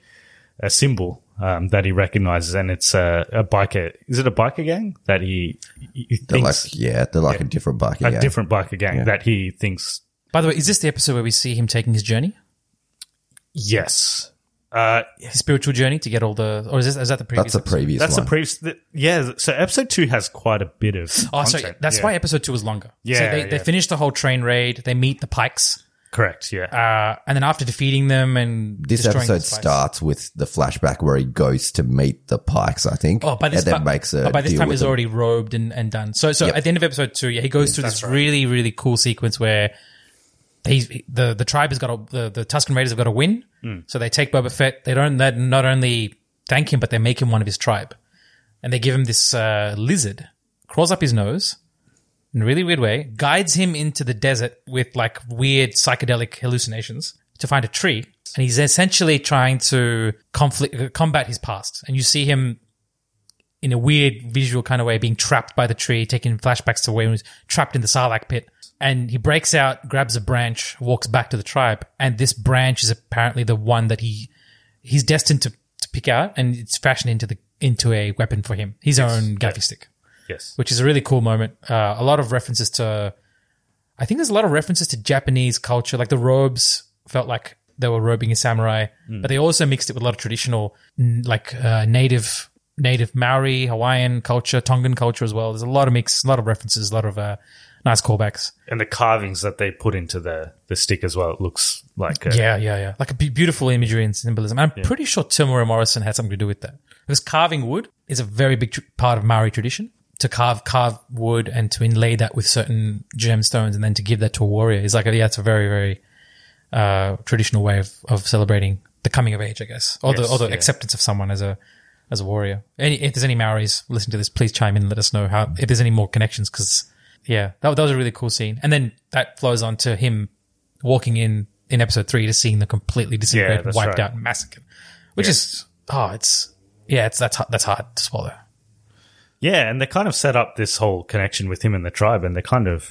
a symbol um, that he recognizes, and it's a, a biker. Is it a biker gang that he, he They're like, thinks yeah, they're like a different biker. a gang. different biker gang that he thinks By the way, is this the episode where we see him taking his journey, yes. Uh, his spiritual journey to get all the, or is this is that the previous? That's a episode? previous that's one. the previous. The, yeah, so episode two has quite a bit of. Oh, sorry. content. That's Yeah. why episode two was longer. so Yeah, they, they yeah. finish the whole train raid. They meet the Pikes, Correct. Yeah. uh, and then after defeating them and this destroying episode spice- starts with the flashback where he goes to meet the Pikes, I think. Oh, by this, and then but- makes a but by this deal time with he's them. already robed and, and done. So, so Yep. at the end of episode two, yeah, he goes through this really, really cool sequence where he's the the tribe has got a, the the Tusken Raiders have got to win. So they take Boba Fett. They don't they not only thank him, but they make him one of his tribe, and they give him this uh, lizard crawls up his nose in a really weird way, guides him into the desert with like weird psychedelic hallucinations to find a tree. And he's essentially trying to conflict, uh, combat his past. And you see him in a weird visual kind of way being trapped by the tree, taking flashbacks to when he was trapped in the Sarlacc pit. And he breaks out, grabs a branch, walks back to the tribe. And this branch is apparently the one that he, he's destined to, to pick out and it's fashioned into the, into a weapon for him, his own gaffi stick yes. which is a really cool moment. Uh, a lot of references to, I think there's a lot of references to Japanese culture. Like the robes felt like they were robing a samurai, but they also mixed it with a lot of traditional, like uh, native, native Maori, Hawaiian culture, Tongan culture as well. There's a lot of mix, a lot of references, a lot of uh, nice callbacks. and the carvings that they put into the the stick as well. It looks like a, Yeah, yeah, yeah. Like a beautiful imagery and symbolism. I'm pretty sure Temuera Morrison had something to do with that. Because carving wood is a very big tr- part of Maori tradition. To carve carve wood and to inlay that with certain gemstones and then to give that to a warrior is like a, yeah, it's a very very uh, traditional way of, of celebrating the coming of age, I guess, or the or the yeah. acceptance of someone as a as a warrior. Any, if there's any Maoris listening to this, please chime in and let us know how if there's any more connections because yeah, that, that was a really cool scene. And then that flows on to him walking in in episode three to seeing the completely disintegrated, that's wiped right. out, and massacred, which is oh, it's yeah, it's that's that's hard to swallow. Yeah, and they kind of set up this whole connection with him and the tribe, and they kind of,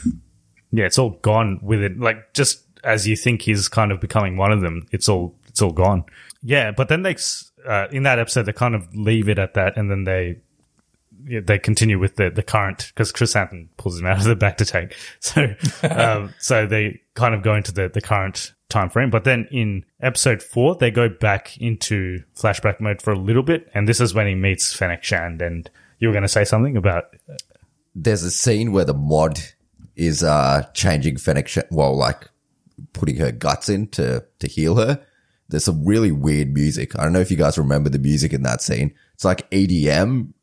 yeah, it's all gone with it. Like just as you think he's kind of becoming one of them, it's all it's all gone. Yeah, but then they uh, in that episode they kind of leave it at that, and then they yeah, they continue with the the current because Krrsantan pulls him out of the Bacta tank. So um, so they kind of go into the the current time frame. But then in episode four, they go back into flashback mode for a little bit, and this is when he meets Fennec Shand. And you were going to say something about There's a scene where the mod is uh changing Fennec, Sh- well, like putting her guts in to, to heal her. There's some really weird music. I don't know if you guys remember the music in that scene. It's like EDM,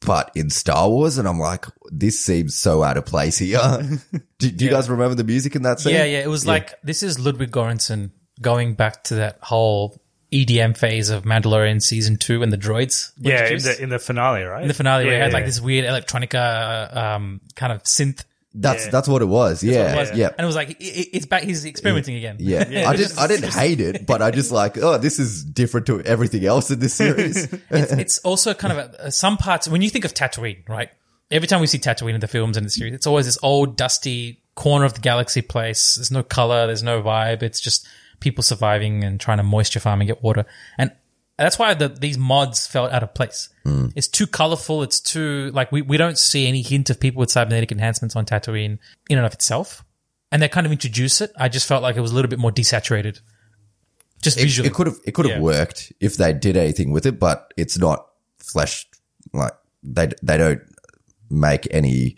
but in Star Wars. And I'm like, this seems so out of place here. do do you guys remember the music in that scene? Yeah, yeah. It was like this is Ludwig Göransson going back to that whole EDM phase of Mandalorian season two and the droids. were yeah in the in the finale, right? in the finale, where yeah, it had like yeah. this weird electronica um, kind of synth. That's, that's what it was. Yeah. It was. Yeah. and it was like it, it- it's back. He's experimenting again. Yeah. I didn't I didn't hate it, but I just like, oh, this is different to everything else in this series. it's, it's also kind of a, some parts when you think of Tatooine, right? Every time we see Tatooine in the films and the series, it's always this old, dusty corner of the galaxy place. There's no color, there's no vibe. It's just people surviving and trying to moisture farm and get water. And that's why the, these mods felt out of place. Hmm. It's too colorful. It's too like we, we don't see any hint of people with cybernetic enhancements on Tatooine in and of itself. And they kind of introduce it. I just felt like it was a little bit more desaturated. Just it, visually. it could have it could have Yeah. worked if they did anything with it, but it's not fleshed like they they don't make any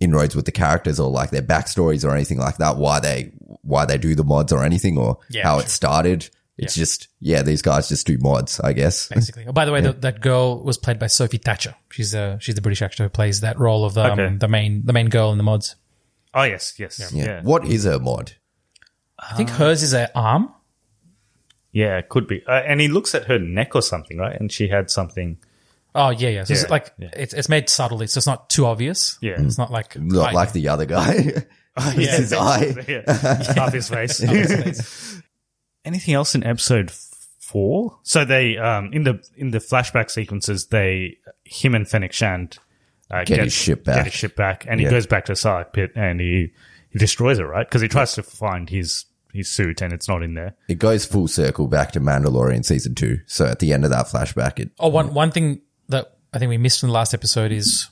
inroads with the characters or like their backstories or anything like that. Why they why they do the mods or anything or Yeah, how sure. it started. It's just yeah, these guys just do mods, I guess. basically. Oh, by the way, the, that girl was played by Sophie Thatcher. She's uh, she's the British actor who plays that role of the, um, the main the main girl in the mods. oh yes, yes, yeah, Yeah. yeah, What is her mod? I think hers is her arm. Yeah, it could be. Uh, and he looks at her neck or something, right? And she had something. Oh yeah, yeah. So it's like yeah. it's it's made subtly, so it's not too obvious. Yeah. it's not like Not I- like the other guy. it's his eye. yeah. half his face. Anything else in episode four? So they um in the in the flashback sequences, they him and Fennec Shand uh, Get his ship back. Get his ship back, and he goes back to the Sarlacc pit and he he destroys it, right? Because he tries to find his his suit and it's not in there. It goes full circle back to Mandalorian season two. So at the end of that flashback, it Oh, one one thing that I think we missed in the last episode is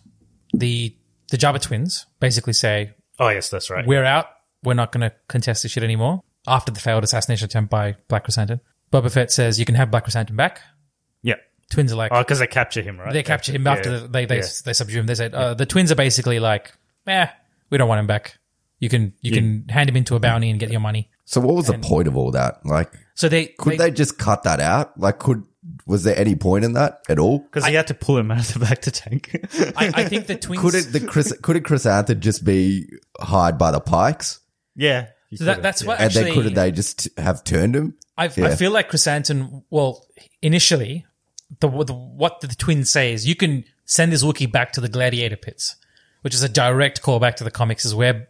the the Jabba twins basically say Oh yes, that's right. we're out. We're not going to contest this shit anymore. After the failed assassination attempt by Black Krrsantan, Boba Fett says you can have Black Krrsantan back. yeah. Twins are like Oh, because they capture him, right? they capture him Yeah. after the, they they Yeah. they subdue him. They said uh, the twins are basically like, eh, we don't want him back. You can you can hand him into a bounty and get your money. So what was the point of all that? Like, So they could they, just cut that out? Like, could was there any point in that at all? because he had to pull him out of the Bacta tank. I, I think the twins. Could it the Chris could it Chris Krrsantan just be hired by the Pikes, yeah. he so that, that's yeah. what and actually. then couldn't they just have turned him? I, Yeah. I feel like Krrsantan. Well, initially, the, the what the twins say is you can send this Wookiee back to the gladiator pits, which is a direct callback to the comics, is where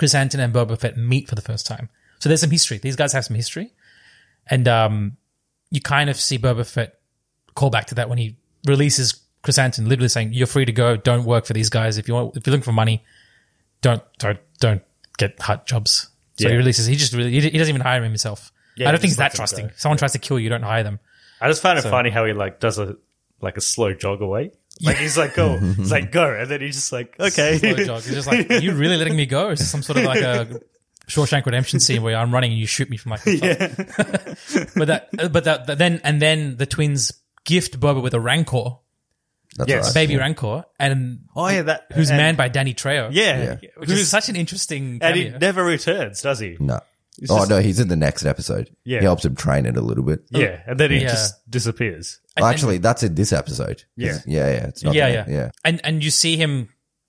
Krrsantan and Boba Fett meet for the first time. So there's some history. These guys have some history, and um, you kind of see Boba Fett call back to that when he releases Krrsantan, literally saying, "You're free to go. Don't work for these guys. If you want, if you're looking for money, don't don't don't get Hutt jobs." So he releases. He just really he, doesn't even hire him himself. Yeah, I don't think he's that trusting. go. Someone tries to kill you, don't hire them. I just found it funny how he like does a like a slow jog away. Like he's like go, he's like go, and then he's just like okay. Slow jog. He's just like, you really letting me go? Is this some sort of like a Shawshank Redemption scene where I'm running and you shoot me from like, the top? but that, but that, that- then, and then the twins gift Boba with a Rancor, That's Yes. right. a baby Rancor, and oh yeah, that who's and- manned by Danny Trejo. Yeah, Which is such an interesting and he never returns, does he? No. Oh just- no, he's in the next episode. Yeah. he helps him train it a little bit. Yeah, and then he Yeah. just disappears. And- and- Actually, that's in this episode. Yeah. yeah, yeah. It's not yeah, there. yeah, yeah. And and you see him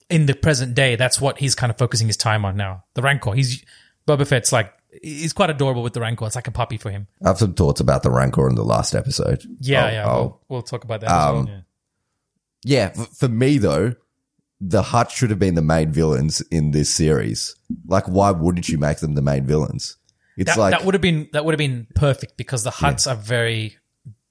in the present day. That's what he's kind of focusing his time on now. The Rancor. He's Boba Fett's like he's quite adorable with the Rancor. It's like a puppy for him. I have some thoughts about the Rancor in the last episode. Yeah, Oh, yeah. oh. We'll, we'll talk about that Um, well. Yeah, f- for me though, the Hutt should have been the main villains in this series. Like, why wouldn't you make them the main villains? It's That, like, that would have been that would have been perfect because the Hutts are very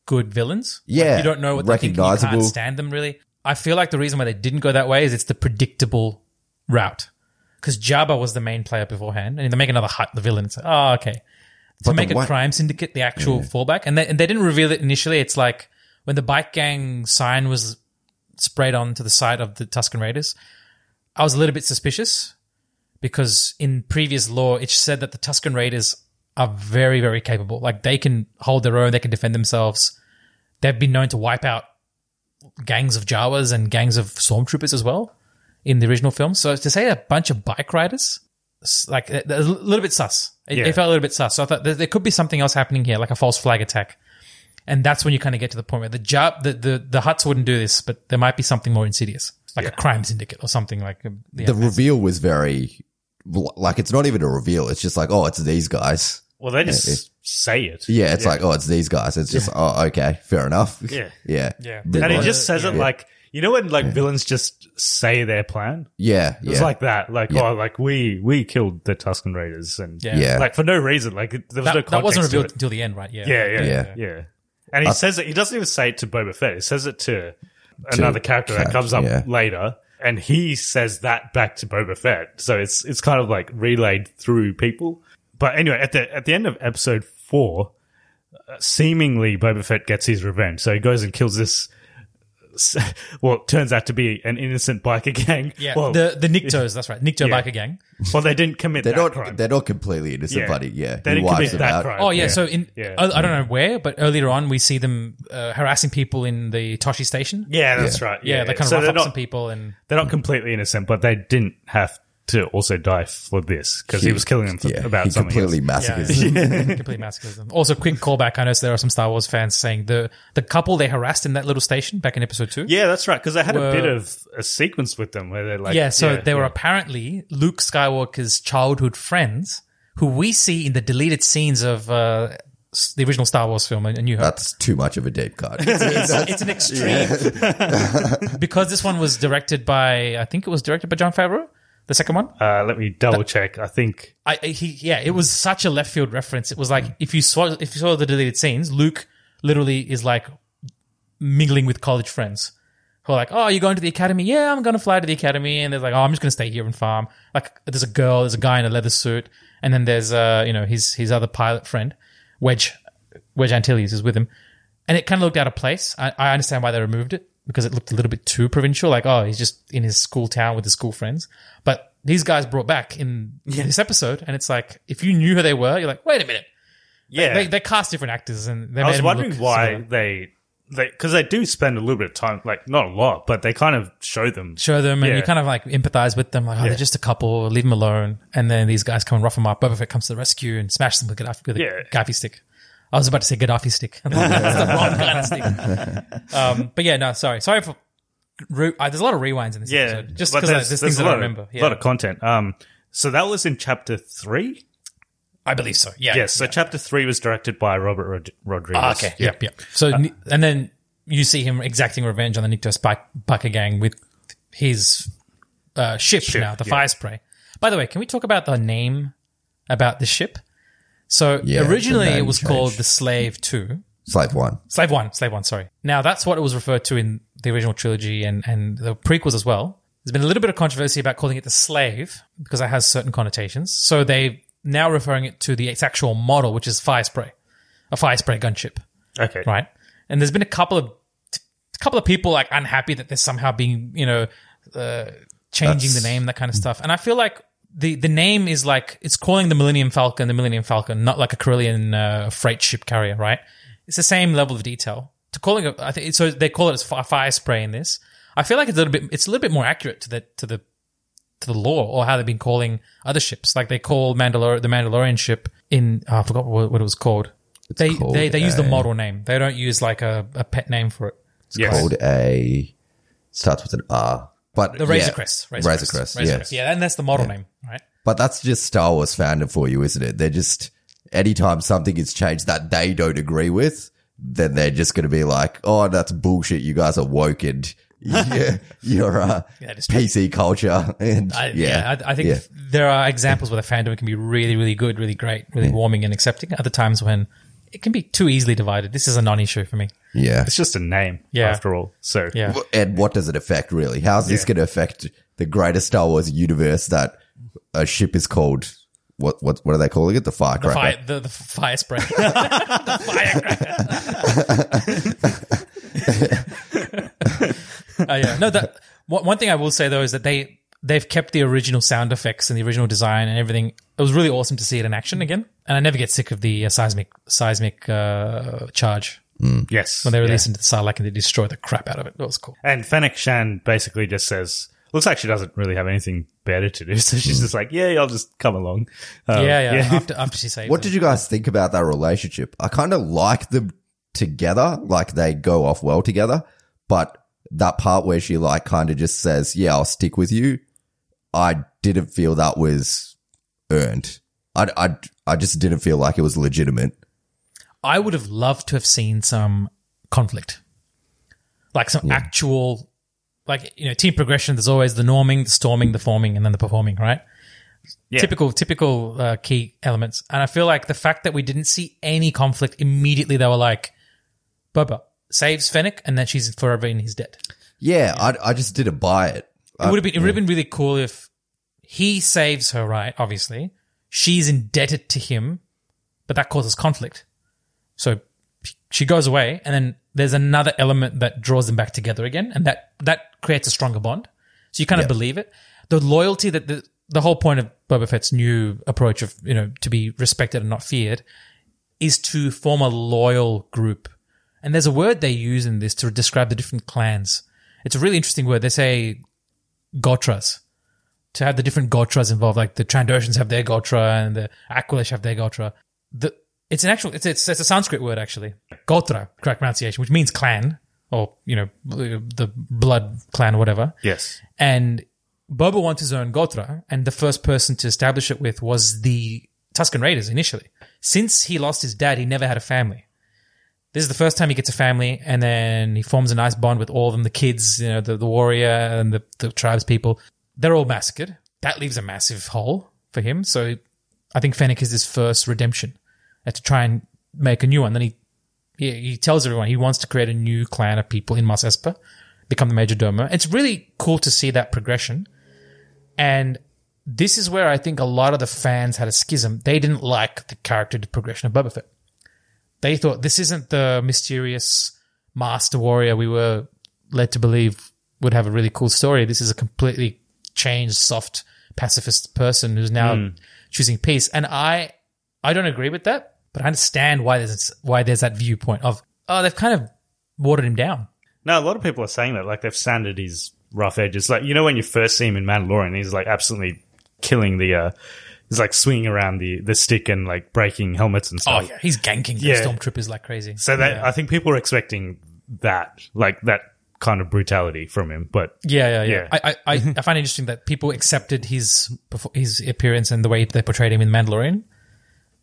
good villains. Like, Yeah, you don't know what they think. You can't stand them really. I feel like the reason why they didn't go that way is it's the predictable route. Because Jabba was the main player beforehand, and they make another Hutt the villain. It's like, oh, okay. To But the make a crime syndicate the actual fallback, and they, and they didn't reveal it initially. It's like when the bike gang sign was sprayed onto the side of the Tusken Raiders. I was a little bit suspicious because in previous lore it said that the Tusken Raiders are very, very capable. Like they can hold their own, they can defend themselves. They've been known to wipe out gangs of Jawas and gangs of stormtroopers as well in the original film. So to say a bunch of bike riders, like a a little bit sus. It, Yeah. it felt a little bit sus. So I thought there, there could be something else happening here, like a false flag attack. And that's when you kind of get to the point where the job, the, the, the Hutts wouldn't do this, but there might be something more insidious, like a crime syndicate or something like. yeah, the reveal was very, like, it's not even a reveal. It's just like, oh, it's these guys. Well, they just say it. Yeah, it's like, oh, it's these guys. It's just, oh, okay, fair enough. Yeah. yeah, Yeah. Then and he just says it like you know when like villains just say their plan. yeah, It was yeah. like that, like Yeah. oh, like we we killed the Tusken Raiders, and Yeah. Yeah. like for no reason, like there was that, no that wasn't revealed until the end, right? Yeah. Yeah, yeah, Yeah. yeah, yeah. And he uh, says it. He doesn't even say it to Boba Fett. He says it to another character that comes up yeah. later, and he says that back to Boba Fett. So it's it's kind of like relayed through people. But anyway, at the at the end of episode four, uh, seemingly Boba Fett gets his revenge. So he goes and kills this. Well, turns out to be an innocent biker gang. Yeah. Well, the the Niktos, that's right. Nikto Yeah. biker gang. well, they didn't commit They're that not, crime. they're not completely innocent, Yeah. buddy. Yeah, They he didn't commit that out. crime. Oh yeah, Yeah. so in Yeah. I, I don't know where, but earlier on we see them uh, harassing people in the Tosche station. yeah, that's right. Yeah, Yeah, they kind of So rough up not- some people and they're not completely innocent, but they didn't have to also die for this because he was killing them for, Yeah, about he something. completely else. yeah, massacres them. completely massacres them. Also, quick callback. I know there are some Star Wars fans saying the the couple they harassed in that little station back in episode two. Yeah, that's right. Because they had Were- a bit of a sequence with them where they're like, yeah, so they were yeah. apparently Luke Skywalker's childhood friends, who we see in the deleted scenes of uh, the original Star Wars film, A New Hope. That's too much of a deep cut. it's, it's an extreme because this one was directed by I think it was directed by Jon Favreau, the second one. Uh, let me double check. I think I he yeah, it was such a left field reference. It was like if you saw if you saw the deleted scenes, Luke literally is like mingling with college friends who are like, "Oh, you're going to the academy? Yeah, I'm going to fly to the academy." And they're like, "Oh, I'm just going to stay here and farm." Like, there's a girl, there's a guy in a leather suit, and then there's uh, you know, his his other pilot friend, Wedge, Wedge Antilles is with him, and it kind of looked out of place. I, I understand why they removed it because it looked a little bit too provincial. Like, oh, he's just in his school town with his school friends, but these guys brought back in this episode, and it's like if you knew who they were, you're like, wait a minute. yeah. They, they cast different actors, and they I made was wondering look why similar. they they because they do spend a little bit of time, like not a lot, but they kind of show them. show them and Yeah. you kind of like empathize with them like oh Yeah. they're just a couple leave them alone and then these guys come and rough them up Boba Fett comes to the rescue and smash them with, Gaddafi, with a Yeah. Gaddafi stick I was about to say Gaddafi stick that's the wrong kind of stick um, but yeah no sorry sorry for re- uh, there's a lot of rewinds in this Yeah, episode just because there's, there's, things a that I lot remember Of, yeah. lot of content. Um, so that was in chapter three. I believe so yeah Yes. So chapter three was directed by Robert Rod- Rodriguez. Ah, okay yep yep so Uh, and then you see him exacting revenge on the Nikto Spike Biker gang with his uh, ship, Ship, now, the yeah. fire spray. By the way, can we talk about the name about the ship? So Yeah, originally it was change. called the Slave Two, Slave one. Slave One, Slave One. Sorry. Now that's what it was referred to in the original trilogy and and the prequels as well. There's been a little bit of controversy about calling it the Slave because it has certain connotations. So they now referring it to the its actual model, which is fire spray, a fire spray gunship Okay. right? And there's been a couple of a couple of people like unhappy that they're somehow being you know uh, changing the name, that kind of stuff. And I feel like the the name is like it's calling the Millennium Falcon the Millennium Falcon, not like a Corellian uh, freight ship carrier, right? It's the same level of detail. To calling it, I think so. They call it a fire spray in this. I feel like it's a little bit. It's a little bit more accurate to the to the to the lore or how they've been calling other ships. Like they call Mandalor the Mandalorian ship in oh, I forgot what, what it was called. they called they they use the model name. They don't use like a, a pet name for it. Yes. Called a starts with an R. But The Razor yeah, Crest. Razor, Crest. Razor yes. Crest. Yeah, and that's the model name, right? But that's just Star Wars fandom for you, isn't it? They're just anytime something is changed that they don't agree with, then they're just going to be like, "Oh, that's bullshit. You guys are woke and yeah, you're uh, Yeah, PC culture." And I, yeah, yeah, I, I think yeah. there are examples where the fandom can be really, really good, really great, really warming and accepting. Other times when it can be too easily divided. This is a non-issue for me. yeah. It's just a name, Yeah. after all. So Yeah. And what does it affect really? How's this Yeah. going to affect the greater Star Wars universe that a ship is called? What what what are they calling it? The firecracker. Fire, the, the fire spray. the firecracker. uh, yeah. No, that one one thing I will say though is that they they've kept the original sound effects and the original design and everything. It was really awesome to see it in action again, and I never get sick of the uh, seismic seismic uh, charge yes, when they yeah. release into the Sarlacc and they destroy the crap out of it. That was cool. And Fennec Shand basically just says, looks like she doesn't really have anything better to do. So she's just like, yeah, I'll just come along. Um, yeah, yeah, After after she saves. What them. did you guys think about that relationship? I kind of like them together, like they go off well together, but that part where she like kind of just says, "Yeah, I'll stick with you," I didn't feel that was earned. I I I just didn't feel like it was legitimate. I would have loved to have seen some conflict, like some actual, like you know, team progression. There's always the norming, the storming, the forming, and then the performing. Right? Yeah. Typical, typical uh, key elements. And I feel like the fact that we didn't see any conflict immediately, they were like, Boba saves Fennec, and then she's forever in his debt. Yeah, I I just didn't buy it. It would have been it would have been really cool if he saves her, right? Obviously, she's indebted to him, but that causes conflict. So she goes away, and then there's another element that draws them back together again, and that that creates a stronger bond. So you kind of believe it. The loyalty that the the whole point of Boba Fett's new approach of you know to be respected and not feared is to form a loyal group. And there's a word they use in this to describe the different clans. It's a really interesting word. They say Gotras. To have the different Gotras involved, like the Trandoshans have their Gotra and the Aqualish have their Gotra. The, it's an actual, it's, it's, it's a Sanskrit word actually. Gotra, correct pronunciation, which means clan or, you know, the blood clan or whatever. Yes. And Boba wants his own Gotra, and the first person to establish it with was the Tuscan Raiders initially. Since he lost his dad, he never had a family. This is the first time he gets a family, and then he forms a nice bond with all of them the kids, you know, the, the warrior and the, the tribes people. They're all massacred. That leaves a massive hole for him. So I think Fennec is his first redemption uh, to try and make a new one. Then he, he, he tells everyone he wants to create a new clan of people in Mos Espa, become the Major Domo. It's really cool to see that progression. And this is where I think a lot of the fans had a schism. They didn't like the character progression of Boba Fett. They thought this isn't the mysterious master warrior we were led to believe would have a really cool story. This is a completely changed, soft, pacifist person who's now choosing peace. And I, I don't agree with that, but I understand why there's why there's that viewpoint of oh they've kind of watered him down. No, a lot of people are saying that. Like they've sanded his rough edges. Like you know when you first see him in Mandalorian, he's like absolutely killing the. uh He's like swinging around the the stick and like breaking helmets and oh, stuff. Oh yeah, he's ganking the Yeah. stormtroopers like crazy. So that yeah. I think people are expecting that, like that kind of brutality from him. But Yeah, yeah, yeah. Yeah. I, I, I, I find it interesting that people accepted his his appearance and the way they portrayed him in Mandalorian.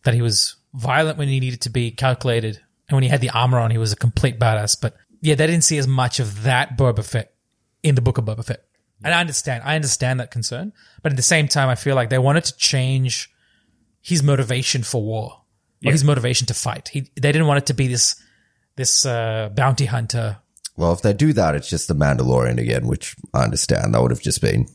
That he was violent when he needed to be, calculated, and when he had the armor on, he was a complete badass. But yeah, they didn't see as much of that Boba Fett in the book of Boba Fett. And I understand, I understand that concern, but at the same time, I feel like they wanted to change his motivation for war. Or his motivation to fight. He, they didn't want it to be this this uh, bounty hunter. Well, if they do that, it's just the Mandalorian again, which I understand. That would have just been,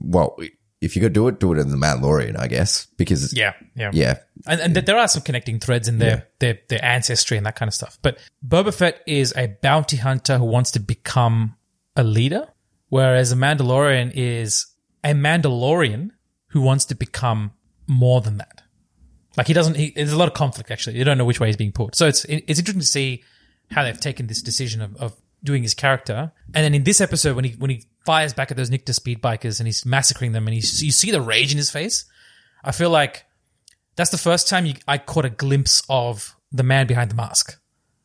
well, if you're going to do it, do it in the Mandalorian, I guess, because Yeah, yeah, yeah, And, and th- there are some connecting threads in their, their their ancestry and that kind of stuff. But Boba Fett is a bounty hunter who wants to become a leader, whereas a Mandalorian is a Mandalorian who wants to become more than that. Like he doesn't. He, there's a lot of conflict actually. You don't know which way he's being pulled. So it's it's interesting to see how they've taken this decision of, of doing his character. And then in this episode, when he when he fires back at those Nikto speed bikers and he's massacring them, and he's, you see the rage in his face. I feel like that's the first time you, I caught a glimpse of the man behind the mask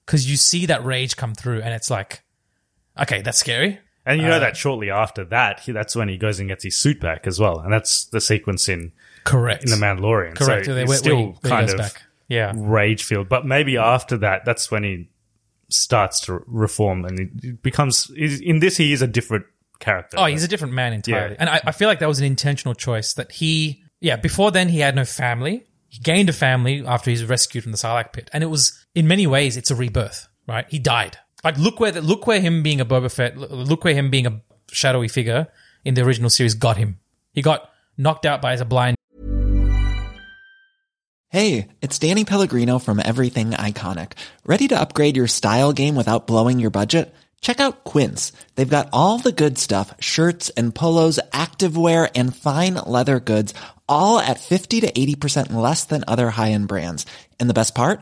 because you see that rage come through, and it's like, okay, that's scary. And Uh, you know that shortly after that, he, that's when he goes and gets his suit back as well, and that's the sequence in Correct. in the Mandalorian. Correct. So it's still he- where he kind of back. Yeah. rage filled, but maybe after that, that's when he starts to reform and it becomes. In this, he is a different character. Oh, he's a different man entirely. Yeah. And I, I feel like that was an intentional choice that he, yeah, before then he had no family. He gained a family after he's rescued from the Sarlacc pit. And it was, in many ways, it's a rebirth, right? He died. Like, look where, the, look where him being a Boba Fett, look where him being a shadowy figure in the original series got him. He got knocked out by a blind Hey, it's Danny Pellegrino from Everything Iconic. Ready to upgrade your style game without blowing your budget? Check out Quince. They've got all the good stuff, shirts and polos, activewear and fine leather goods, all at 50 to 80% less than other high-end brands. And the best part?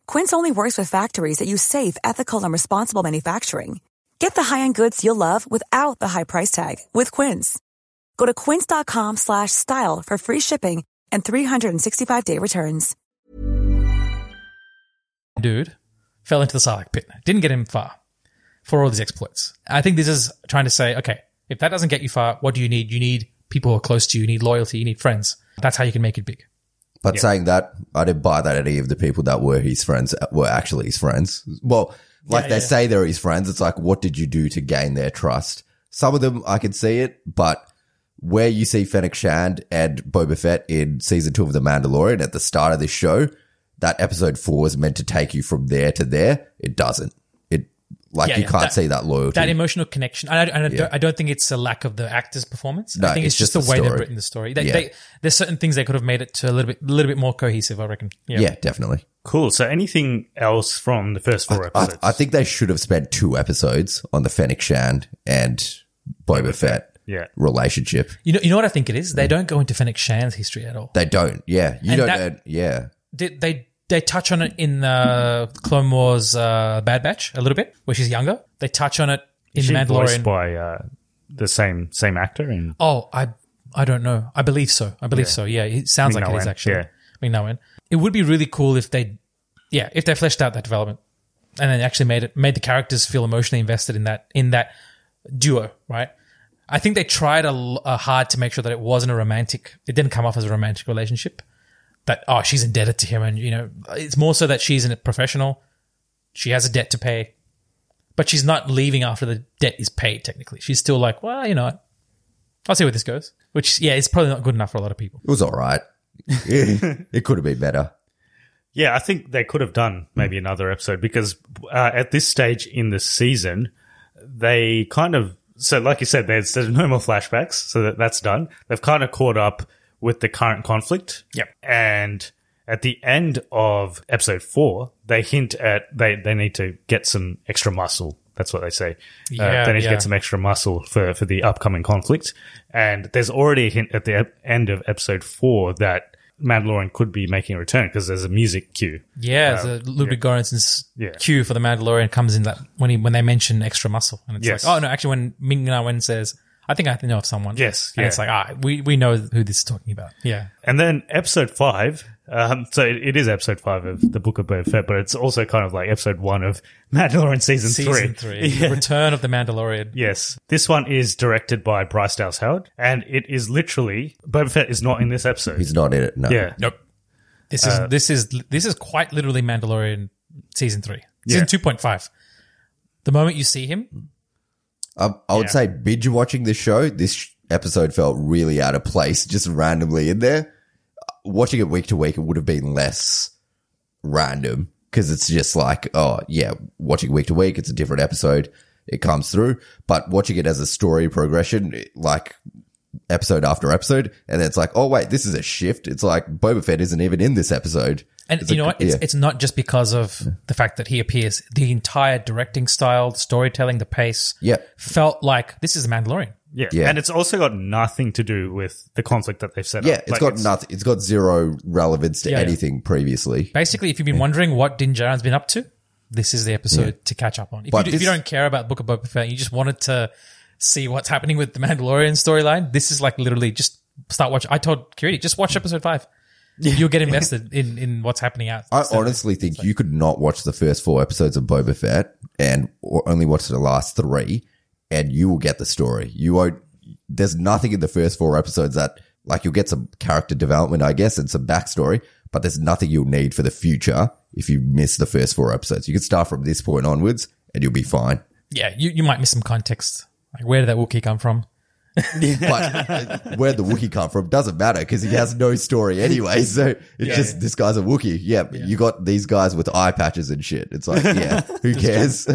Quince only works with factories that use safe, ethical, and responsible manufacturing. Get the high-end goods you'll love without the high price tag with Quince. Go to quince.com slash style for free shipping and 365-day returns. dude fell into the Sarlacc pit. Didn't get him far for all these exploits. I think this is trying to say, okay, if that doesn't get you far, what do you need? You need people who are close to you. You need loyalty. You need friends. That's how you can make it big. But saying that, I didn't buy that any of the people that were his friends were actually his friends. Well, like Yeah, they yeah. say they're his friends. It's like, what did you do to gain their trust? Some of them I can see it, but where you see Fennec Shand and Boba Fett in season two of The Mandalorian at the start of this show, that episode four is meant to take you from there to there. It doesn't. It like Yeah, you yeah, can't that- see that loyalty. That emotional connection. And I, and I, Yeah. don't, I don't think it's a lack of the actor's performance. No, I think it's, it's just, just the the way they've story. written the story. They, Yeah. they, there's certain things they could have made it to a little bit, a little bit more cohesive. I reckon. yeah. definitely. Cool. So anything else from the first four I, episodes? I think they should have spent two episodes on the Fennec Shand and Boba Fett Yeah. relationship. You know, you know what I think it is? They mm. don't go into Fennec Shand's history at all. They don't. Yeah, you And don't. that- know, yeah, They, they they touch on it in uh, Clone Wars uh, Bad Batch a little bit, where she's younger. They touch on it in Is the she voiced Mandalorian. by uh, the same same actor in Oh, I I don't know. I believe so. I believe Yeah. so. Yeah, it sounds like it is actually. yeah. Ming-Na It would be really cool if they, yeah, if they fleshed out that development and then actually made it made the characters feel emotionally invested in that in that duo, right? I think they tried a, l- a hard to make sure that it wasn't a romantic. It didn't come off as a romantic relationship. That oh, she's indebted to him, and you know, it's more so that she's a professional. She has a debt to pay, but she's not leaving after the debt is paid. Technically, she's still like, well, you know, what? I'll see where this goes. Which, yeah, it's probably not good enough for a lot of people. it was all right. it could have been better. Yeah, I think they could have done maybe another episode because uh, at this stage in the season, they kind of so like you said, there's there's no more flashbacks, so that, that's done. They've kind of caught up with the current conflict. Yep. And at the end of episode four, they hint at they they need to get some extra muscle. That's what they say. Yeah, uh, they need to get some extra muscle for for the upcoming conflict. And there's already a hint at the end of episode four that Mandalorian could be making a return because there's a music cue. Yeah, Um, the Ludwig Göransson's Yeah. cue for the Mandalorian comes in that when he when they mention extra muscle, and it's Yes. like, oh no, actually, when Ming Na Wen says, "I think I know of someone," Yes, and yeah. it's like, ah, we we know who this is talking about. Yeah, And then episode five, um, so it, it is episode five of the Book of Boba Fett, but it's also kind of like episode one of Mandalorian season, season three. three, Yeah. the Return of the Mandalorian. Yes. This one is directed by Bryce Dallas Howard, and it is literally Boba Fett is not in this episode. He's not in it. No. yeah. Nope. This is Uh, this is this is quite literally Mandalorian season three, Yeah. season two point five. The moment you see him, I, I would Yeah. say binge watching this show, this episode felt really out of place, just randomly in there. Watching it week to week, it would have been less random because it's just like, oh yeah, watching week to week, it's a different episode. It comes through, but watching it as a story progression, like episode after episode, and then it's like, oh wait, this is a shift. It's like Boba Fett isn't even in this episode. And It's you know like- what? It's, yeah. it's not just because of the fact that he appears. The entire directing style, the storytelling, the pace, Yeah. felt like this is a Mandalorian. yeah. Yeah. And it's also got nothing to do with the conflict that they've set Yeah, up. it's Like, it's got nothing. It's got zero relevance to Yeah, yeah. anything previously. Basically, if you've been wondering what Din Djarin's been up to, this is the episode to catch up on. If, But you, if you don't care about Book of Boba Fett, you just wanted to see what's happening with the Mandalorian storyline. This is like literally just start watching. I told Kiriti, just watch episode five. You'll get invested in, in what's happening out. I So- honestly think you could not watch the first four episodes of Boba Fett and or only watch the last three, and you will get the story. You won't. There's nothing in the first four episodes that like you'll get some character development, I guess, and some backstory, but there's nothing you'll need for the future if you miss the first four episodes. You can start from this point onwards, and you'll be fine. yeah, you, you might miss some context. Like, where did that Wookiee come from? But uh, where the Wookiee come from doesn't matter because he has no story anyway. So it's just this guy's a Wookiee. Yeah, but you got these guys with eye patches and shit. It's like, yeah, who cares?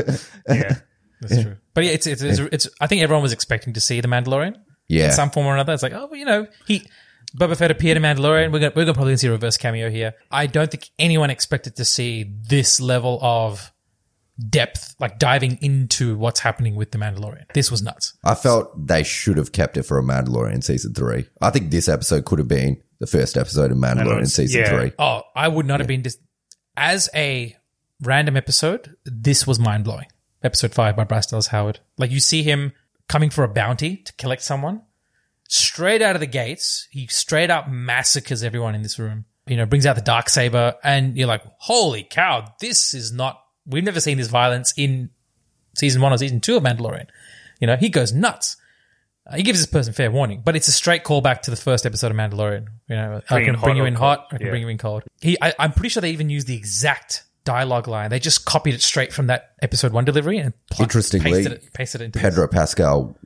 yeah. That's true. But yeah, it's, it's, it's, it's, I think everyone was expecting to see the Mandalorian. Yeah. In some form or another. It's like, oh, well, you know, he, Boba Fett appeared in Mandalorian. We're going we're gonna probably see a reverse cameo here. I don't think anyone expected to see this level of depth, like diving into what's happening with the Mandalorian. This was nuts. I felt they should have kept it for a Mandalorian season three. I think this episode could have been the first episode of Mandalorian Mandalorian, season yeah. three. Oh, I would not have been dis- as a random episode, this was mind blowing. Episode five by Bryce Dallas Howard. Like you see him coming for a bounty to collect someone. Straight out of the gates, he straight up massacres everyone in this room. You know, brings out the dark saber, and you're like, "Holy cow! This is not. We've never seen this violence in season one or season two of Mandalorian." You know, he goes nuts. Uh, he gives this person fair warning, but it's a straight callback to the first episode of Mandalorian. You know, I can bring you in cold. hot, I can Yeah. bring you in cold. He, I, I'm pretty sure they even used the exact dialogue line. They just copied it straight from that episode one delivery and pl- Interestingly, pasted it, pasted it into Pedro Pascal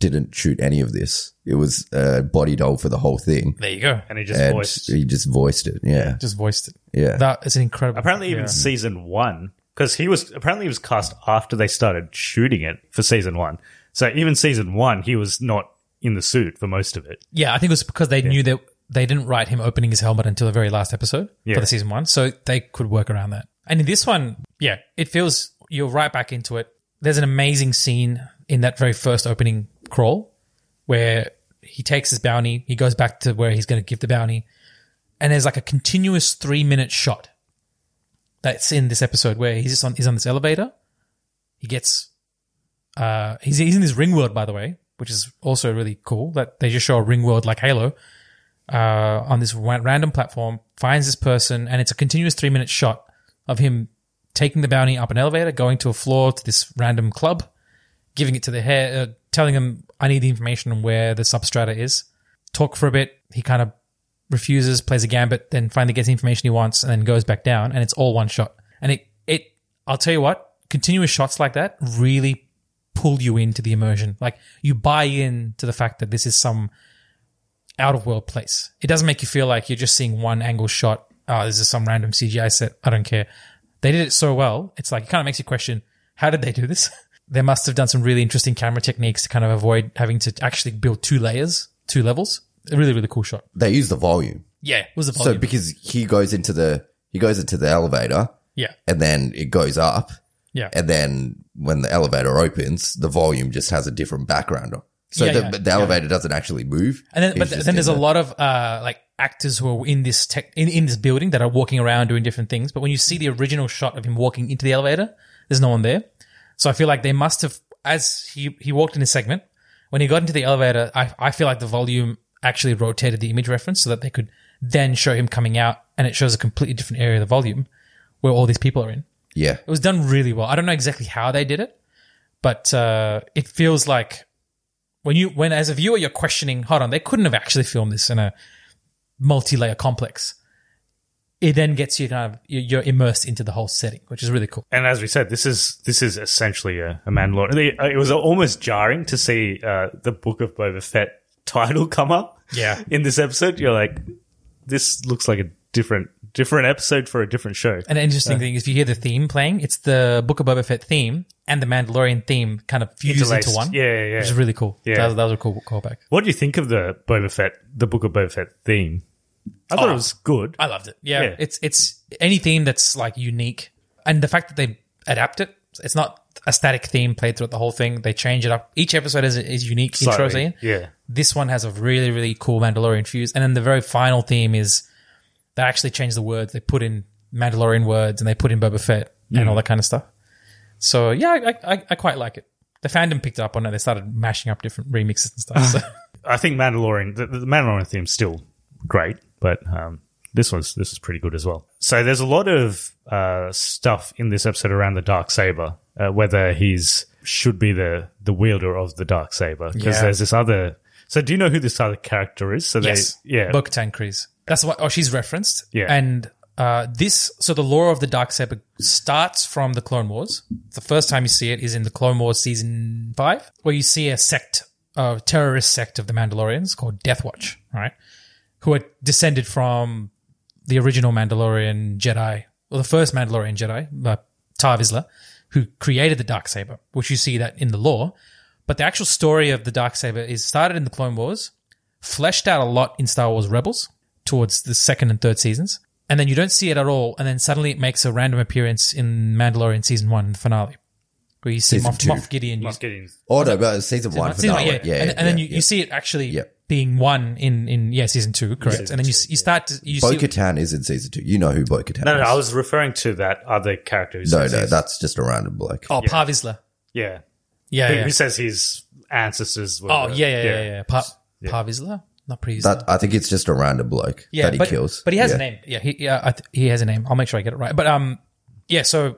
didn't shoot any of this. It was a body doll for the whole thing. There you go. and he just and voiced. he just voiced it. Yeah. Just voiced it. Yeah. That is an incredible. Apparently, even yeah. season one, because he was apparently he was cast after they started shooting it for season one. So even season one, he was not in the suit for most of it. Yeah, I think it was because they knew that they didn't write him opening his helmet until the very last episode Yeah. for the season one, so they could work around that. And in this one, yeah, it feels you're right back into it. There's an amazing scene in that very first opening crawl where he takes his bounty, he goes back to where he's going to give the bounty, and there's like a continuous three minute shot that's in this episode where he's just on he's on this elevator. He gets uh he's he's in this ring world by the way, which is also really cool that they just show a ring world like Halo uh on this random platform, finds this person and it's a continuous 3 minute shot of him taking the bounty up an elevator, going to a floor to this random club, giving it to the hair, uh, telling him I need the information on where the substrata is. Talk for a bit, he kind of refuses, plays a gambit, then finally gets the information he wants, and then goes back down, and it's all one shot. And it, it, I'll tell you what, continuous shots like that really pull you into the immersion. Like you buy in to the fact that this is some out of world place. It doesn't make you feel like you're just seeing one angle shot. Oh, this is some random CGI set. I don't care. They did it so well. It's like it kind of makes you question how did they do this? they must have done some really interesting camera techniques to kind of avoid having to actually build two layers, two levels. A really, really cool shot. They use the volume. Yeah, it was the volume. So because he goes into the he goes into the elevator yeah, and then it goes up yeah. and then when the elevator opens, the volume just has a different background. So Yeah, the, yeah, the yeah. elevator doesn't actually move. And then, but then there's a lot of uh, like actors who are in this tech in, in this building that are walking around doing different things. But when you see the original shot of him walking into the elevator, there's no one there. So I feel like they must have, as he he walked in his segment, when he got into the elevator, I I feel like the volume actually rotated the image reference so that they could then show him coming out, and it shows a completely different area of the volume where all these people are in. Yeah. It was done really well. I don't know exactly how they did it, but uh, it feels like when you when as a viewer you're questioning, hold on, they couldn't have actually filmed this in a multi-layer complex. It then gets you kind of you- you're immersed into the whole setting, which is really cool. And as we said, this is this is essentially a, a Mandalorian. It, it was almost jarring to see uh, the Book of Boba Fett title come up. Yeah. In this episode, you're like, this looks like a different different episode for a different show. An interesting thing is, if you hear the theme playing, it's the Book of Boba Fett theme and the Mandalorian theme kind of fused Interlaced. into one. Yeah, yeah, yeah. Which is really cool. Yeah. That, was, that was a cool callback. What do you think of the Boba Fett, the Book of Boba Fett theme? I thought Oh. it was good. I loved it. Yeah, Yeah. it's it's any theme that's like unique, and the fact that they adapt it. It's not a static theme played throughout the whole thing. They change it up. Each episode is is unique intro scene. yeah. This one has a really really cool Mandalorian fuse, and then the very final theme is they actually change the words. They put in Mandalorian words and they put in Boba Fett and all that kind of stuff. So yeah, I, I I quite like it. The fandom picked up on it. They started mashing up different remixes and stuff. So. I think Mandalorian, the, the Mandalorian theme's still great, but um, this was this is pretty good as well. So there's a lot of uh, stuff in this episode around the dark saber, uh, whether he's should be the the wielder of the dark saber because Yeah. there's this other. So do you know who this other character is? So Yes. they yeah Bo-Katan Kryze. That's what. Oh, she's referenced. Yeah. And uh, this, so the lore of the dark saber starts from the Clone Wars. The first time you see it is in the Clone Wars season five, where you see a sect, a terrorist sect of the Mandalorians called Death Watch, right? Who are descended from the original Mandalorian Jedi, or the first Mandalorian Jedi, uh, Tar Vizsla, who created the dark saber, which you see that in the lore. But the actual story of the dark saber is started in the Clone Wars, fleshed out a lot in Star Wars Rebels towards the second and third seasons. And then you don't see it at all. And then suddenly it makes a random appearance in Mandalorian season one, the finale, where you see Moff, two. Moff Gideon. Moff Gideon's- Oh no, but season one season one, finale. yeah. Yeah, and, yeah, and then yeah, you, yeah. you see it actually Yeah. Being one in in yeah season two, correct? and then you s- you start to you Bo see Katan is in season two. You know who Bo Katan No, no, is. I was referring to that other character. Who no, says no, he's- that's just a random bloke. oh Par Vizsla. yeah, yeah, who, yeah. who says his ancestors. Were oh the- yeah, yeah, yeah, yeah. Par, Par Vizsla? not Par That I think it's just a random bloke yeah, that he but, kills. but he has Yeah. a name. Yeah, he yeah I th- he has a name. I'll make sure I get it right. But um, yeah. So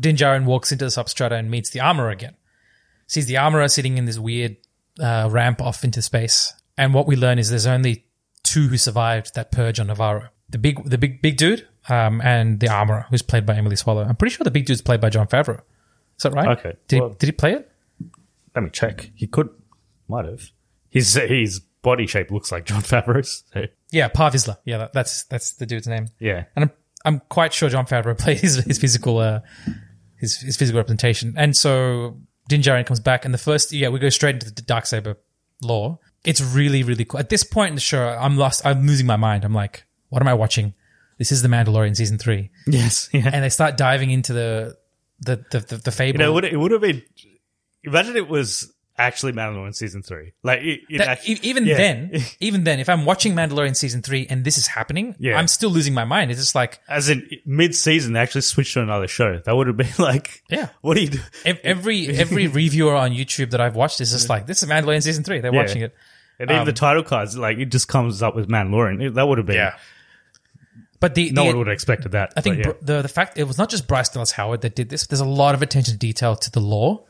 Din Djarin walks into the substrata and meets the armorer again. Sees the armorer sitting in this weird uh, ramp off into space, and what we learn is there's only two who survived that purge on Nevarro. The big, the big, big dude, um, and the armorer, who's played by Emily Swallow. I'm pretty sure the big dude's played by Jon Favreau. Is that right? Okay, Did, well- he, did he play it? Let me check. He could, might have. His his body shape looks like Jon Favreau's. So, Yeah, Par Vizsla. Yeah, that, that's that's the dude's name. yeah, and I'm I'm quite sure Jon Favreau played his his physical uh his his physical representation. And so Din Djarin comes back, and the first yeah we go straight into the dark saber lore. It's really really cool. At this point in the show, I'm lost. I'm losing my mind. I'm like, what am I watching? This is the Mandalorian season three, yes, yeah. and they start diving into the the the the, the fable. You know, it would, it would have been. Imagine it was actually Mandalorian season three. Like it, it That- act- e- even yeah. then, even then, if I'm watching Mandalorian season three and this is happening, Yeah. I'm still losing my mind. It's just like as in mid season, they actually switched to another show. That would have been like, Yeah. what do you do? Every every reviewer on YouTube that I've watched is just like, this is Mandalorian season three. They're Yeah. watching it. And even Um, the title cards, like it just comes up with Mandalorian. It- that would have been. Yeah. But the, No the- one would have expected that. I think yeah. the the fact it was not just Bryce Dallas Howard that did this. There's a lot of attention to detail to the lore.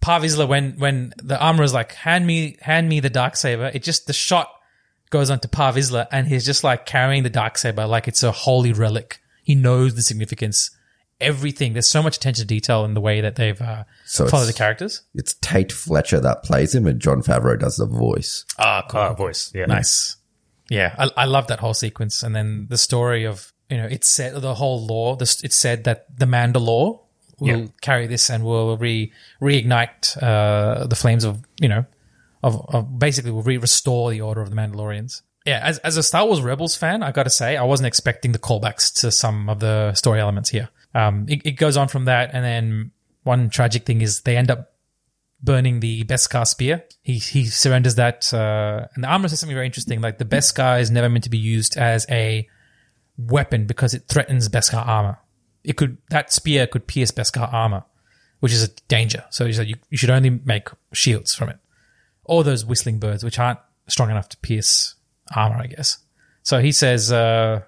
Par Vizsla, when when the armor is like, hand me hand me the dark saber, it just the shot goes on to Par and he's just like carrying the dark saber like it's a holy relic. He knows the significance, everything. There's so much attention to detail in the way that they've uh, So followed the characters. It's Tait Fletcher that plays him, and Jon Favreau does the voice. Ah, cool. Ah, voice. Yeah. Nice. Yeah, I, I love that whole sequence, and then the story of you know it's said the whole lore. This it's said that the Mandalore will Yeah. carry this and we'll re reignite uh, the flames of you know of, of basically will re restore the order of the Mandalorians. Yeah, as as a Star Wars Rebels fan, I got to say I wasn't expecting the callbacks to some of the story elements here. Um, it, it goes on from that, and then one tragic thing is they end up burning the Beskar spear. He he surrenders that, uh, and the armor says something very interesting. Like the Beskar is never meant to be used as a weapon because it threatens Beskar armor. It could that spear could pierce Beskar armor, which is a danger. So he you, you should only make shields from it, or those whistling birds, which aren't strong enough to pierce armor, I guess. So he says, uh,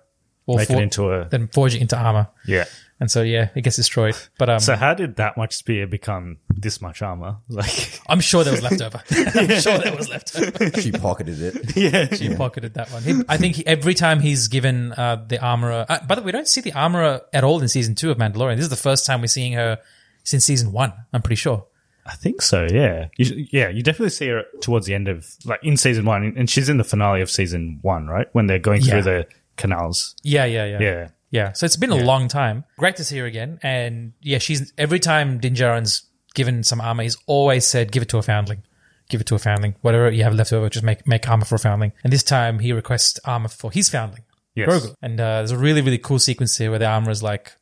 "Well, Make it into a- then forge it into armor." Yeah. And so yeah, it gets destroyed. But um, So how did that much spear become this much armor? Like, I'm sure there was leftover. I'm sure there was leftover. She pocketed it. yeah, She pocketed that one. He, I think he, every time he's given uh, the armorer. Uh, by the way, we don't see the armorer at all in season two of Mandalorian. This is the first time we're seeing her since season one. I'm pretty sure. I think so. Yeah, you, yeah. You definitely see her towards the end of like in season one, and she's in the finale of season one, right? When they're going Yeah. through the canals. Yeah, yeah, yeah, Yeah. Yeah. So it's been a long time. Great to see her again. And yeah, she's every time Din Djarin's given some armor, he's always said, "Give it to a foundling." Give it to a foundling. Whatever you have left over, just make make armor for a foundling. And this time he requests armor for his foundling. Yes. Grogu. And uh, there's a really, really cool sequence here where the armor is like,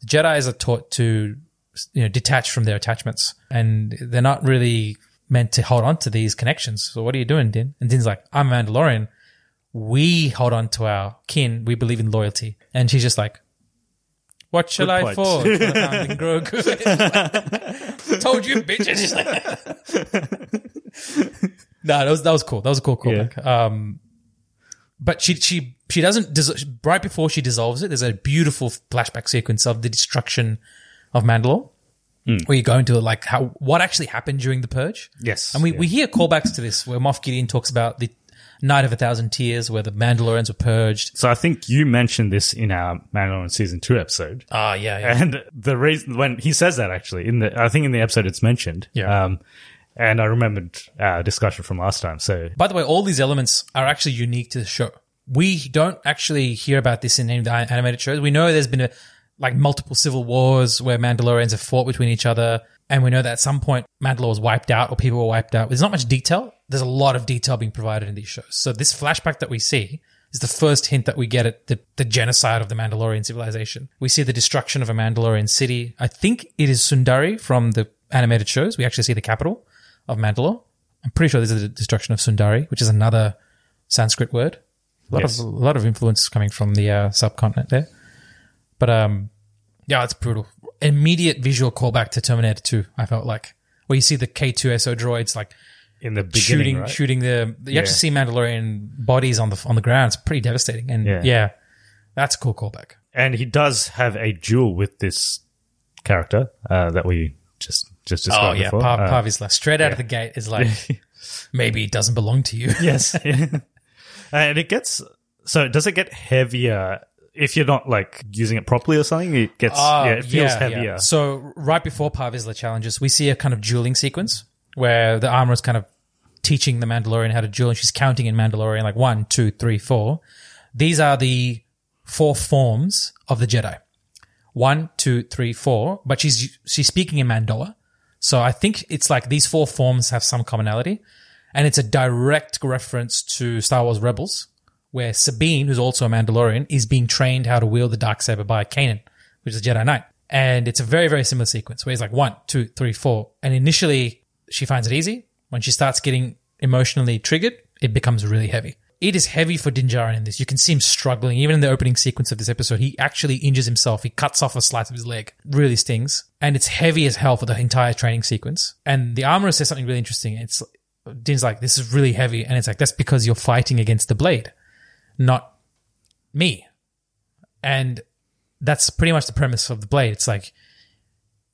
the Jedi's are taught to, you know, detach from their attachments, and they're not really meant to hold on to these connections. So what are you doing, Din? And Din's like, I'm a Mandalorian. We hold on to our kin. We believe in loyalty. And she's just like, what shall Good I point. forge for the foundling Grogu? Told you, bitch. And no, that was that was cool. That was a cool callback. Um, but she she she doesn't dis- right before she dissolves it. There's a beautiful flashback sequence of the destruction of Mandalore, Hmm. where you go into like how what actually happened during the purge. Yes, and we yeah. we hear callbacks to this where Moff Gideon talks about the Night of a Thousand Tears, where the Mandalorians were purged. So I think you mentioned this in our Mandalorian season two episode. Ah, yeah, yeah. And the reason when he says that actually in the, I think in the episode it's mentioned. Yeah. Um, and I remembered our discussion from last time. So By the way, all these elements are actually unique to the show. We don't actually hear about this in any of the animated shows. We know there's been a, like multiple civil wars where Mandalorians have fought between each other, and we know that at some point Mandalore was wiped out or people were wiped out. There's not much detail. There's a lot of detail being provided in these shows. So this flashback that we see is the first hint that we get at the, the genocide of the Mandalorian civilization. We see the destruction of a Mandalorian city. I think it is Sundari from the animated shows. We actually see the capital of Mandalore I'm pretty sure this is the destruction of Sundari, which is another Sanskrit word. A lot Yes. of a lot of influence coming from the uh, subcontinent there. But um, yeah, it's brutal. Immediate visual callback to Terminator 2. I felt like where you see the K2SO droids like In the beginning, shooting right? shooting the. You Yeah. actually see Mandalorian bodies on the on the ground. It's pretty devastating. And Yeah. yeah, that's a cool callback. and he does have a duel with this character uh, that we just just Oh yeah, before. Par- Uh, Par Vizsla straight out of the gate is like maybe it doesn't belong to you. yes, and it gets so. Does it get heavier if you're not like using it properly or something? It gets Oh, yeah, it feels yeah, heavier. yeah. So right before Par Vizsla challenges, we see a kind of dueling sequence where the armor is kind of teaching the Mandalorian how to duel, and she's counting in Mandalorian like one, two, three, four. These are the four forms of the Jedi. One, two, three, four. But she's she's speaking in Mando'a, so I think it's like these four forms have some commonality, and it's a direct reference to Star Wars Rebels, where Sabine, who's also a Mandalorian, is being trained how to wield the dark saber by Kanan, which is a Jedi Knight. And it's a very, very similar sequence where he's like one, two, three, four. And initially she finds it easy. When she starts getting emotionally triggered, it becomes really heavy. It is heavy for Din Djarin in this. You can see him struggling. Even in the opening sequence of this episode, he actually injures himself. He cuts off a slice of his leg. Really stings. And it's heavy as hell for the entire training sequence. And the armorer says something really interesting. It's Din's like, this is really heavy. And it's like, that's because you're fighting against the blade, not me. And that's pretty much the premise of the blade. It's like,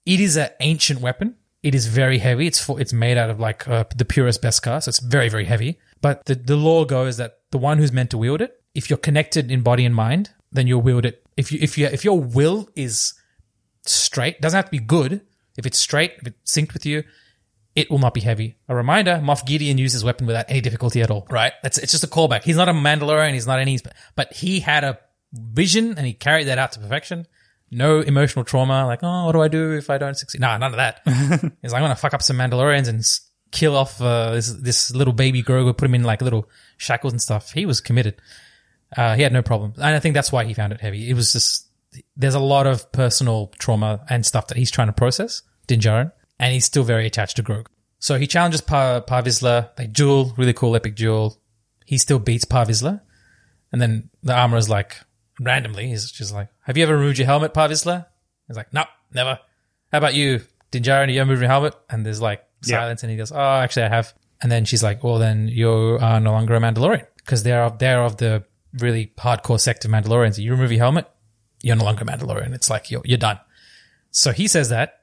it is an ancient weapon. It is very heavy. It's for, it's made out of like uh, the purest Beskar, so it's very very heavy. But the the lore goes that the one who's meant to wield it, if you're connected in body and mind, then you'll wield it. If you if you if your will is straight, doesn't have to be good. If it's straight, if it's synced with you, it will not be heavy. A reminder: Moff Gideon used his weapon without any difficulty at all. Right? That's it's just a callback. He's not a Mandalorian. He's not any, but he had a vision and he carried that out to perfection. No emotional trauma, like oh, what do I do if I don't succeed? No, none of that. He's like, I'm gonna fuck up some Mandalorians and kill off uh, this this little baby Grogu, put him in like little shackles and stuff. He was committed. Uh, he had no problem, and I think that's why he found it heavy. It was just there's a lot of personal trauma and stuff that he's trying to process, Din Djarin, and he's still very attached to Grogu. So he challenges Par- Parvisla. They duel, really cool, epic duel. He still beats Par Vizsla, and then the armorer's like randomly, he's just like, "Have you ever removed your helmet, Par Vizsla?" He's like, "Nope, never." How about you, Din Djarin? You ever removed your helmet? And there's like Yeah. silence, and he goes, "Oh, actually, I have." And then she's like, "Well, then you are no longer a Mandalorian because they're of, they're of the really hardcore sect of Mandalorians. You remove your helmet, you're no longer a Mandalorian. It's like you're you're done." So he says that,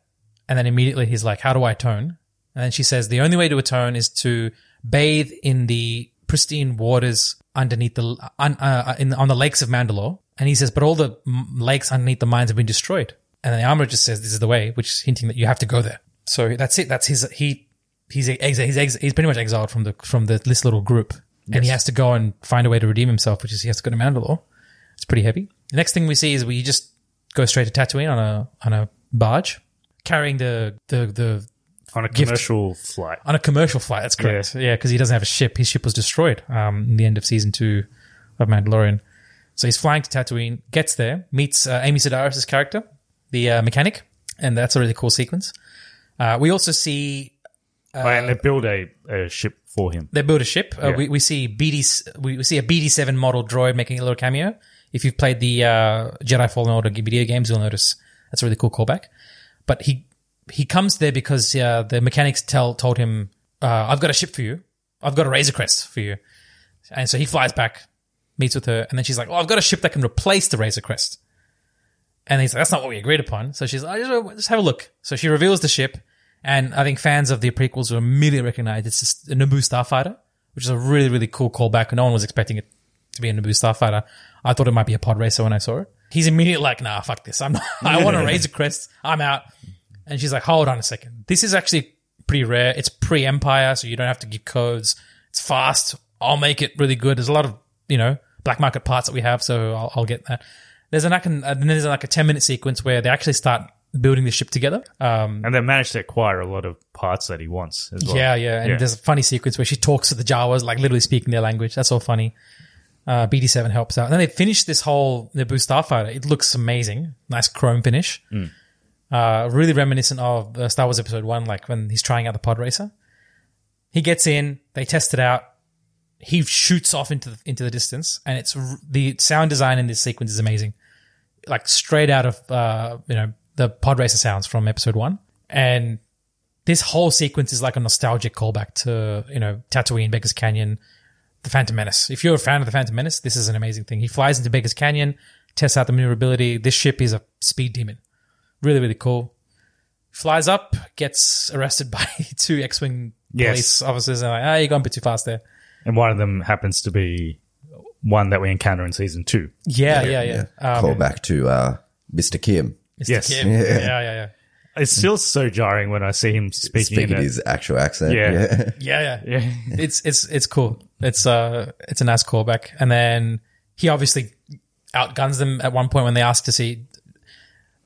and then immediately he's like, "How do I atone?" And then she says, "The only way to atone is to bathe in the pristine waters underneath the un, uh, in, on the lakes of Mandalore." And he says, "But all the m- lakes underneath the mines have been destroyed." And then the armor just says, "This is the way," which is hinting that you have to go there. So that's it. That's his. He he's ex- he's ex- he's pretty much exiled from the from the, this little group, and he has to go and find a way to redeem himself, which is he has to go to Mandalore. It's pretty heavy. The next thing we see is we just go straight to Tatooine on a on a barge, carrying the the the on a gift. commercial flight. on a commercial flight. That's correct. Yeah, because he doesn't have a ship. His ship was destroyed um, in the end of season two of Mandalorian. So he's flying to Tatooine, gets there, meets uh, Amy Sedaris' character, the uh, mechanic, and that's a really cool sequence. Uh, we also see Oh, and they build a, a ship for him. they build a ship. Uh, Yeah. we, we see BD, we, we see a BD7 model droid making a little cameo. If you've played the uh, Jedi Fallen Order video games, you'll notice that's a really cool callback. But he he comes there because uh, the mechanics tell told him, uh, "I've got a ship for you. I've got a Razor Crest for you." And so he flies back, meets with her, and then she's like, "Oh, I've got a ship that can replace the Razor Crest." And he's like, "That's not what we agreed upon." So she's like, "Just, just have a look." So she reveals the ship, and I think fans of the prequels will immediately recognize it's just a Naboo starfighter, which is a really really cool callback. No one was expecting it to be a Naboo starfighter. I thought it might be a pod racer when I saw it. He's immediately like, "Nah, fuck this. I'm not. I want a Razor Crest. I'm out." And she's like, "Hold on a second. This is actually pretty rare. It's pre-Empire, so you don't have to give codes. It's fast. I'll make it really good. There's a lot of you know black market parts that we have, so I'll, I'll get that." There's an like, an, uh, then there's like a 10 minute sequence where they actually start building the ship together. Um, And they managed to acquire a lot of parts that he wants as well. yeah, yeah. And there's a funny sequence where she talks to the Jawas, like literally speaking their language. That's all funny. Uh, BD7 helps out. And then they finish this whole Naboo Starfighter. It looks amazing. Nice chrome finish. Uh, really reminiscent of uh, Star Wars Episode 1, like when he's trying out the pod racer. He gets in, they test it out. He shoots off into the, into the distance, and it's r- the sound design in this sequence is amazing, like straight out of uh, you know the pod racer sounds from episode one, and this whole sequence is like a nostalgic callback to you know Tatooine, Beggars Canyon, the Phantom Menace. If you're a fan of the Phantom Menace, this is an amazing thing. He flies into Beggars Canyon, tests out the maneuverability. This ship is a speed demon, really really cool. Flies up, gets arrested by two X-wing Yes. police officers, and like, ah, you're going a bit too fast there. And one of them happens to be one that we encounter in season two. Yeah, yeah, yeah. Um, Call back to uh, Mr. Kim Mr. Yes. Kim. Yeah, yeah, yeah. It's still so jarring when I see him speaking, speaking in it. his actual accent. Yeah. yeah. Yeah, yeah. Yeah. it's it's it's cool. It's uh it's a nice callback. And then he obviously outguns them at one point when they ask to see.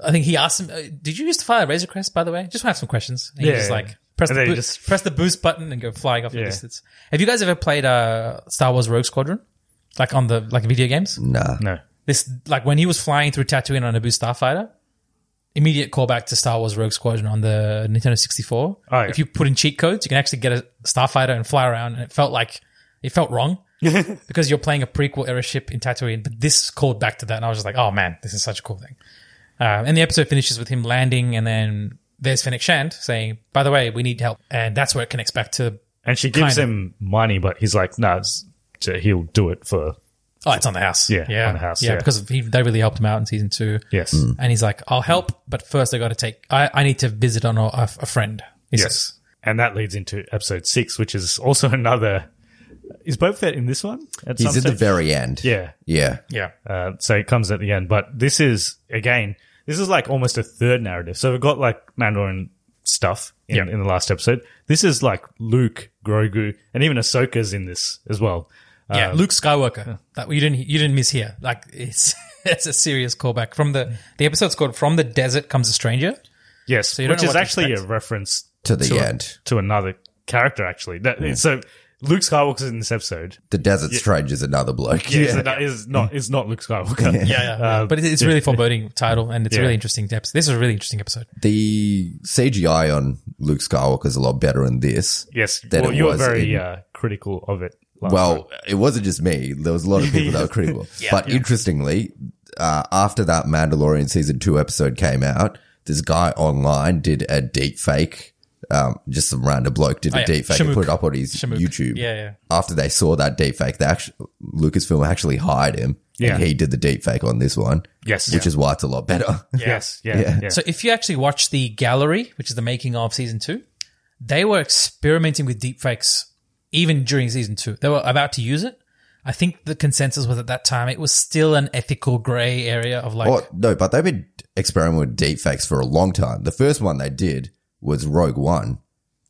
I think he asked him, uh, "Did you used to fire a Razor Crest?" By the way, just want to have some questions. And Yeah. he's just like press And the then he just- press the boost button and go flying off the Yeah. distance. Have you guys ever played uh Star Wars Rogue Squadron, like on the like video games? No. No. This like when he was flying through Tatooine on a boost starfighter. Immediate callback to Star Wars Rogue Squadron on the Nintendo 64. Oh, yeah. If you put in cheat codes, you can actually get a starfighter and fly around, and it felt like it felt wrong because you're playing a prequel era ship in Tatooine. But this called back to that, and I was just like, "Oh man, this is such a cool thing." Um, and the episode finishes with him landing, and then there's Fennec Shand saying, "By the way, we need help," and that's where it connects back to. And she gives Kind of. him money, but he's like, no, it's, he'll do it for. Oh, it's on the house. Yeah, yeah, on the house, Yeah, yeah. because he, they really helped him out in season two. Yes. and he's like, "I'll help, but first I got to take. I, I need to visit on a, a, a friend." He Yes. says. And that leads into episode six, which is also another. Is Boba Fett in this one? At He's some at the very end. Yeah. Yeah. Yeah, Uh, so it comes at the end. But this is, again, this is like almost a third narrative. So we've got like Mandalorian stuff in, Yeah. in the last episode. This is like Luke, Grogu, and even Ahsoka's in this as well. yeah. Um, Luke Skywalker. That you didn't you didn't miss here. Like it's it's a serious callback from the the episode's called "From the Desert Comes a Stranger." Yes, you don't which know is what to actually a reference To the a- end. to another character. Actually, that, so Luke Skywalker's in this episode. The Desert Strange is another bloke. Yeah, so that is not is not Luke Skywalker. Yeah, yeah. Uh, but it- it's really foreboding title, and it's a really interesting episode. This is a really interesting episode. The CGI on Luke Skywalker is a lot better in this. Yes, than well, it you were very in- uh, critical of it. Last well, time. it wasn't just me. There was a lot of people that were critical. but interestingly, uh, after that Mandalorian season two episode came out, this guy online did a deep fake. Um, just some random bloke did Oh, a yeah. deep fake and put it up on his Shamook. YouTube. Yeah, yeah. After they saw that deep fake, they actually, Lucasfilm actually hired him. Yeah. And he did the deep fake on this one. Yes. Which Yeah. is why it's a lot better. yes, yeah, Yeah. yeah. So if you actually watch the gallery, which is the making of season two, they were experimenting with deepfakes even during season two. They were about to use it. I think the consensus was at that time it was still an ethical gray area of like Oh, no, but they've been experimenting with deepfakes for a long time. The first one they did was Rogue One,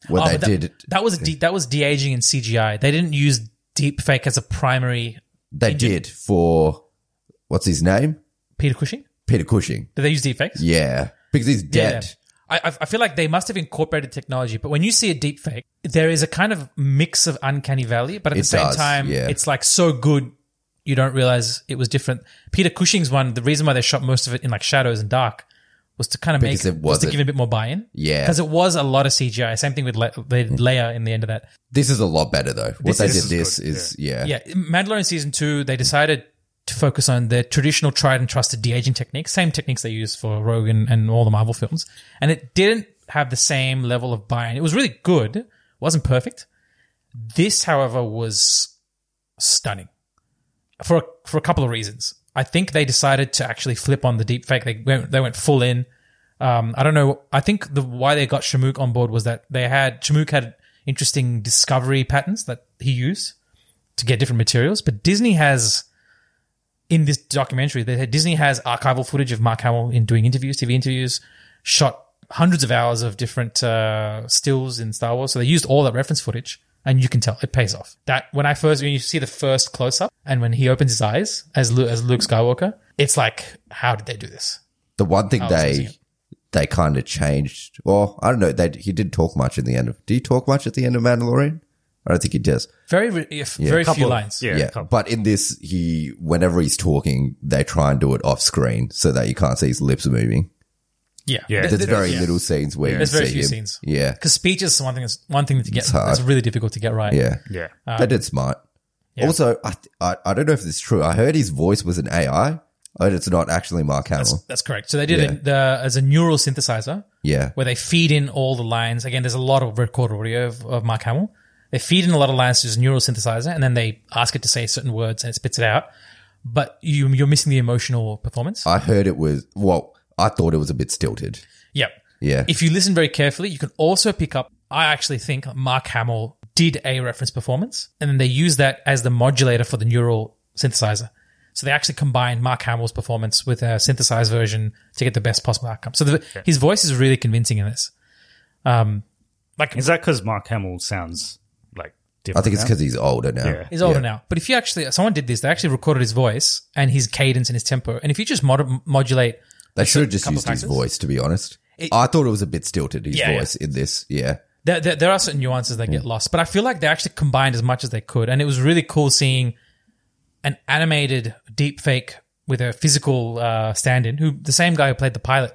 where Oh, they that, did that was de- that was de aging in CGI. They didn't use deepfake as a primary. they did for what's his name, Peter Cushing. Peter Cushing. Did they use deepfakes? Yeah, because he's dead. Yeah. I, I- I feel like they must have incorporated technology, but when you see a deep fake, there is a kind of mix of uncanny valley, but at It the same does, time, yeah. it's like so good you don't realize it was different. Peter Cushing's one, the reason why they shot most of it in like shadows and dark was to kind of make Because it was to give it a bit more buy-in. Yeah. because it was a lot of CGI. Same thing with Le- the mm. layer in the end of that. This is a lot better though. What they did this is is, yeah. Yeah, Mandalorian season two, they decided to focus on the traditional tried and trusted de aging techniques, same techniques they use for Rogue and, and all the Marvel films, and it didn't have the same level of buy-in. It was really good, it wasn't perfect. This, however, was stunning for a, for a couple of reasons. I think they decided to actually flip on the deep fake. They went they went full in. Um, I don't know. I think the why they got Shamook on board was that they had Shamook had interesting discovery patterns that he used to get different materials. But Disney has in this documentary, they had, Disney has archival footage of Mark Hamill in doing interviews, TV interviews, shot hundreds of hours of different uh, stills in Star Wars. So they used all that reference footage, and you can tell it pays off. That when I first when you see the first close up, and when he opens his eyes as Luke, as Luke Skywalker, it's like, how did they do this? The one thing they they kind of changed. Well, I don't know. They he didn't talk much in the end of. Do you talk much at the end of Mandalorian? I don't think he does. Very re- if- very Couple few lines. Yeah, Yeah, but in this, he whenever he's talking, they try and do it off screen so that you can't see his lips moving. Yeah, Yeah. There's very yeah. little scenes where There's you very see few him. scenes. Yeah, because speech is one thing. That's one thing to get. It's hard. That's really difficult to get right. yeah. Yeah. Um, they did smart. yeah. Also, I, I I don't know if this is true. I heard his voice was an AI. and it's not actually Mark Hamill. That's, that's correct. So they did Yeah. it the, as a neural synthesizer yeah, where they feed in all the lines. Again, there's a lot of record audio of, of Mark Hamill. They feed in a lot of lines to this neural synthesizer, and then they ask it to say certain words, and it spits it out. But you, you're missing the emotional performance. I heard it was. Well, I thought it was a bit stilted. yep. Yeah, If you listen very carefully, you can also pick up. I actually think Mark Hamill did a reference performance, and then they use that as the modulator for the neural synthesizer. So they actually combine Mark Hamill's performance with a synthesized version to get the best possible outcome. So the, his voice is really convincing in this. Um, like Is that because Mark Hamill sounds like different? I think it's because he's older now. Yeah. He's older Yeah. now. But if you actually, someone did this, they actually recorded his voice and his cadence and his tempo. And if you just mod- modulate, They should have just used his voice. To be honest, It- I thought it was a bit stilted. His Yeah, yeah. voice in this. Yeah, there, there, there are certain nuances that get lost. But I feel like they actually combined as much as they could. And it was really cool seeing an animated deep fake with a physical uh, stand in, who the same guy who played the pilot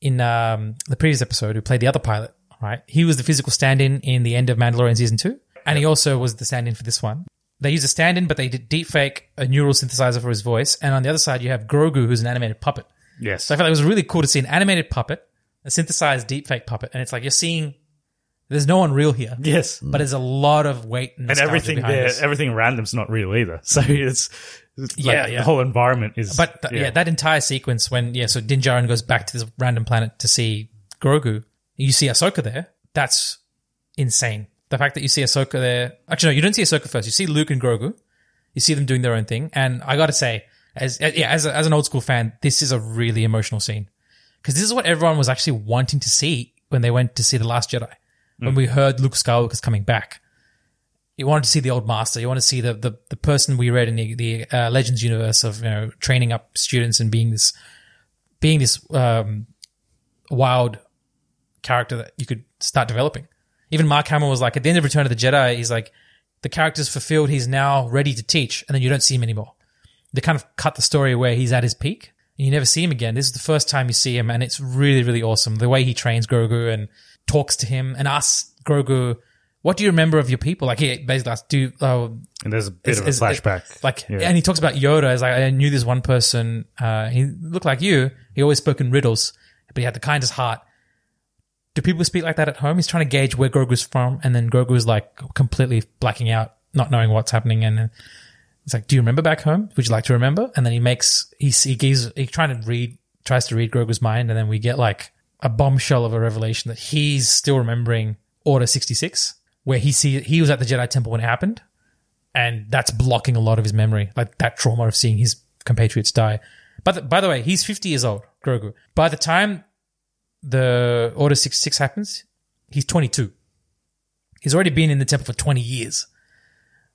in um, the previous episode, who played the other pilot, right? He was the physical stand in in the end of Mandalorian season two. And he also was the stand in for this one. They used a stand in, but they did deep fake a neural synthesizer for his voice. And on the other side, you have Grogu, who's an animated puppet. Yes. So I felt like it was really cool to see an animated puppet, a synthesized deepfake puppet, and it's like you're seeing there's no one real here, yes. but there's a lot of weight and, and everything there, this. everything random's not real either. So it's, it's like Yeah, yeah. the whole environment is. But th- yeah. that entire sequence when yeah, so Din Djarin goes back to this random planet to see Grogu, you see Ahsoka there. That's insane. The fact that you see Ahsoka there. Actually, no, you don't see Ahsoka first. You see Luke and Grogu. You see them doing their own thing, and I got to say, as uh, yeah, as a, as an old school fan, this is a really emotional scene because this is what everyone was actually wanting to see when they went to see the Last Jedi. When we heard Luke Skywalker's coming back, you wanted to see the old master. You want to see the the, the person we read in the, the uh, Legends universe of you know training up students and being this being this um, wild character that you could start developing. Even Mark Hamill was like at the end of Return of the Jedi, he's like the character's fulfilled. He's now ready to teach, and then you don't see him anymore. They kind of cut the story where he's at his peak, and you never see him again. This is the first time you see him, and it's really really awesome. The way he trains Grogu and talks to him and asks Grogu. What do you remember of your people? Like he basically asks, "Do uh, and there's a bit is- of a is- flashback. like, Yeah. and he talks about Yoda as like, I knew this one person. Uh, he looked like you. He always spoke in riddles, but he had the kindest heart. Do people speak like that at home? He's trying to gauge where Grogu's from, and then Grogu's like completely blacking out, not knowing what's happening, and it's like, "Do you remember back home? Would you like to remember?" And then he makes he he gives he trying to read tries to read Grogu's mind, and then we get like a bombshell of a revelation that he's still remembering Order sixty six, where he see he was at the Jedi Temple when it happened, and that's blocking a lot of his memory, like that trauma of seeing his compatriots die. But by the way, he's 50 years old, Grogu. By the time the Order 66 happens, he's 22. He's already been in the temple for 20 years.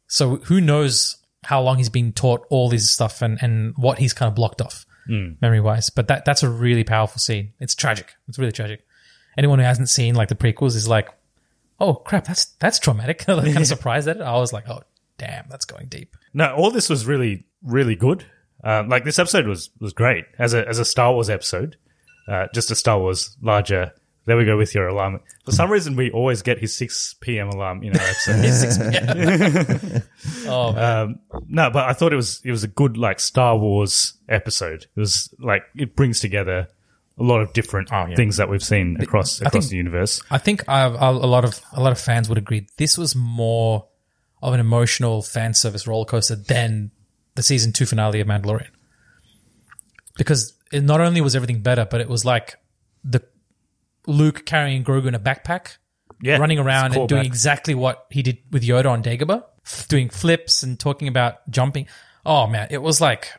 So who knows how long he's been taught all this stuff and, and what he's kind of blocked off memory wise. But that, that's a really powerful scene. It's tragic. It's really tragic. Anyone who hasn't seen like the prequels is like, oh crap, that's, that's traumatic. like, kind of surprised at it. I was like, oh damn, that's going deep. No, all this was really, really good. Um, like this episode was was great as a as a Star Wars episode, uh, just a Star Wars larger. There we go with your alarm. For some reason, we always get his six p.m. alarm in our episode. Oh man. um, no, but I thought it was it was a good like Star Wars episode. It was like it brings together a lot of different Oh, yeah. things that we've seen across I across think- the universe. I think I've, a lot of a lot of fans would agree this was more of an emotional fan service roller coaster than the season two finale of Mandalorian, because it not only was everything better, but it was like the Luke carrying Grogu in a backpack, Yeah, running around and doing callback. exactly what he did with Yoda on Dagobah, f- doing flips and talking about jumping. Oh man, it was like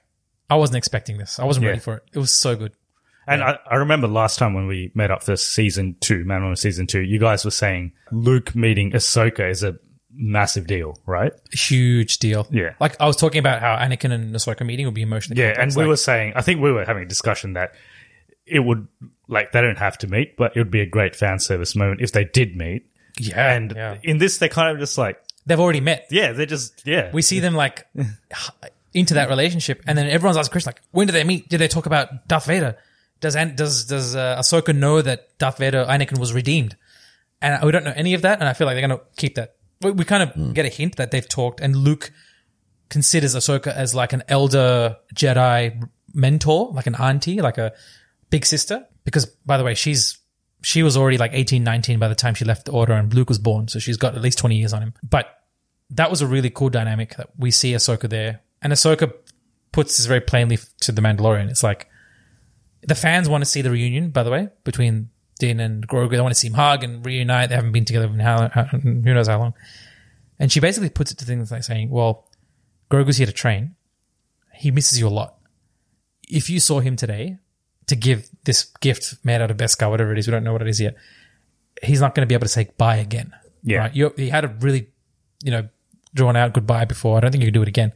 I wasn't expecting this. I wasn't Yeah. ready for it. It was so good. And I, I remember last time when we met up for season two, Man Mandalorian season two, you guys were saying Luke meeting Ahsoka is a massive deal, right? Huge deal. Yeah. Like I was talking about how Anakin and Ahsoka meeting would be emotionally. Yeah, and we Like, were saying, I think we were having a discussion that it would, like, they don't have to meet, but it would be a great fan service moment if they did meet. Yeah, And yeah. in this, they kind of just like, they've already met. yeah, they're just, yeah. We see them like into that relationship, and then everyone's asking Chris like, "When did they meet? Did they talk about Darth Vader? does An- does does uh, Ahsoka know that Darth Vader Anakin was redeemed? And we don't know any of that, and I feel like they're going to keep that. We, we kind of get a hint that they've talked, and Luke considers Ahsoka as like an elder Jedi mentor, like an auntie, like a big sister. Because by the way, she's she was already like 18, 19 by the time she left the order and Luke was born, so she's got at least 20 years on him. But that was a really cool dynamic that we see Ahsoka there. And Ahsoka puts this very plainly to the Mandalorian. It's like the fans want to see the reunion, by the way, between Din and Grogu. They want to see him hug and reunite. They haven't been together in how, who knows how long. And she basically puts it to things like saying, well, Grogu's here to train. He misses you a lot. If you saw him today to give this gift made out of Beskar, whatever it is, we don't know what it is yet, he's not going to be able to say bye again. Yeah. Right? You, he had a really, you know, drawn out goodbye before. I don't think you could do it again.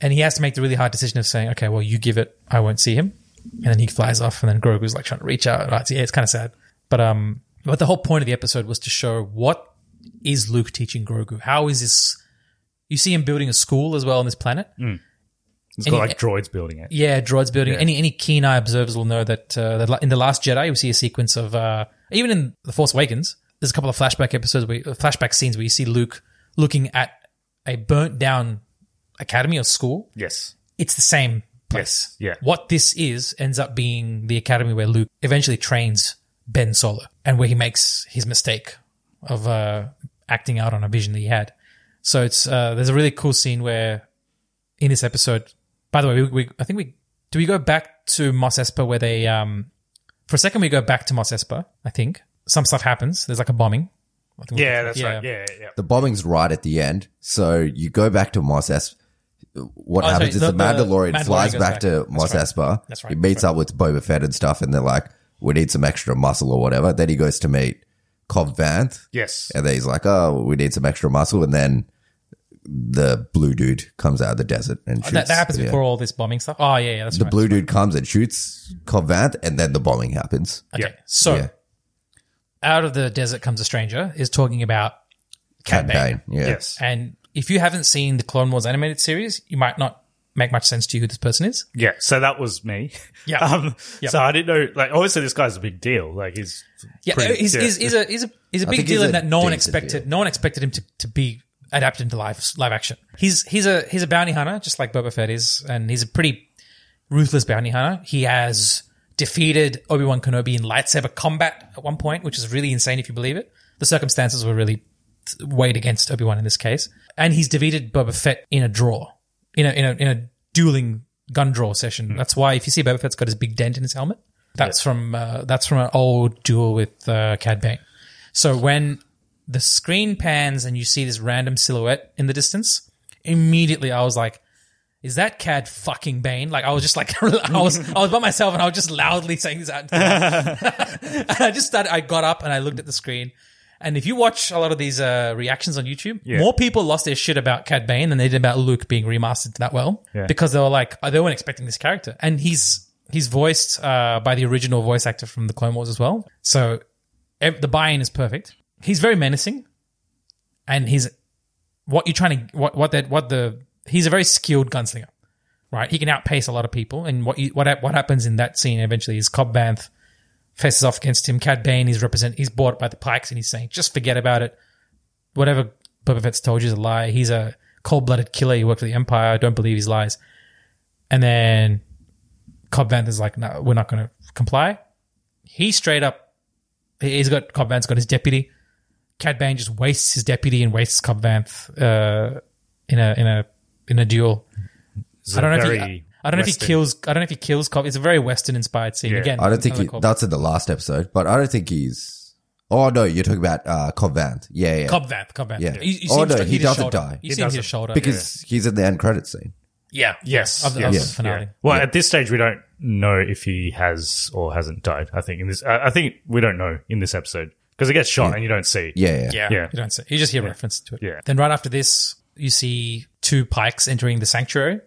And he has to make the really hard decision of saying, okay, well, you give it, I won't see him. And then he flies off, and then Grogu's like trying to reach out. Right? Yeah, it's kind of sad. But um, but the whole point of the episode was to show what is Luke teaching Grogu. How is this? You see him building a school as well on this planet. It's Any- got like droids building it. Yeah, droids building. Yeah. Any any keen eye observers will know that, uh, that in the Last Jedi, we see a sequence of uh, even in the Force Awakens. There's a couple of flashback episodes, where, uh, flashback scenes where you see Luke looking at a burnt down academy or school. Yes. It's the same place. Yes, yeah. What this is ends up being the academy where Luke eventually trains Ben Solo, and where he makes his mistake of uh, acting out on a vision that he had. So it's uh, there's a really cool scene where in this episode. By the way, we, we I think we do we go back to Mos Espa where they um for a second we go back to Mos Espa. I think some stuff happens. There's like a bombing. I think Yeah, that's right. Yeah, yeah. The bombing's right at the end. So you go back to Mos Espa. What Oh, sorry, happens is the- the, the Mandalorian, Mandalorian flies back, back. to That's Mos right. Espa. That's right. He meets That's up with Boba Fett and stuff, and they're like, "We need some extra muscle or whatever." Then he goes to meet Cobb Vanth, Yes. and then he's like, "Oh, we need some extra muscle." And then the blue dude comes out of the desert and shoots. That, that happens yeah. before all this bombing stuff. Oh yeah, yeah, that's The right. blue dude comes and shoots Cobb Vanth, and then the bombing happens. Okay, Yeah. so Yeah. out of the desert comes a stranger is talking about Cad Cad Bane. Bane, yeah. Yes. And if you haven't seen the Clone Wars animated series, you might not make much sense to you who this person is. Yeah, so that was me. Yeah. Um, Yeah. So I didn't know, like, obviously this guy's a big deal. Like, he's. Yeah, pretty- he's, yeah. he's, he's a he's a he's a I big think he's deal in a that no one decent expected deal. no one expected him to, to be adapted into live live action. He's he's a he's a bounty hunter, just like Boba Fett is, and he's a pretty ruthless bounty hunter. He has defeated Obi Wan Kenobi in lightsaber combat at one point, which is really insane if you believe it. The circumstances were really weighed against Obi Wan in this case, and he's defeated Boba Fett in a draw, in a in a in a dueling gun draw session. That's why if you see Boba Fett's got his big dent in his helmet, that's from uh, that's from an old duel with uh, Cad Bane. So when the screen pans and you see this random silhouette in the distance, immediately I was like, "Is that Cad fucking Bane?" Like I was just like, I was I was by myself and I was just loudly saying this out. and I just started. I got up and I looked at the screen. And if you watch a lot of these uh, reactions on YouTube, Yeah. more people lost their shit about Cad Bane than they did about Luke being remastered that well, Yeah. because they were like they weren't expecting this character, and he's he's voiced uh, by the original voice actor from the Clone Wars as well. So the buy-in is perfect. He's very menacing, and he's what you're trying to what what that what the he's a very skilled gunslinger, right? He can outpace a lot of people, and what you, what what happens in that scene eventually is Cobb Vanth faces off against him. Cad Bane is represent he's bought by the Pikes, and he's saying, "Just forget about it. Whatever Boba Fett's told you is a lie. He's a cold-blooded killer. He worked for the Empire. Don't believe his lies." And then Cobb Vanth is like, "No, we're not going to comply." He straight up, he's got Cobb Vanth's got his deputy. Cad Bane just wastes his deputy and wastes Cobb Vanth uh, in a in a in a duel. It's I don't know if he, I don't know if he kills. I don't know if he kills Cobb. It's a very Western inspired scene. Yeah. Again, I don't think he, that's in the last episode, but I don't think he's. Oh no, you're talking about uh, Cobb Vanth. Yeah, yeah. Cobb Vanth. Cobb Vanth. Yeah. You, you see Oh, no, st- he doesn't shoulder. die. You He see him hit doesn't. his shoulder because he's in the end credit scene. yeah, Yes. of the, yes, of the finale. yeah. Well, at this stage, we don't know if he has or hasn't died. I think in this, I I think we don't know in this episode because it gets shot and you don't see. Yeah, yeah. Yeah, Yeah. You don't see. You just hear reference to it. Yeah. Then right after this, you see two pikes entering the sanctuary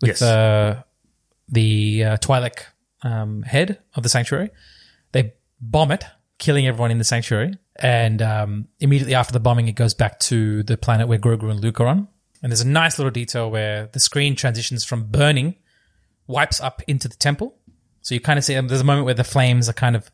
with Yes. uh, the uh, Twi'lek um, head of the sanctuary. They bomb it, killing everyone in the sanctuary. And um, immediately after the bombing, it goes back to the planet where Grogu and Luke are on. And there's a nice little detail where the screen transitions from burning, wipes up into the temple, So you kind of see um, there's a moment where the flames are kind of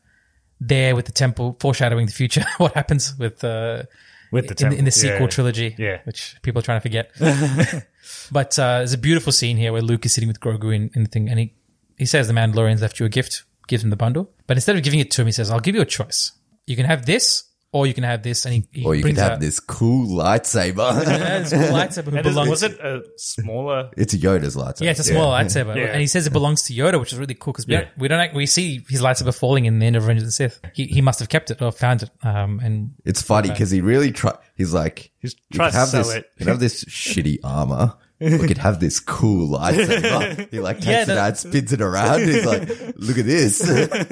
there with the temple, foreshadowing the future. what happens with uh, With the in, temple, in the sequel yeah. trilogy, Yeah. which people are trying to forget. but uh, there's a beautiful scene here where Luke is sitting with Grogu in, in the thing, and he he says the Mandalorian's left you a gift, gives him the bundle, but instead of giving it to him, he says, "I'll give you a choice. You can have this, or you can have this." And he, he Or you could brings have out this cool lightsaber. Yeah, this cool lightsaber who And is- belongs. was it a smaller? it's a Yoda's lightsaber. Yeah, it's a small lightsaber, Yeah. and he says it belongs to Yoda, which is really cool because we, Yeah. don't, we don't act- we see his lightsaber falling in the end of Revenge of the Sith. He, he must have kept it or found it, um, and It's funny because he really try. He's like, He's you tries to sell this, it. You have this shitty armor. We could have this cool lightsaber. He like takes Yeah, it out, spins it around. He's like, look at this.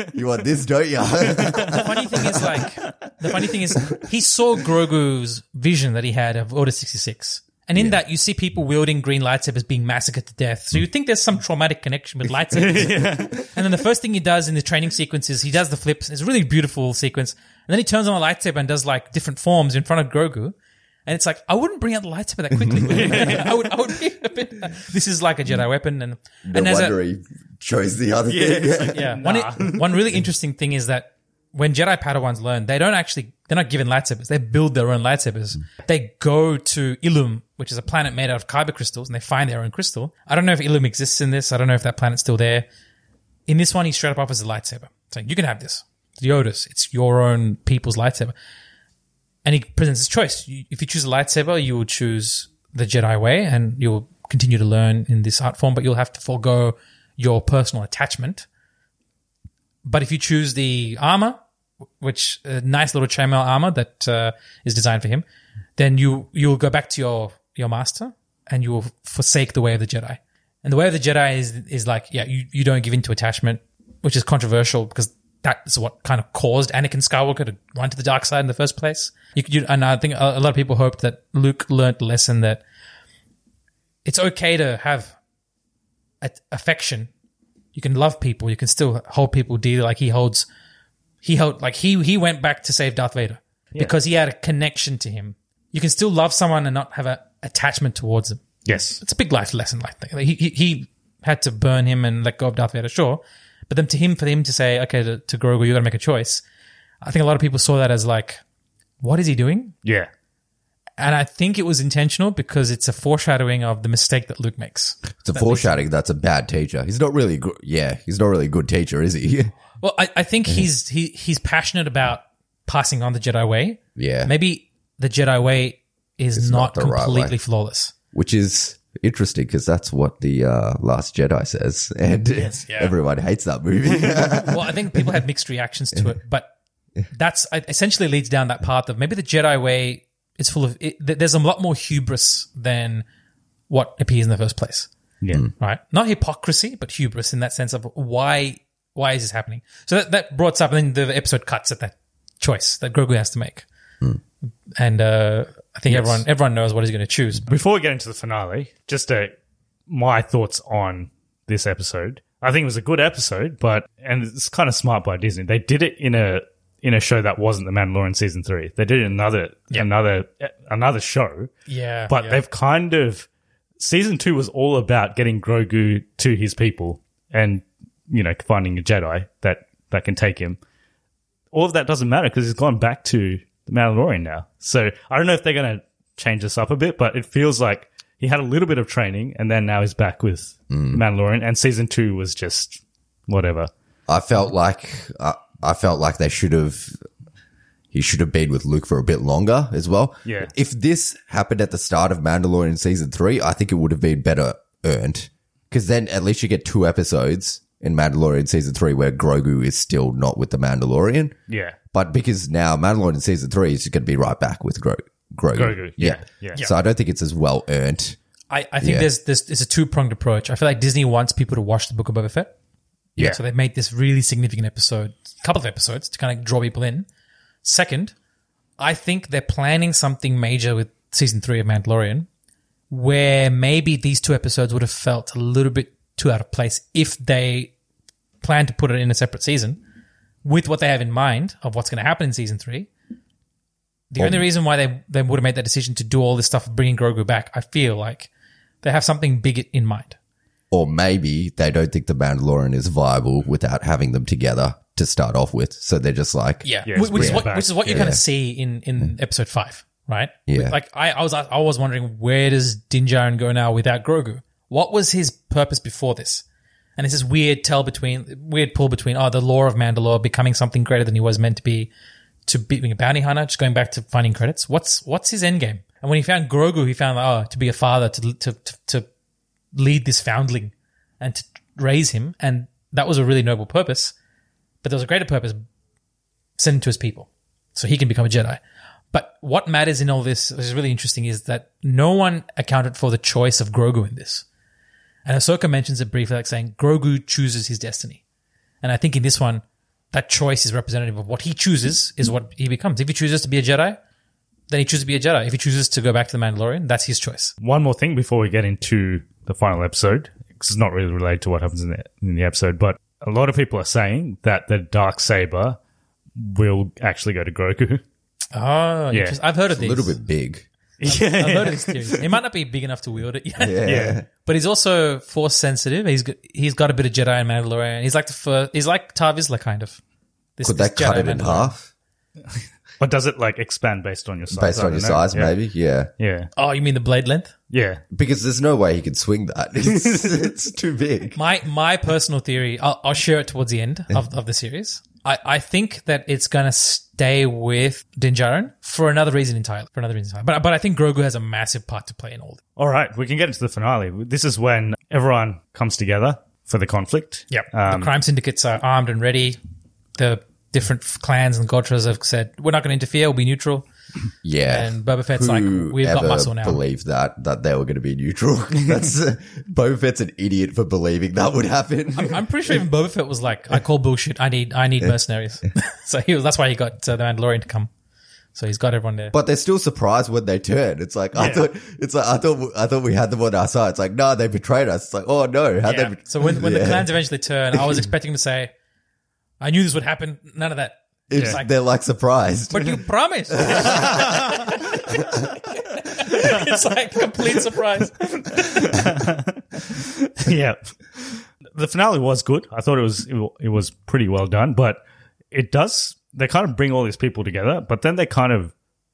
you want this, don't you? the funny thing is like the funny thing is he saw Grogu's vision that he had of Order sixty six. And in that, you see people wielding green lightsabers being massacred to death. So you think there's some traumatic connection with lightsabers. And then the first thing he does in the training sequence is he does the flips. It's a really beautiful sequence. And then he turns on a lightsaber and does like different forms in front of Grogu. And it's like, I wouldn't bring out the lightsaber that quickly. I would, I would be a bit, this is like a Jedi weapon. And, No and as a- wonder he chose the other thing. yeah. One, one really interesting thing is that when Jedi Padawans learn, they don't actually, they're not given lightsabers. They build their own lightsabers. Mm. They go to Ilum, which is a planet made out of kyber crystals, and they find their own crystal. I don't know if Ilum exists in this. I don't know if that planet's still there. In this one, he straight up offers a lightsaber, saying, you can have this. The Yodas. It's your own people's lightsaber. And he presents his choice. If you choose a lightsaber, you will choose the Jedi way and you'll continue to learn in this art form, but you'll have to forego your personal attachment. But if you choose the armor, which a nice little chainmail armor that uh, is designed for him, then you you'll go back to your your master and you will forsake the way of the Jedi. And the way of the Jedi is is like yeah, you you don't give in to attachment, which is controversial because that's what kind of caused Anakin Skywalker to run to the dark side in the first place. You, you, and I think a, lot of people hoped that Luke learned the lesson that it's okay to have a, affection. You can love people. You can still hold people dear, like he holds. He held like he he went back to save Darth Vader because he had a connection to him. You can still love someone and not have an attachment towards them. Yes. It's a big life lesson. Like he, he he had to burn him and let go of Darth Vader, sure, but then to him for him to say, okay, to, to Grogu, you got to make a choice. I think a lot of people saw that as like, what is he doing? Yeah. And I think it was intentional because it's a foreshadowing of the mistake that Luke makes. It's a foreshadowing. That's a bad teacher. He's not really good. Yeah, he's not really a good teacher, is he? Well, I, I think he's he he's passionate about passing on the Jedi way. yeah. Maybe the Jedi way is not not, the right completely flawless. Which is interesting because that's what the uh, Last Jedi says, and everyone hates that movie. well, I think people had mixed reactions to it, but that's essentially leads down that path of maybe the Jedi way is full of it, there's a lot more hubris than what appears in the first place, Yeah. right? Not hypocrisy, but hubris in that sense of why why is this happening? So that that brought us up, and then the episode cuts at that choice that Grogu has to make, and uh, I think everyone everyone knows what he's going to choose. Before we get into the finale, just uh, my thoughts on this episode. I think it was a good episode, but and it's kind of smart by Disney. They did it in a in a show that wasn't The Mandalorian season three. They did it in another another another show, Yeah, but yeah. they've kind of season two was all about getting Grogu to his people and you know finding a Jedi that that can take him. All of that doesn't matter because he's gone back to the Mandalorian now. So I don't know if they're going to change this up a bit, but it feels like he had a little bit of training and then now he's back with Mandalorian. And season two was just whatever. I felt like uh, I felt like they should have. He should have been with Luke for a bit longer as well. Yeah. If this happened at the start of Mandalorian season three, I think it would have been better earned because then at least you get two episodes in Mandalorian season three where Grogu is still not with the Mandalorian. Yeah. But because now Mandalorian season three is going to be right back with Gro- Grogu. Grogu, yeah, yeah. So I don't think it's as well earned. I, I think Yeah. there's there's it's a two pronged approach. I feel like Disney wants people to watch the Book of Boba Fett. Yeah. So they made this really significant episode, couple of episodes to kind of draw people in. Second, I think they're planning something major with season three of Mandalorian, where maybe these two episodes would have felt a little bit too out of place if they plan to put it in a separate season with what they have in mind of what's going to happen in season three. The only reason why they, they would have made that decision to do all this stuff, of bringing Grogu back, I feel like they have something big in mind. or maybe they don't think the Mandalorian is viable without having them together to start off with. So they're just like, Yeah, Yeah, which, which is what which is what you Yeah. kind of see in in mm. episode five, right? Yeah. Like I, I was I was wondering where does Din Djarin go now without Grogu? What was his purpose before this? And it's this weird tell between weird pull between oh the lore of Mandalore becoming something greater than he was meant to be to being a bounty hunter, just going back to finding credits. What's what's his end game? And when he found Grogu, he found oh to be a father to to to, to lead this foundling and to raise him, and that was a really noble purpose. But there was a greater purpose send him to his people so he can become a Jedi. But what matters in all this, which is really interesting, is that no one accounted for the choice of Grogu in this. And Ahsoka mentions it briefly, like saying Grogu chooses his destiny. And I think in this one, that choice is representative of what he chooses is what he becomes. If he chooses to be a Jedi, then he chooses to be a Jedi. If he chooses to go back to the Mandalorian, that's his choice. One more thing before we get into the final episode, because it's not really related to what happens in the, in the episode, but a lot of people are saying that the dark saber will actually go to Grogu. Oh, Yeah. interest- I've heard of a these. A little bit big. I've heard of these theories. He might not be big enough to wield it yet. Yeah. Yeah. But he's also force sensitive. He's got, he's got a bit of Jedi and Mandalorian. He's like the first, he's like Tarre Vizsla kind of. This, Could this they cut Jedi it in Mandalorian. half Or does it like expand based on your size? based I on your don't know. size? Yeah. Maybe, yeah. Yeah. Oh, you mean the blade length? Yeah. Because there's no way he could swing that. It's, it's too big. My my personal theory, I'll, I'll share it towards the end of, of the series. I, I think that it's going to stay with Din Djarin for another reason entirely. For another reason entirely. But, but I think Grogu has a massive part to play in all this. All right. We can get into the finale. This is when everyone comes together for the conflict. Yep. Um, the crime syndicates are armed and ready. The different clans and Gotras have said, we're not going to interfere, we'll be neutral. Yeah. And Boba Fett's like, we've got muscle now. Believe that that they were going to be neutral. That's Boba Fett's an idiot for believing that would happen. I'm pretty sure even Boba Fett was like, I call bullshit. I need, I need mercenaries. so he was, that's why he got uh, the Mandalorian to come. So he's got everyone there. But they're still surprised when they turn. It's like I Yeah. thought. It's like I thought. I thought we had them on our side. It's like no, they betrayed us. It's like oh no, how Yeah. they? bet- So when, when the Yeah. clans eventually turn, I was expecting to say, I knew this would happen. None of that. It's like- they're like surprised. But you promised. it's like complete surprise. yeah. The finale was good. I thought it was it was pretty well done, but it does they kind of bring all these people together, but then they kind of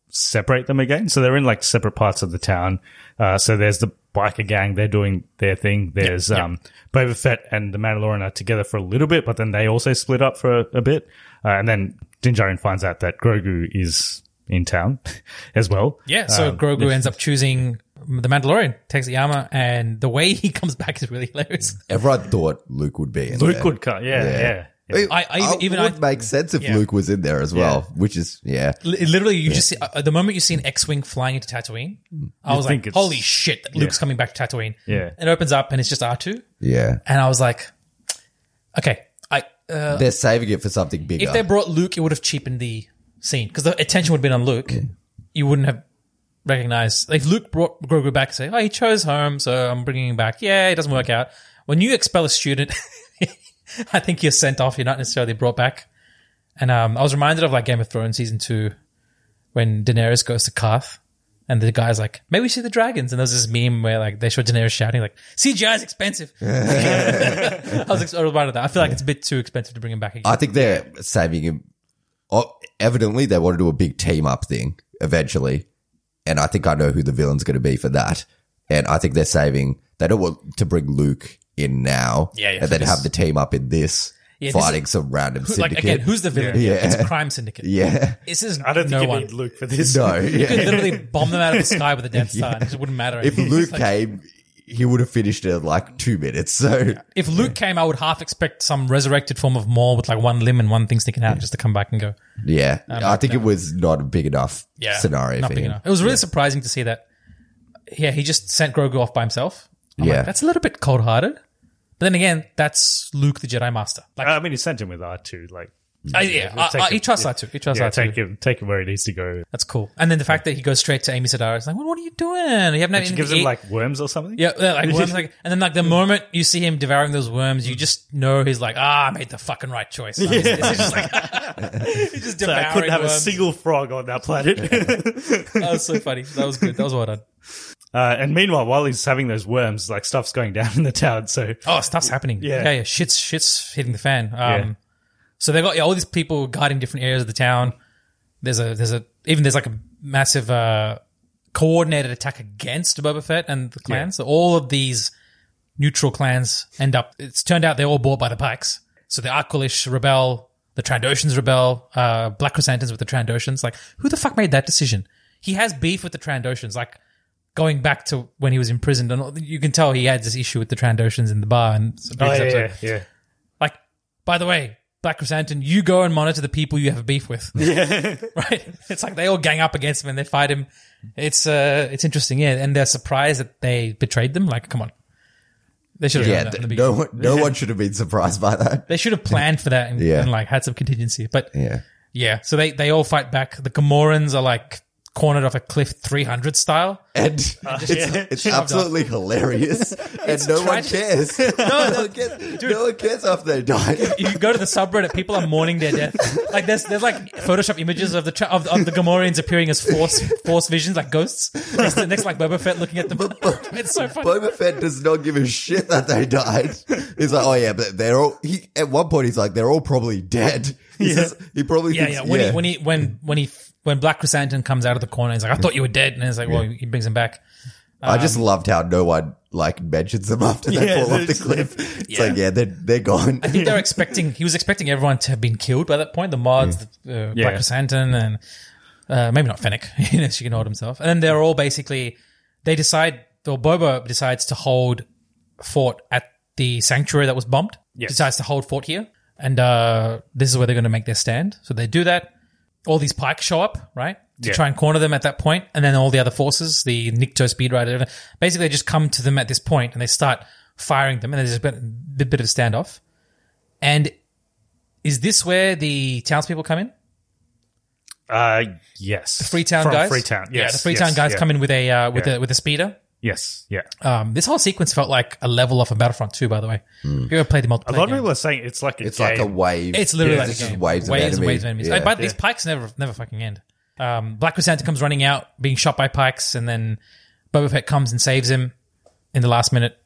separate them again. So they're in like separate parts of the town. Uh, so there's the biker gang, they're doing their thing. There's um Boba Fett and the Mandalorian are together for a little bit, but then they also split up for a, a bit. Uh, and then Din Djarin finds out that Grogu is in town as well. Yeah, so Um, Grogu ends up choosing the Mandalorian, takes the armor, and the way he comes back is really hilarious. Everyone thought Luke would be in Luke there. would cut. Yeah, Yeah. yeah. It, I- I even- even would I- make sense if Yeah. Luke was in there as well, which is yeah. Li- Literally, you just see, uh, the moment you see an X-wing flying into Tatooine, I was like, "Holy shit!" that Luke's coming back to Tatooine. Yeah. it opens up and it's just R two, Yeah, and I was like, "Okay, I uh, they're saving it for something bigger. if they brought Luke, it would have cheapened the scene because the attention would have been on Luke. You wouldn't have recognized like, if Luke brought Grogu back and say, "Oh, he chose home, so I'm bringing him back." Yeah, it doesn't work out. When you expel a student, I think you're sent off. You're not necessarily brought back. And um, I was reminded of like Game of Thrones season two when Daenerys goes to Qarth. And the guy's like, maybe we see the dragons. And there's this meme where like they show Daenerys shouting like, CGI is expensive. I was ex- reminded of that. I feel like it's a bit too expensive to bring him back again. I think they're saving him. Oh, evidently, they want to do a big team up thing eventually, and I think I know who the villain's going to be for that. And I think they're saving. They don't want to bring Luke in now, Yeah, yeah, and then have the team up in this Yeah, fighting is- some random Who- syndicate. like again, who's the villain? Yeah. It's a Crime Syndicate. yeah, This is I don't think no you one. need Luke for this. no, You could literally bomb them out of the sky with a Death Star. and It wouldn't matter. If It's Luke like- came, he would have finished it in like two minutes. So if Luke came, I would half expect some resurrected form of Maul with like one limb and one thing sticking out just to come back and go. yeah, um, I think it was not a big enough Yeah, scenario not for big him. enough. It was really surprising to see that. Yeah, he just sent Grogu off by himself. I'm Yeah. like, that's a little bit cold hearted. But then again, that's Luke the Jedi Master. Like, I mean, he sent him with R two. Like, I, yeah, I, uh, take uh, I, it- he trusts yeah. that too. He trusts yeah, that too. take him, take him where he needs to go. That's cool. And then the fact that he goes straight to Amy Sedaris, is like, what, what are you doing? You haven't She gives him eat. like worms or something. Yeah, yeah, like worms, like, and then like the moment you see him devouring those worms, you just know he's like, ah, I made the fucking right choice. Like, it's- it's just like, he's just So devouring I couldn't have a single frog on that planet. That was so funny. That was good. That was well done. Uh, and meanwhile, while he's having those worms, like stuff's going down in the town. So Oh, stuff's happening. Yeah. yeah, yeah. Shit's shit's hitting the fan. Um, Yeah. So they got yeah, all these people guarding different areas of the town. There's a there's a even there's like a massive uh, coordinated attack against Boba Fett and the clans. So all of these neutral clans end up. It's turned out they're all bought by the Pikes. So the Aqualish rebel, the Trandoshans rebel, uh, Black Krrsantan's with the Trandoshans. Like who the fuck made that decision? He has beef with the Trandoshans. Like going back to when he was imprisoned, and you can tell he had this issue with the Trandoshans in the bar. And it's a oh, yeah, yeah, yeah. Like, by the way, Black Krrsantan, you go and monitor the people you have a beef with. Yeah. right? It's like they all gang up against him and they fight him. It's uh it's interesting, yeah. And they're surprised that they betrayed them. Like, come on. They should have Yeah, done that in the no one, no one should have been surprised by that. They should have planned for that and, Yeah. and like had some contingency. But Yeah. yeah, so they, they all fight back. The Gamorreans are like cornered off a cliff 300 style. And uh, it's, it's Shoved off. absolutely hilarious. and no one tragic. cares. no, one cares. no one cares after they die. You go to the subreddit, people are mourning their death. Like there's there's like Photoshop images of the tra- of, of the Gamorreans appearing as force force visions, like ghosts, next to, next like Boba Fett looking at them. it's so funny. Boba Fett does not give a shit that they died. He's like, oh yeah, but they're all. He at one point he's like, they're all probably dead. He, says, he probably yeah, thinks, yeah. When he when he when when he when Black Krrsantan comes out of the corner, he's like, "I thought you were dead," and it's like, "Well, he brings him back." I just Um, loved how no one like mentions them after they Yeah, fall off the it's- cliff. It's like, yeah, they're they're gone. I think they're expecting. He was expecting everyone to have been killed by that point. The mods, the, uh, Yeah. Black Krrsantan, and uh, maybe not Fennec. you know, she can hold himself. And then they're all basically. They decide. Or Boba decides to hold fort at the sanctuary that was bombed. Yes. Decides to hold fort here, and uh, this is where they're going to make their stand. So they do that. All these pikes show up, right, to Yeah. try and corner them at that point, and then all the other forces, the Nikto Speed Rider, basically they just come to them at this point and they start firing them, and there's a bit, bit, bit of standoff. And is this where the townspeople come in? Uh, yes. The Freetown From guys. Freetown. Yes. yeah, the Freetown yes, guys yeah. come in with a uh, with Yeah. a with a speeder. Yes. Yeah. Um, this whole sequence felt like a level off of Battlefront 2, by the way. If you ever played the multiplayer, A lot of game. people are saying it's like a It's like a wave. It's literally Yeah, like it's a just game. waves, of waves enemy. and waves of enemies. Yeah. But these pikes never never fucking end. Um, Black Krrsantan comes running out, being shot by pikes, and then Boba Fett comes and saves him in the last minute.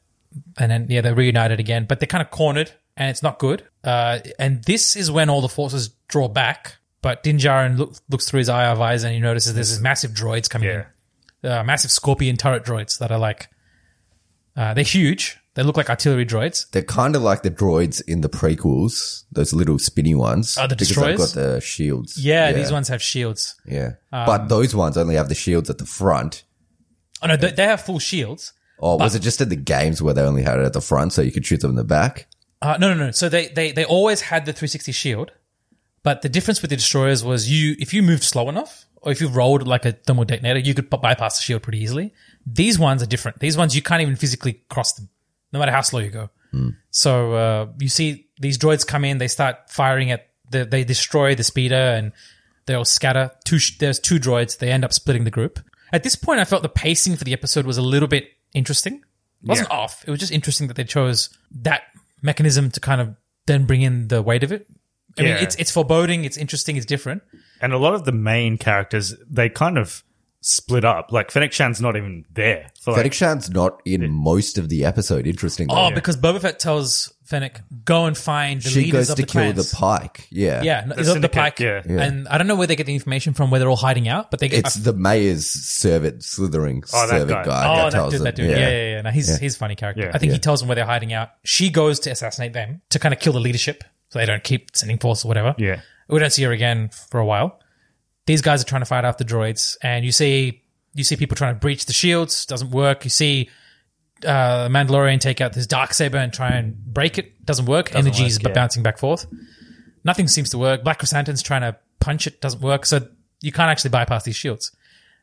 And then yeah, they're reunited again, but they're kind of cornered, and it's not good. Uh, and this is when all the forces draw back. But Din Djarin look, looks through his eye of eyes, and he notices there's these massive droids coming Yeah. in, uh, massive Scorpion turret droids that are like, uh, they're huge. They look like artillery droids. They're kind of like the droids in the prequels, those little spinny ones. Oh, the because destroyers? They've got the shields. Yeah, these ones have shields. Yeah, Um, but those ones only have the shields at the front. Oh no, they, they have full shields. Or was it just in the games where they only had it at the front, so you could shoot them in the back? Uh, no, no, no. So they, they, they always had the 360 shield, but the difference with the destroyers was you, if you moved slow enough, or if you rolled like a thermal detonator, you could bypass the shield pretty easily. These ones are different. These ones you can't even physically cross them, no matter how slow you go. So uh, you see these droids come in, they start firing at the, they destroy the speeder, and they all scatter. Two, there's two droids. They end up splitting the group. At this point, I felt the pacing for the episode was a little bit interesting. It wasn't off. It was just interesting that they chose that mechanism to kind of then bring in the weight of it. I mean, it's it's foreboding, it's interesting, it's different. And a lot of the main characters they kind of split up. Like Fennec Shand's not even there. For like, Fennec Shand's not in most of the episode, interestingly. Oh, because Boba Fett tells Fennec, "Go and find the she leaders goes of to the kill clans." the pike. Yeah. yeah, no, The the, the syndicate, pike. yeah. Yeah. And I don't know where they get the information from, where they're all hiding out, but they get. It's the mayor's servant, slithering Oh, that servant guy. guy. Oh, that that tells dude, them. that dude. Yeah, yeah, yeah. No, he's he's a funny character. Yeah. I think he tells them where they're hiding out. She goes to assassinate them to kind of kill the leadership, so they don't keep sending force or whatever. Yeah. We don't see her again for a while. These guys are trying to fight off the droids, and you see you see people trying to breach the shields. Doesn't work. You see uh, Mandalorian take out this dark saber and try and break it. Doesn't work. Energies work, yeah. bouncing back forth. Nothing seems to work. Black Krrsantan's trying to punch it. Doesn't work. So you can't actually bypass these shields.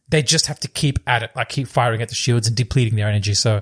They just have to keep at it, like keep firing at the shields and depleting their energy. So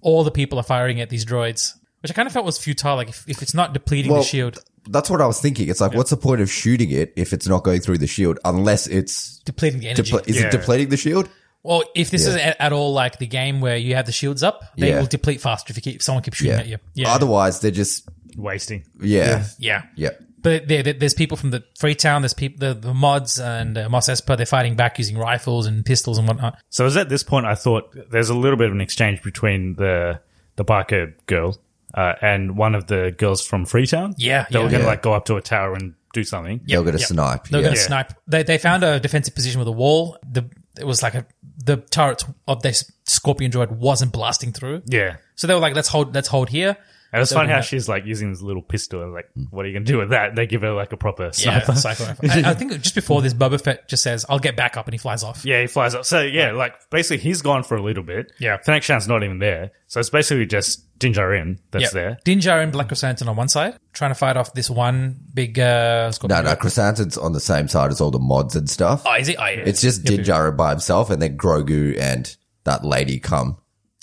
all the people are firing at these droids, which I kind of felt was futile. Like if, if it's not depleting Well, the shield, That's what I was thinking. It's like, what's the point of shooting it if it's not going through the shield unless it's. depleting the energy. Depl- is Yeah. it depleting the shield? Well, if this Yeah. is at, at all like the game where you have the shields up, they Yeah. will deplete faster if you keep if someone keeps shooting Yeah. at you. Yeah, Otherwise, they're just. wasting. Yeah. yeah. Yeah. But there, there- there's people from the Freetown, there's people, the, the mods and uh, Mos Espa, they're fighting back using rifles and pistols and whatnot. So it was at this point I thought there's a little bit of an exchange between the the biker girl uh, and one of the girls from Freetown. Yeah, they yeah. were going to Yeah. like go up to a tower and do something. They'll get a yep. snipe. They're yeah. going to snipe. They, they found a defensive position with a wall. The It was like a, the turret of this Scorpion droid wasn't blasting through. Yeah. So they were like, let's hold, let's hold here. And it's So funny we how have- she's like using this little pistol. and, Like, what are you going to do with that? They give her like a proper Yeah, sniper. cycler rifle. I, I think just before this, Boba Fett just says, I'll get back up and he flies off. Yeah, he flies up. So yeah, like basically he's gone for a little bit. Yeah. Fennec Shand's not even there. So it's basically just Din Djarin that's Yep. there. Din Djarin, and Black Krrsantan on one side, trying to fight off this one big uh, No, Scorpion. no, droid. Krrsantan's on the same side as all the mods and stuff. Oh, is he? Oh, yeah. It's just Din Djarin by himself, and then Grogu and that lady come.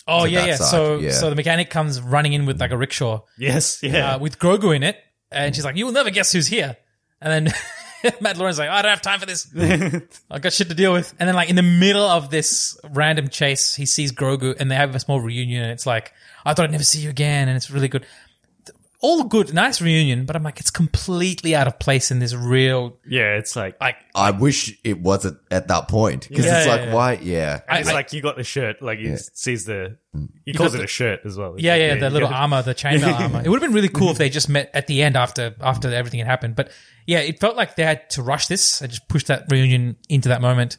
Oh, yeah, yeah. side, So, yeah. so the mechanic comes running in with like a rickshaw Yes, yeah. uh, with Grogu in it, and she's like, "You will never guess who's here." And then Matt Lauren's like, "I don't have time for this. I got shit to deal with." And then, like in the middle of this random chase, he sees Grogu, and they have a small reunion. And it's like, "I thought I'd never see you again," and it's really good. All good, nice reunion, but I'm like, it's completely out of place in this real. yeah, it's like, Like, I wish it wasn't at that point because Yeah, it's yeah, like, yeah. why? Yeah, and it's I- like you got the shirt. Like he sees the, mm. he got calls it the- a shirt as well. Yeah, like, yeah, the you little get it. armor, the chainmail armor. It would have been really cool if they just met at the end after after everything had happened. But yeah, it felt like they had to rush this and just push that reunion into that moment.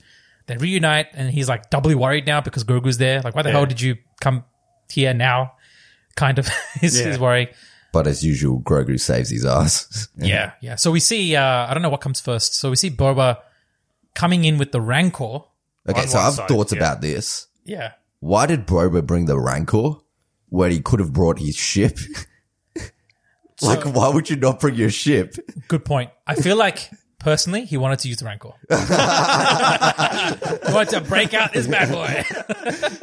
They reunite, and he's like doubly worried now because Grogu's there. Like, why the Yeah. hell did you come here now? Kind of is Yeah. his worry. but as usual, Grogu saves his ass. Yeah, yeah. So we see. uh I don't know what comes first. So we see Boba coming in with the Rancor. Okay, On so I've side, thoughts yeah. about this. Yeah. Why did Boba bring the Rancor when he could have brought his ship? like, why would you not bring your ship? Good point. I feel like personally, he wanted to use the Rancor. he wanted to break out this bad boy.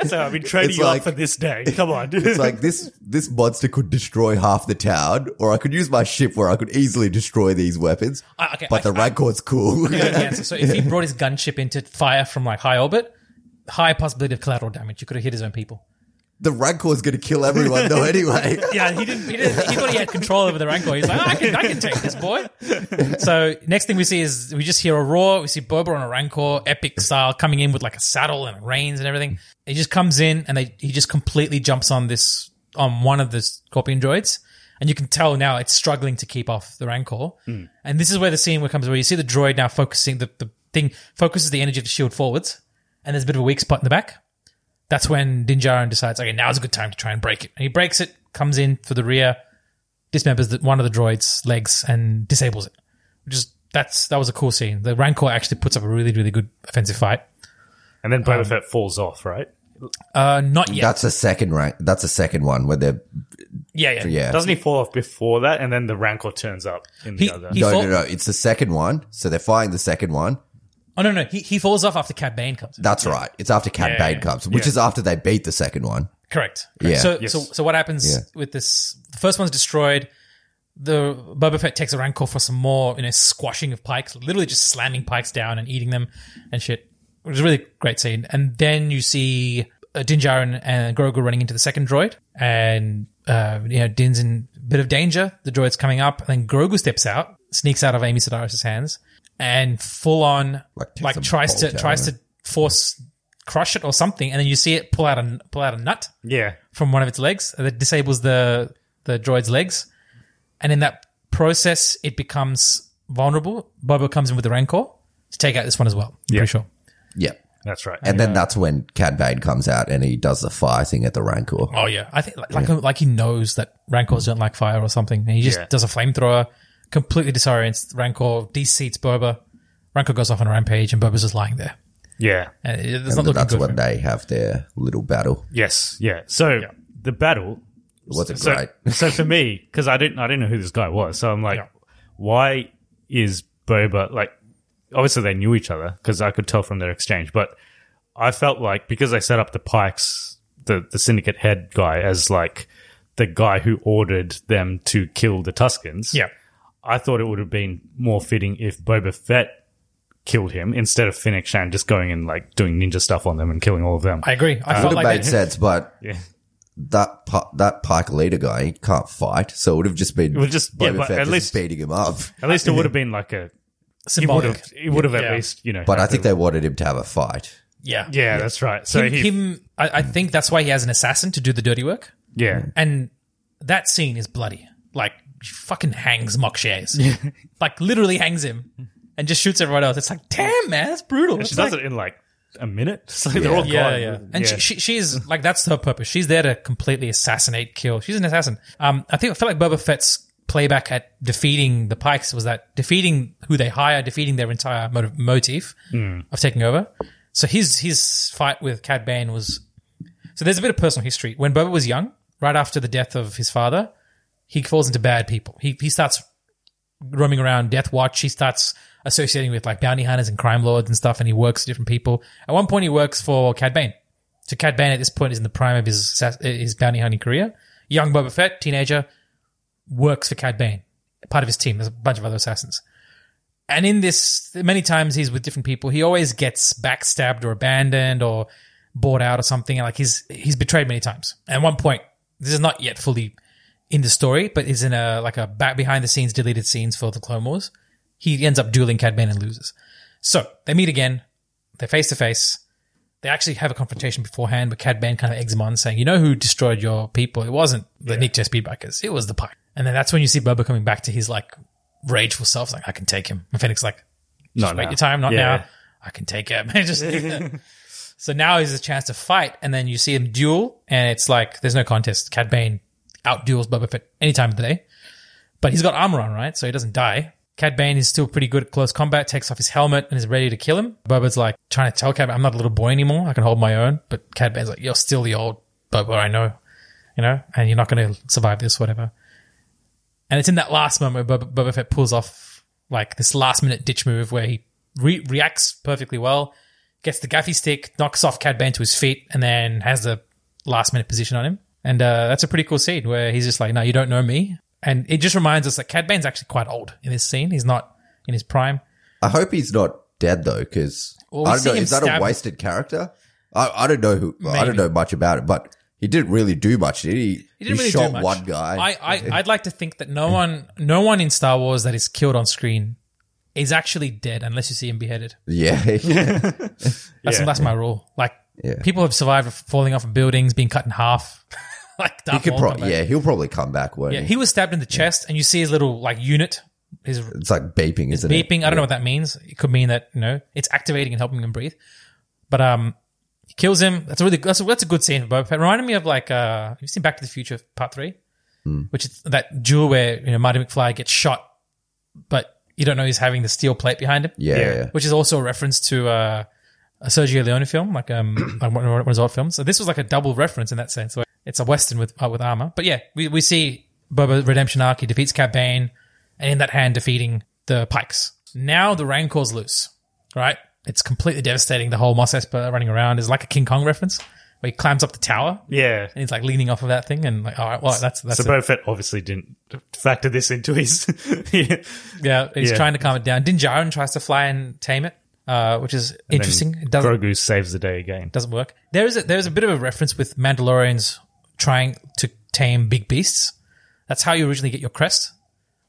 So I've been training It's you like- up for this day. Come on. It's like this this monster could destroy half the town, or I could use my ship where I could easily destroy these weapons. I- okay, but I- the Rancor's cool. Yeah, the answer. So if he brought his gunship into fire from like high orbit, high possibility of collateral damage. He could have hit his own people. The rancor is gonna kill everyone though anyway. Yeah, he didn't. He, didn't, he thought he had control over the Rancor. He's like, "Oh, I can, I can take this boy. So next thing we see is we just hear a roar. We see Boba on a Rancor, epic style, coming in with like a saddle and reins and everything. He just comes in and they, he just completely jumps on this on one of the Scorpion droids. And you can tell now it's struggling to keep off the Rancor. Hmm. And this is where the scene where comes where you see the droid now focusing the, the thing focuses the energy of the shield forwards, and there's a bit of a weak spot in the back. That's when Din Djarin decides, okay, now's a good time to try and break it. And he breaks it, comes in for the rear, dismembers the, one of the droid's legs, and disables it. Which is that's that was a cool scene. The Rancor actually puts up a really really good offensive fight. and then Um, Boba Fett falls off, right? Uh, not yet. That's a second rank. That's a second one where they're yeah, yeah, yeah. Doesn't he fall off before that? And then the Rancor turns up in the He- other. he- no, fall- no, no. It's the second one. So they're fighting the second one. Oh no, no, he he falls off after Cad Bane comes. in. That's right. It's after Cad Yeah, Bane yeah, comes, which yeah. is after they beat the second one. Correct. Correct. Yeah. So Yes. so so what happens Yeah. with this? The first one's destroyed. The Boba Fett takes a Rancor for some more, you know, squashing of pikes, literally just slamming pikes down and eating them and shit. Which is a really great scene. And then you see uh, Din Djarin and Grogu running into the second droid, and uh, you know Din's in a bit of danger. The droid's coming up, and then Grogu steps out, sneaks out of Amy Sedaris' hands, and full on Like, like tries to out tries to force crush it or something, and then you see it pull out a pull out a nut yeah. from one of its legs that disables the the droid's legs, and in that process, it becomes vulnerable. Boba comes in with the Rancor to take out this one as well. Yeah. Pretty sure. Yeah. That's right. And then that's when Cad Bane comes out and he does the fire thing at the Rancor. Oh yeah, I think like like, like he knows that Rancors don't like fire or something, and he just Yeah. does a flamethrower, completely disorients Rancor, de-seats Boba. Rancor goes off on a rampage, and Boba's just lying there. yeah. And it's not then looking that's good. when they have their little battle. Yes. Yeah. So the battle Was it so, great? so for me, because I didn't, I didn't know who this guy was. So I'm like, Yeah. why is Boba like? Obviously, they knew each other because I could tell from their exchange. But I felt like because they set up the Pikes, the the syndicate head guy, as like the guy who ordered them to kill the Tuskens. Yeah. I thought it would have been more fitting if Boba Fett killed him instead of Fennec Shand just going and like doing ninja stuff on them and killing all of them. I agree. I Would felt have like made that- sense, but yeah. that pi- that Pike leader guy he can't fight, so it would have just been It would just- yeah, Boba but Fett at just least- beating him up. At least it would have been like a. He would Symbolic. have. He would have at Yeah. least you know. But had I think the- they wanted him to have a fight. Yeah. Yeah, that's right. So him, he. him I, I think that's why he has an assassin to do the dirty work. yeah. And that scene is bloody. Like, he fucking hangs Mok Shaiz. like, literally hangs him and just shoots everyone else. It's like, damn, man, that's brutal. And It's she like- does it in like a minute. So they're all yeah, gone. yeah. And She, she, she's like, that's her purpose. She's there to completely assassinate, kill. She's an assassin. Um, I think, I feel like Boba Fett's playback at defeating the Pikes was that defeating who they hire, defeating their entire motive, motive of taking over. So his, his fight with Cad Bane was, so there's a bit of personal history. When Boba was young, right after the death of his father, he falls into bad people. He, he starts roaming around Death Watch. He starts associating with like bounty hunters and crime lords and stuff, and he works for different people. At one point, he works for Cad Bane. So Cad Bane at this point is in the prime of his his bounty hunting career. Young Boba Fett, teenager, works for Cad Bane, part of his team. There's a bunch of other assassins. And in this, many times he's with different people. He always gets backstabbed or abandoned or bought out or something. Like he's he's betrayed many times. At one point, this is not yet fully in the story, but is in a like a back behind the scenes deleted scenes for the Clone Wars. He ends up dueling Cad Bane and loses. So they meet again. They're face to face. They actually have a confrontation beforehand, but Cad Bane kind of eggs him on, saying, "You know who destroyed your people? It wasn't the Nikto Speedbikers. It was the Pike." And then that's when you see Boba coming back to his like rageful self, like, "I can take him." And Fennec's like, Not wait now. your time, not Yeah. now. I can take him. Just so now is a chance to fight, and then you see him duel, and it's like there's no contest. Cad Bane outduels Boba Fett any time of the day, but he's got armor on, right? So he doesn't die. Cad Bane is still pretty good at close combat, takes off his helmet and is ready to kill him. Boba's like trying to tell Cad, I'm not a little boy anymore. I can hold my own. But Cad Bane's like, you're still the old Boba I know, you know, and you're not going to survive this, whatever. And it's in that last moment where Boba, Boba Fett pulls off like this last minute ditch move where he re- reacts perfectly well, gets the gaffi stick, knocks off Cad Bane to his feet, and then has the last minute position on him. And uh, that's a pretty cool scene where he's just like, no, you don't know me. And it just reminds us that Cad Bane's actually quite old in this scene. He's not in his prime. I hope he's not dead though, because Well, we I don't know. him Is that stab- a wasted character? I, I don't know who. I don't know much about it, but he didn't really do much. Did he? He didn't really shot do much. one guy. I, I, I'd like to think that no one, no one in Star Wars that is killed on screen is actually dead unless you see him beheaded. yeah, That's, Yeah. that's my rule. Like Yeah. people have survived falling off of buildings, being cut in half. like he could. Maul Pro- back. yeah, he'll probably come back. Won't yeah. he? He was stabbed in the chest, and you see his little like unit, his It's like beeping, isn't it? beeping. I don't know what that means. It could mean that you know it's activating and helping him breathe. But um, he kills him. That's a really that's a, that's a good scene for Boba Fett. Reminded me of like uh, have you seen Back to the Future Part Three, which is that duel where you know Marty McFly gets shot, but you don't know he's having the steel plate behind him. Yeah, Yeah. yeah. which is also a reference to uh, a Sergio Leone film, like um, like one one of his old films. So this was like a double reference in that sense. Where it's a western with uh, with armor, but yeah, we we see Boba redemption arc. He defeats Cad Bane, and in that hand defeating the Pikes. Now the Rancor's loose, right? It's completely devastating. The whole Mos Espa running around is like a King Kong reference, where he climbs up the tower Yeah. and he's like leaning off of that thing, and like, all right, well, that's that's so. Boba Fett obviously didn't factor this into his. yeah. yeah. He's Yeah. trying to calm it down. Din Djarin tries to fly and tame it, uh, which is interesting. It doesn't Grogu saves the day again. doesn't work. There is a, there is a bit of a reference with Mandalorians trying to tame big beasts. That's how you originally get your crest.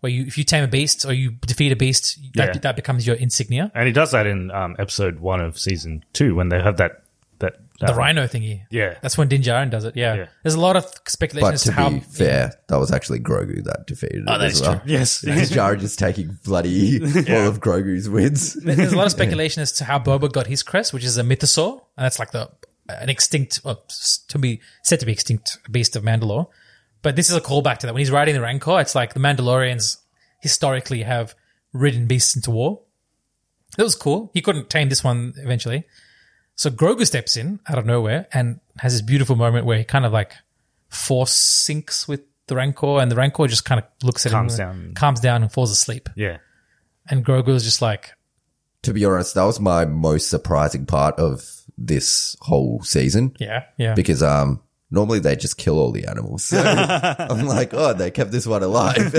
Where you, if you tame a beast or you defeat a beast, that, Yeah. that becomes your insignia. And he does that in um, episode one of season two when they have that that The um, rhino thingy. Yeah. That's when Din Djarin does it. Yeah. Yeah. There's a lot of speculation But as to to how. be fair, that was actually Grogu that defeated Oh, it that as well. true. Yes. Because Jared just taking bloody all of Grogu's wins. There's a lot of speculation as to how Boba got his crest, which is a mythosaur, and that's like the an extinct, well, to be said to be extinct beast of Mandalore. But this is a callback to that. When he's riding the Rancor, it's like the Mandalorians historically have ridden beasts into war. That was cool. He couldn't tame this one eventually. So Grogu steps in out of nowhere and has this beautiful moment where he kind of like force syncs with the Rancor, and the Rancor just kind of looks at Calms him, down. calms down, and falls asleep. Yeah. And Grogu is just like, to be honest, that was my most surprising part of this whole season yeah, yeah. because um Normally they just kill all the animals. So I'm like, oh, they kept this one alive.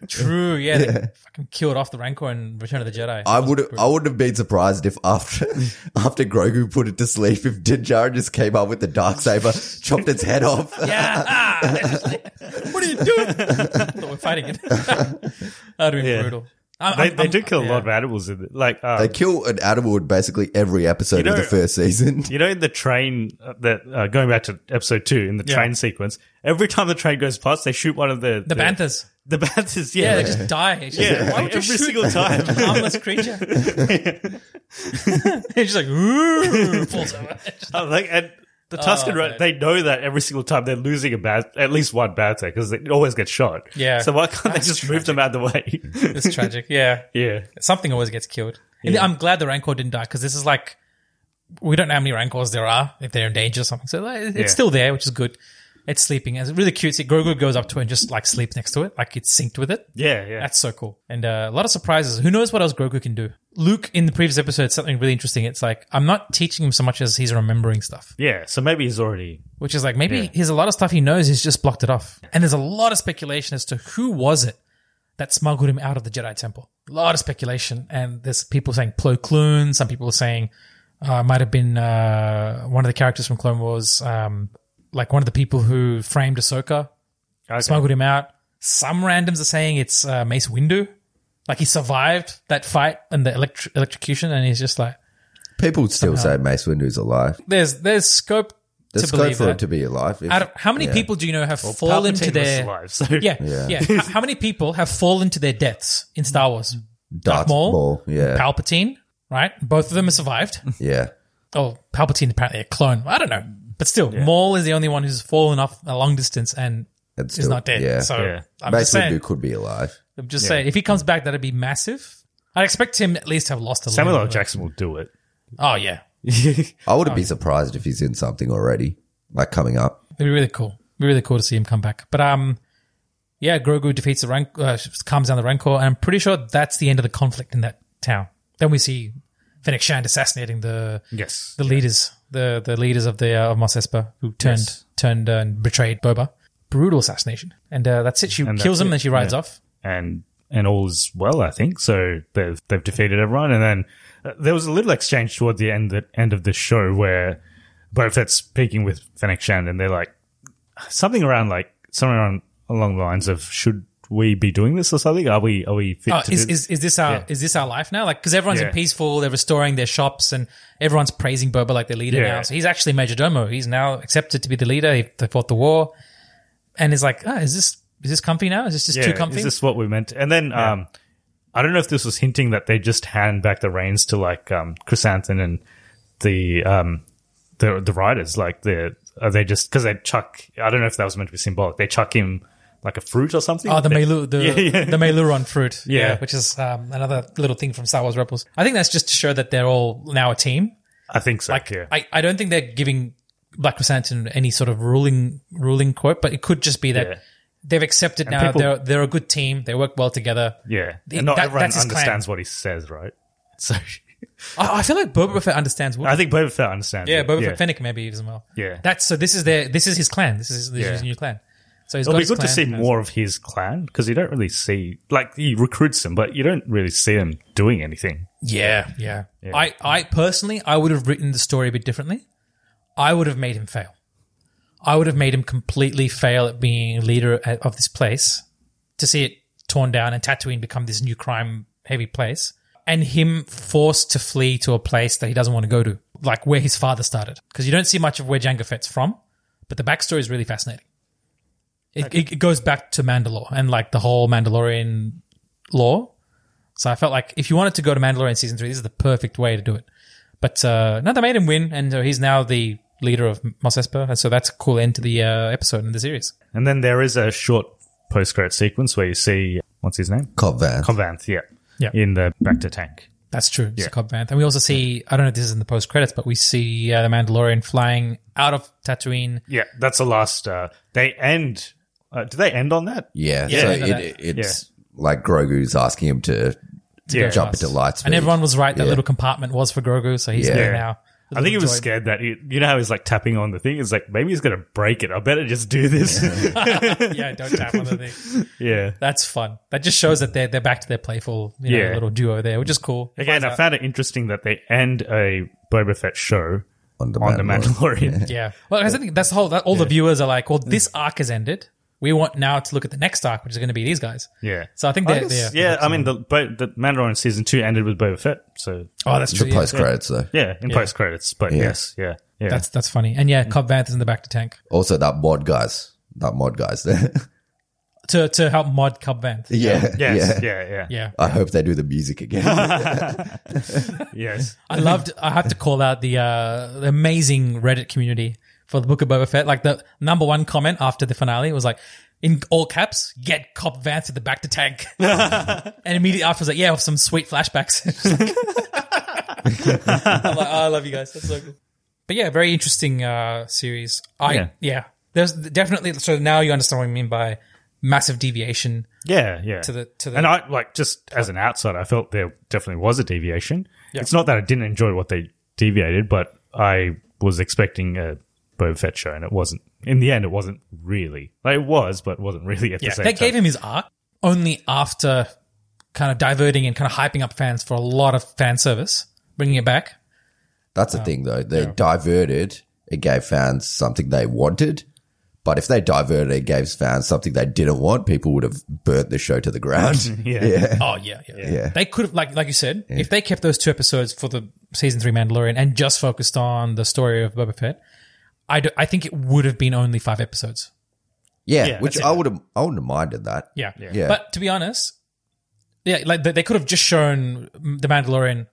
True. Yeah. They fucking killed off the Rancor in Return of the Jedi. I would I wouldn't have been surprised if after after Grogu put it to sleep, if Din Djarin just came up with the dark saber, chopped its head off. Yeah. Ah, like, what are you doing? Thought we're fighting it. That'd have been Yeah. brutal. I'm- They, I'm- they do I'm- kill a lot of animals in it. Like, um, They kill an animal in basically every episode You of the first season. You know, in the train uh, that uh, going back to episode two, in the Yeah. train sequence, every time the train goes past, they shoot one of the The Banthas. The Banthas, Yeah, yeah, they just die. It's just, Yeah, why would you every shoot single time. a harmless creature? it's just like, ooh, falls over. I was like, and the Tusken Oh, Ra- man. they know that every single time they're losing a bad, at least one bad because they always get shot. Yeah. So why can't they That's just move them out of the way? It's tragic. Yeah. yeah. Something always gets killed. And I'm glad the Rancor didn't die because this is like, we don't know how many Rancors there are if they're in danger or something. So like, it's Yeah. still there, which is good. It's sleeping. It's really cute. See, Grogu goes up to it and just like sleeps next to it. Like it's synced with it. Yeah, yeah. That's so cool. And uh, a lot of surprises. Who knows what else Grogu can do? Luke in the previous episode something really interesting. It's like, I'm not teaching him so much as he's remembering stuff. yeah. So maybe he's already. Which is like maybe Yeah. he's a lot of stuff he knows, he's just blocked it off. And there's a lot of speculation as to who was it that smuggled him out of the Jedi Temple. A lot of speculation. And there's people saying Plo Koon, some people are saying uh, might have been uh, one of the characters from Clone Wars, um, like one of the people who framed Ahsoka, Okay. smuggled him out. Some randoms are saying it's uh, Mace Windu. Like he survived that fight and the electri- electrocution, and he's just like, People still say Mace Windu's alive. there's there's scope There's to scope believe for that. him to be alive. If- Out of, how many yeah. people do you know have fallen to Palpatine was their alive, so yeah Yeah. yeah? How, how many people have fallen to their deaths in Star Wars? Darth Maul, Maul, yeah. Palpatine, right? Both of them have survived. Yeah. oh, Palpatine apparently a clone. I don't know, but still, Maul is the only one who's fallen off a long distance and And is not dead. yeah. So Yeah. I'm Mace just saying, Windu could be alive. I'm just saying, if he comes back, that'd be massive. I expect him at least to have lost a Samuel limb. L. Jackson will do it. Oh yeah, I wouldn't be surprised if he's in something already, like coming up. It'd be really cool. It'd be really cool to see him come back. But um, yeah, Grogu defeats the rank, uh, calms down the Rancor, and I'm pretty sure that's the end of the conflict in that town. Then we see Fennec Shand assassinating the Yes. the leaders, the the leaders of the uh, of Mos Espa who turned Yes. turned uh, and betrayed Boba. Brutal assassination, and uh, that's it. She And kills that's him, it. and she rides Yeah. off. And and all is well, I think. So they've they've defeated everyone, and then uh, there was a little exchange toward the end the end of the show where Boba speaking with Fennec Shand, and they're like something around like something around along the lines of should we be doing this or something? Are we are we fit Oh, to is, do is is this our Yeah. is this our life now? Like, because everyone's in peaceful, they're restoring their shops, and everyone's praising Boba like their leader Yeah. now. So he's actually Major Domo. He's now accepted to be the leader. He, they fought the war, and he's like, oh, is this is this comfy now? Is this just yeah, too comfy? Is this what we meant? And then um, I don't know if this was hinting that they just hand back the reins to like um, Krrsantan and the um, the the riders. Like they are they just because they chuck. I don't know if that was meant to be symbolic. They chuck him like a fruit or something. Oh, the They- Melu, the, Yeah, yeah. the meiloorun fruit. Yeah. which is um, another little thing from Star Wars Rebels. I think that's just to show that they're all now a team. I think so. Like, yeah. I, I don't think they're giving Black Krrsantan any sort of ruling ruling quote, but it could just be that Yeah. They've accepted And now people- they're they're a good team. They work well together. yeah, The- and not that- everyone understands what he says, right? So I, I feel like Boba Fett understands. I think Boba Fett understands. yeah, it. Boba yeah. Fett Fennec maybe as well. Yeah. that's so. This is their this is his clan. This is, this is his new clan. So he's It'll be good to see more of his clan because you don't really see like he recruits them, but you don't really see them doing anything. Yeah, yeah. I, I personally, I would have written the story a bit differently. I would have made him fail. I would have made him completely fail at being leader of this place to see it torn down and Tatooine become this new crime heavy place and him forced to flee to a place that he doesn't want to go to, like where his father started. Because you don't see much of where Jango Fett's from, but the backstory is really fascinating. It, it, it goes back to Mandalore and like the whole Mandalorian lore. So I felt like if you wanted to go to Mandalorian season three, this is the perfect way to do it. But uh, no, they made him win, and uh, he's now the leader of Mos Espa, and so that's a cool end to the uh, episode in the series. And then there is a short post credit sequence where you see what's his name, Cobb Vanth. Cobb Vanth, yeah, Yeah. in the Bacta tank. That's true. It's Yeah. a Cobb Vanth. And we also see, I don't know if this is in the post credits, but we see uh, the Mandalorian flying out of Tatooine. Yeah, that's the last. Uh, they end. Uh, do they end on that? Yeah, Yeah, so I know it, it's like Grogu's asking him to, Yeah. jump into light speed. And everyone was right. That Yeah. little compartment was for Grogu, so he's Yeah. there now. I think he was Enjoy- scared that he, you know how he's like tapping on the thing. It's like maybe he's gonna break it. I better just do this. yeah, don't tap on the thing. yeah. That's fun. That just shows that they're they're back to their playful, you know, Yeah. little duo there, which is cool. Again, I found it interesting that they end a Boba Fett show On the on the Mandalorian. Mandalorian. Yeah. Well, 'cause I think that's the whole. That, all the viewers are like, well, this arc has ended. We want now to look at the next arc, which is going to be these guys. Yeah. So I think I they're, guess- they're yeah, I mean the Bo- the Mandalorian season two ended with Boba Fett, so Oh, that's true. yeah. post credits though. yeah, in post credits. But Yeah. yes, yeah, yeah. That's that's funny. And yeah, Cobb Vanth is in the Bacta tank Also, that mod guys, that mod guys there. to to help mod Cobb Vanth. yeah, yes, yeah. yeah, yeah, Yeah. I hope they do the music again. yes. I loved. I have to call out the uh, the amazing Reddit community for the Book of Boba Fett. Like the number one comment after the finale was like, in all caps, "Get Cobb Vanth at the Bacta tank," and immediately after was like, "Yeah, with some sweet flashbacks." I'm like, oh, I love you guys. That's so cool. But yeah, very interesting uh, series. I Yeah. yeah. there's definitely so now you understand what I mean by massive deviation. Yeah, yeah. To the- to the- and I like just as an outsider, I felt there definitely was a deviation. Yeah. It's not that I didn't enjoy what they deviated, but I was expecting a Boba Fett show, and it wasn't. In the end, it wasn't really. Like it was, but it wasn't really at Yeah, the same time. they time. gave him his arc only after kind of diverting and kind of hyping up fans for a lot of fan service, bringing it back. That's the um, thing, though. They diverted. It gave fans something they wanted. But if they diverted and gave fans something they didn't want, people would have burnt the show to the ground. yeah. Oh yeah, yeah. Yeah. They could have, like like you said, if they kept those two episodes for the season three Mandalorian and just focused on the story of Boba Fett, I, do, I think it would have been only five episodes. Yeah, Yeah, which that's I would have, I wouldn't have minded that. Yeah, Yeah. But to be honest, yeah, like they, they could have just shown the Mandalorian.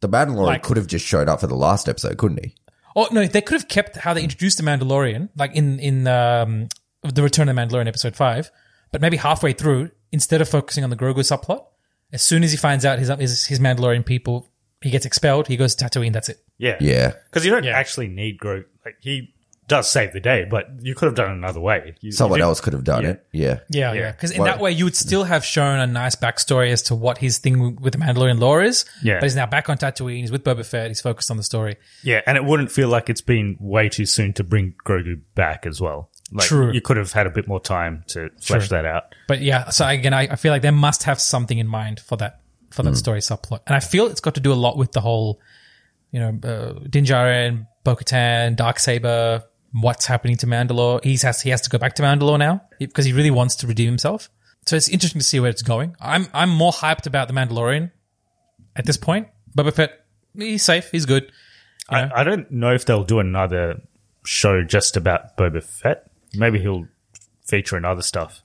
The Mandalorian Like- could have just showed up for the last episode, couldn't he? Oh no, they could have kept how they introduced the Mandalorian, like in in um, the Return of the Mandalorian episode five, but maybe halfway through, instead of focusing on the Grogu subplot, as soon as he finds out his his, his Mandalorian people, he gets expelled. He goes to Tatooine. That's it. Yeah, Yeah. Because you don't Yeah. actually need Grogu. Like he does save the day, but you could have done it another way. You, Someone you else could have done Yeah. it. Yeah. Yeah, Yeah. yeah. Because in Well- that way, you would still have shown a nice backstory as to what his thing with the Mandalorian lore is. Yeah. But he's now back on Tatooine. He's with Boba Fett. He's focused on the story. Yeah, and it wouldn't feel like it's been way too soon to bring Grogu back as well. Like, True. You could have had a bit more time to flesh True. that out. But yeah, so again, I, I feel like they must have something in mind for that for that hmm. story subplot, and I feel it's got to do a lot with the whole, you know, uh, Din Djarin, Bo-Katan, Dark Saber, what's happening to Mandalore. He has he has to go back to Mandalore now because he really wants to redeem himself. So it's interesting to see where it's going. I'm I'm more hyped about the Mandalorian at this point. Boba Fett, he's safe, he's good. I, I don't know if they'll do another show just about Boba Fett. Maybe he'll feature in other stuff.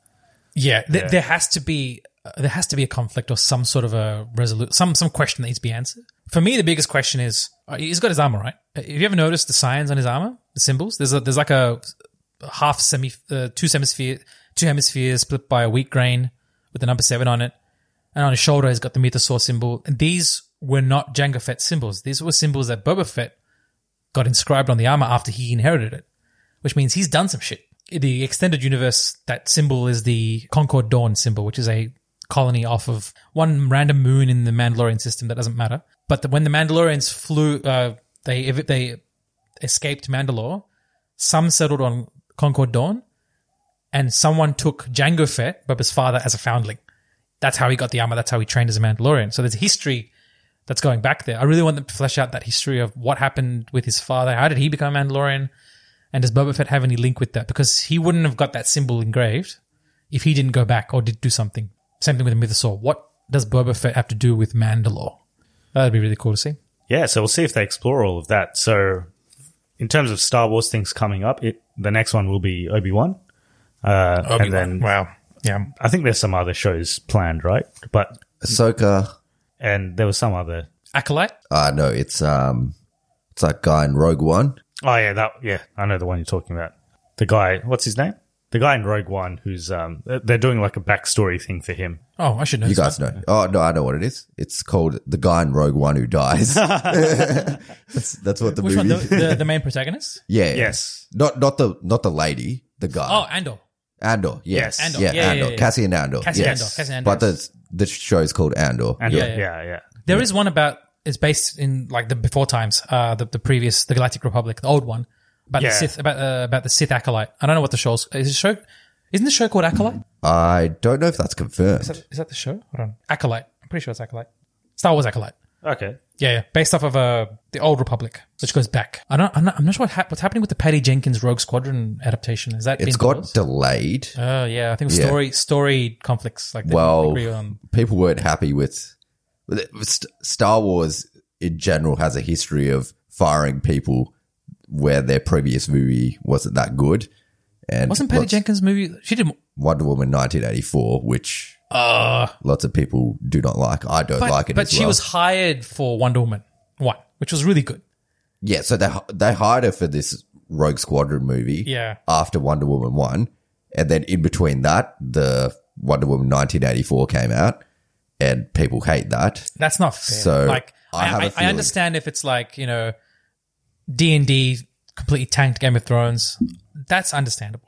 Yeah, th- there has to be there has to be a conflict or some sort of a resolu some some question that needs to be answered. For me, the biggest question is uh, he's got his armor right. Uh, Have you ever noticed the signs on his armor, the symbols? There's a, there's like a half semi uh, two hemisphere two hemispheres split by a wheat grain with the number seven on it, and on his shoulder he's got the mythosaur symbol. And these were not Jango Fett symbols. These were symbols that Boba Fett got inscribed on the armor after he inherited it, which means he's done some shit. The extended universe, that symbol is the Concord Dawn symbol, which is a colony off of one random moon in the Mandalorian system that doesn't matter. But the, when the Mandalorians flew, uh, they they escaped Mandalore, some settled on Concord Dawn, and someone took Jango Fett, Boba's father, as a foundling. That's how he got the armor. That's how he trained as a Mandalorian. So there's a history that's going back there. I really want them to flesh out that history of what happened with his father. How did he become Mandalorian? And does Boba Fett have any link with that? Because he wouldn't have got that symbol engraved if he didn't go back or did do something. Same thing with the Mythosaur. What does Boba Fett have to do with Mandalore? That'd be really cool to see. Yeah, so we'll see if they explore all of that. So, in terms of Star Wars things coming up, it, the next one will be Obi Wan, uh, and then wow, yeah, I think there's some other shows planned, right? But Ahsoka. and there was some other. Acolyte. Uh, no, it's, um, it's that guy in Rogue One. Oh yeah, that yeah, I know the one you're talking about. The guy, what's his name? The guy in Rogue One, who's um, they're doing like a backstory thing for him. Oh, I should know. You guys one. know. Oh, no, I know what it is. It's called The Guy in Rogue One Who Dies. that's, that's what the Which one? The, the, the main protagonist? Yeah. yeah. Yes. Not, not the, not the lady, the guy. Oh, Andor. Andor. Yes. Yes. Andor. Yeah, Yeah, yeah, Andor. yeah, yeah. Cassian Andor. Cassian yes. Andor. Cassian Andor. But the, the show's called Andor. And Yeah, yeah, yeah. yeah, yeah. There is one about It's based in like the before times, uh, the, the previous, the Galactic Republic, the old one, about Yeah. the Sith, about uh, about the Sith acolyte. I don't know what the show's is. The show isn't the show called Acolyte? I don't know if that's confirmed. Is that, is that the show? Hold on, Acolyte. I'm pretty sure it's Acolyte. Star Wars Acolyte. Okay. Yeah, yeah, based off of uh, the old Republic, which goes back. I don't, I'm not, I'm not sure what hap- what's happening with the Patty Jenkins Rogue Squadron adaptation. Is that It's been got paused? delayed. Oh yeah, I think it was Yeah. story story conflicts. Like they didn't well, agree on. people weren't happy with, with it. St- Star Wars in general has a history of firing people where their previous movie wasn't that good. And Wasn't Patty lots- Jenkins movie? She did. Wonder Woman 1984, which Uh, lots of people do not like. I don't but like it but as she well. was hired for Wonder Woman one, which was really good. yeah, so they they hired her for this Rogue Squadron movie. Yeah. after Wonder Woman one, and then in between that, the Wonder Woman 1984 came out, and people hate that. That's not fair. So, like, I I, have a I, I feeling- understand if it's like you know, D and D completely tanked Game of Thrones. That's understandable.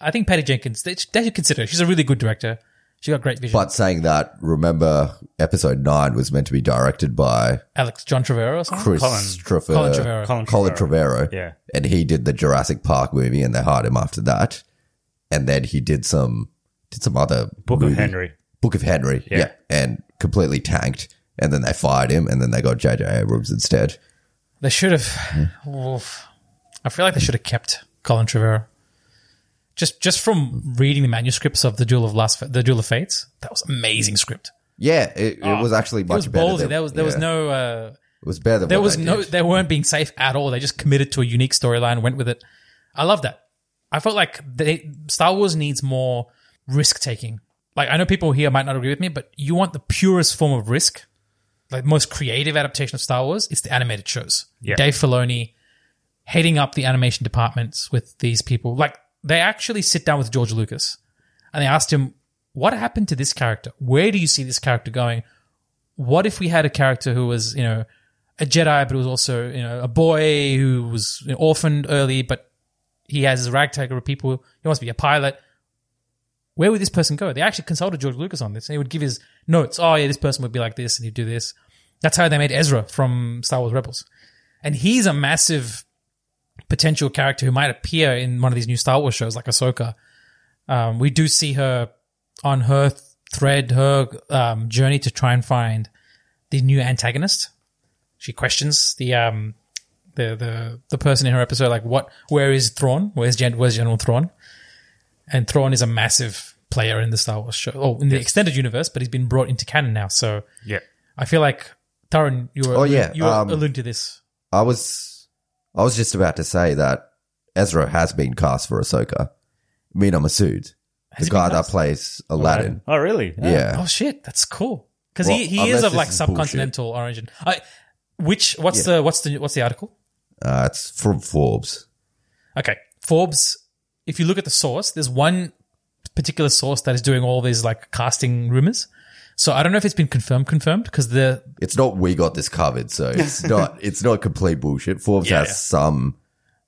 I think Patty Jenkins they, they should consider. her. She's a really good director. She got great vision. But saying that, remember, episode nine was meant to be directed by Alex John Trevero or something. Chris Colin- Trevorrow. Colin Trevorrow. Colin Colin Trevorrow. Trevorrow. Yeah. And he did the Jurassic Park movie and they hired him after that. And then he did some did some other Book of. Henry. Book of Henry. Yeah. Yeah. And completely tanked. And then they fired him and then they got JJ Abrams instead. They should have. Oof. I feel like they should have kept Colin Trevorrow. Just just from reading the manuscripts of the Duel of Last, the Duel of Fates, that was amazing script. Yeah, it, it was actually It much was better. than- there was there was no. Uh, It was better there was they no. did. They weren't being safe at all. They just committed to a unique storyline, went with it. I love that. I felt like they, Star Wars needs more risk taking. Like I know people here might not agree with me, but you want the purest form of risk, like most creative adaptation of Star Wars. It's the animated shows. Yeah. Dave Filoni heading up the animation departments with these people. Like they actually sit down with George Lucas and they asked him, "What happened to this character? Where do you see this character going? What if we had a character who was, you know, a Jedi, but was also, you know, a boy who was orphaned early, but he has his ragtag group of people. He wants to be a pilot. Where would this person go? They actually consulted George Lucas on this, and he would give his notes. Oh, yeah, this person would be like this, and he'd do this. That's how they made Ezra from Star Wars Rebels, and he's a massive potential character who might appear in one of these new Star Wars shows, like Ahsoka. Um, we do see her on her thread, her um, journey to try and find the new antagonist. She questions the um, the the the person in her episode, like, what? Where is Thrawn? Where's Gen- Where's General Thrawn? And Thrawn is a massive player in the Star Wars show, oh, in the extended universe, but he's been brought into canon now. So Yeah. I feel like Taran, you were Oh, yeah, you were um, alluding to this. I was I was just about to say that Ezra has been cast for Ahsoka. Mena Massoud, Has the guy that plays Aladdin. Oh, really? Yeah. Oh shit, that's cool. Because Well, he, he is of like is subcontinental origin. I, which what's the what's the what's the article? Uh, it's from Forbes. Okay, Forbes. If you look at the source, there's one particular source that is doing all these like casting rumors. So I don't know if it's been confirmed, confirmed because the It's not we got this covered, so it's not it's not complete bullshit. Forbes Yeah, has yeah. some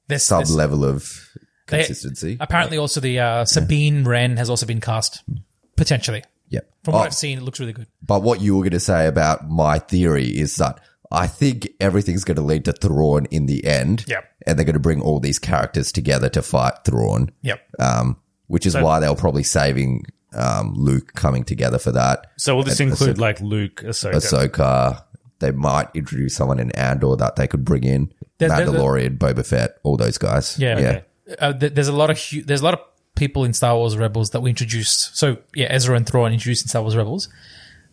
there's, some there's- level of they- consistency. apparently, also the uh, Sabine Wren has also been cast potentially. Yep. From what Oh, I've seen, it looks really good. But what you were going to say about my theory is that I think everything's going to lead to Thrawn in the end. Yep. And they're going to bring all these characters together to fight Thrawn. Yep. Um, which is So- why they were probably saving um, Luke coming together for that. So will this And include Ahsoka- like Luke, Ahsoka? Ahsoka. They might introduce someone in Andor that they could bring in. There's- there's- Mandalorian, Boba Fett, all those guys. Yeah. Yeah. Uh, there's a lot of hu- there's a lot of people in Star Wars Rebels that we introduced. So yeah, Ezra and Thrawn introduced in Star Wars Rebels.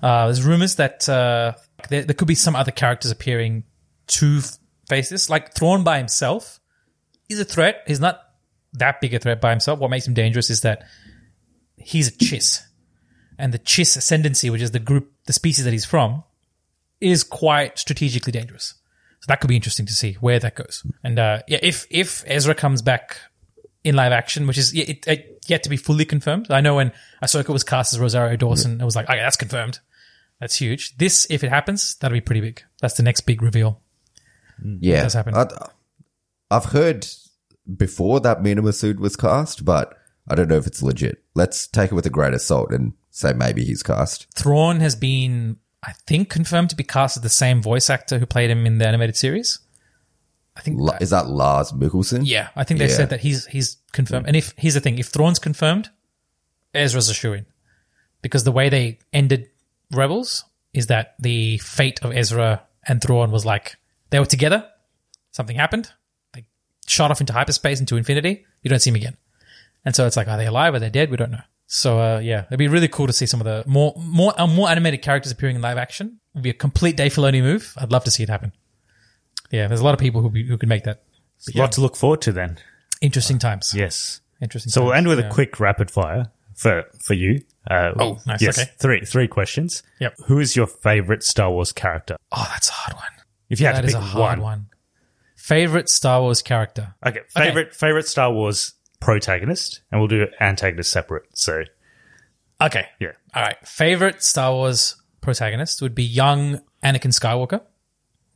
Uh, there's rumors that uh, there, there could be some other characters appearing to face this. Like Thrawn by himself is a threat. He's not that big a threat by himself. What makes him dangerous is that he's a Chiss, and the Chiss ascendancy, which is the group, the species that he's from, is quite strategically dangerous. So that could be interesting to see where that goes. And uh, yeah, if if Ezra comes back in live action, which is yet, it, it, yet to be fully confirmed. I know when Ahsoka was cast as Rosario Dawson, it was like, okay, that's confirmed. That's huge. This, if it happens, that'll be pretty big. That's the next big reveal. Mm. Yeah. does happen. I'd- I've heard before that Mena Massoud was cast, but I don't know if it's legit. Let's take it with a grain of salt and say maybe he's cast. Thrawn has been I think, confirmed to be cast as the same voice actor who played him in the animated series. I think La- is that Lars Mikkelsen? Yeah, I think they Yeah. said that he's he's confirmed. Mm. And if here's the thing, if Thrawn's confirmed, Ezra's a shoe in. Because the way they ended Rebels is that the fate of Ezra and Thrawn was like they were together, something happened, they shot off into hyperspace into infinity, you don't see them again. And so it's like, are they alive? Are they dead? We don't know. So uh, yeah, it'd be really cool to see some of the more more uh, more animated characters appearing in live action. It'd be a complete Dave Filoni move. I'd love to see it happen. Yeah, there's a lot of people who be, who could make that. But A lot to look forward to then. interesting times. Yes. Interesting. So we'll end with yeah. a quick rapid fire for for you. Uh, Oh, nice, Yes, okay. three three questions. Yep. Who is your favorite Star Wars character? Oh, that's a hard one. If you had That to is pick a hard one. Favorite Star Wars character? Okay, favorite favorite Star Wars protagonist, and we'll do antagonist separate. So Okay. yeah, All right. Favorite Star Wars protagonist would be young Anakin Skywalker.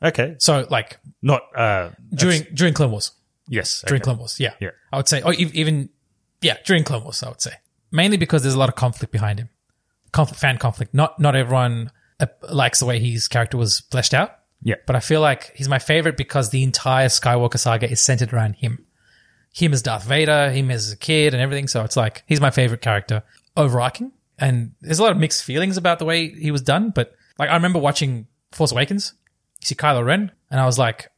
okay, So like not uh during during Clone Wars. yes During okay. Clone Wars, yeah. Yeah. I would say, or even yeah, during Clone Wars, I would say mainly because there's a lot of conflict behind him, conflict, fan conflict. Not not everyone uh, likes the way his character was fleshed out. Yeah, But I feel like he's my favorite because the entire Skywalker saga is centered around him. Him as Darth Vader, him as a kid and everything. So it's like, he's my favorite character overarching. And there's a lot of mixed feelings about the way he was done. But like, I remember watching Force Awakens, you see Kylo Ren, and I was like,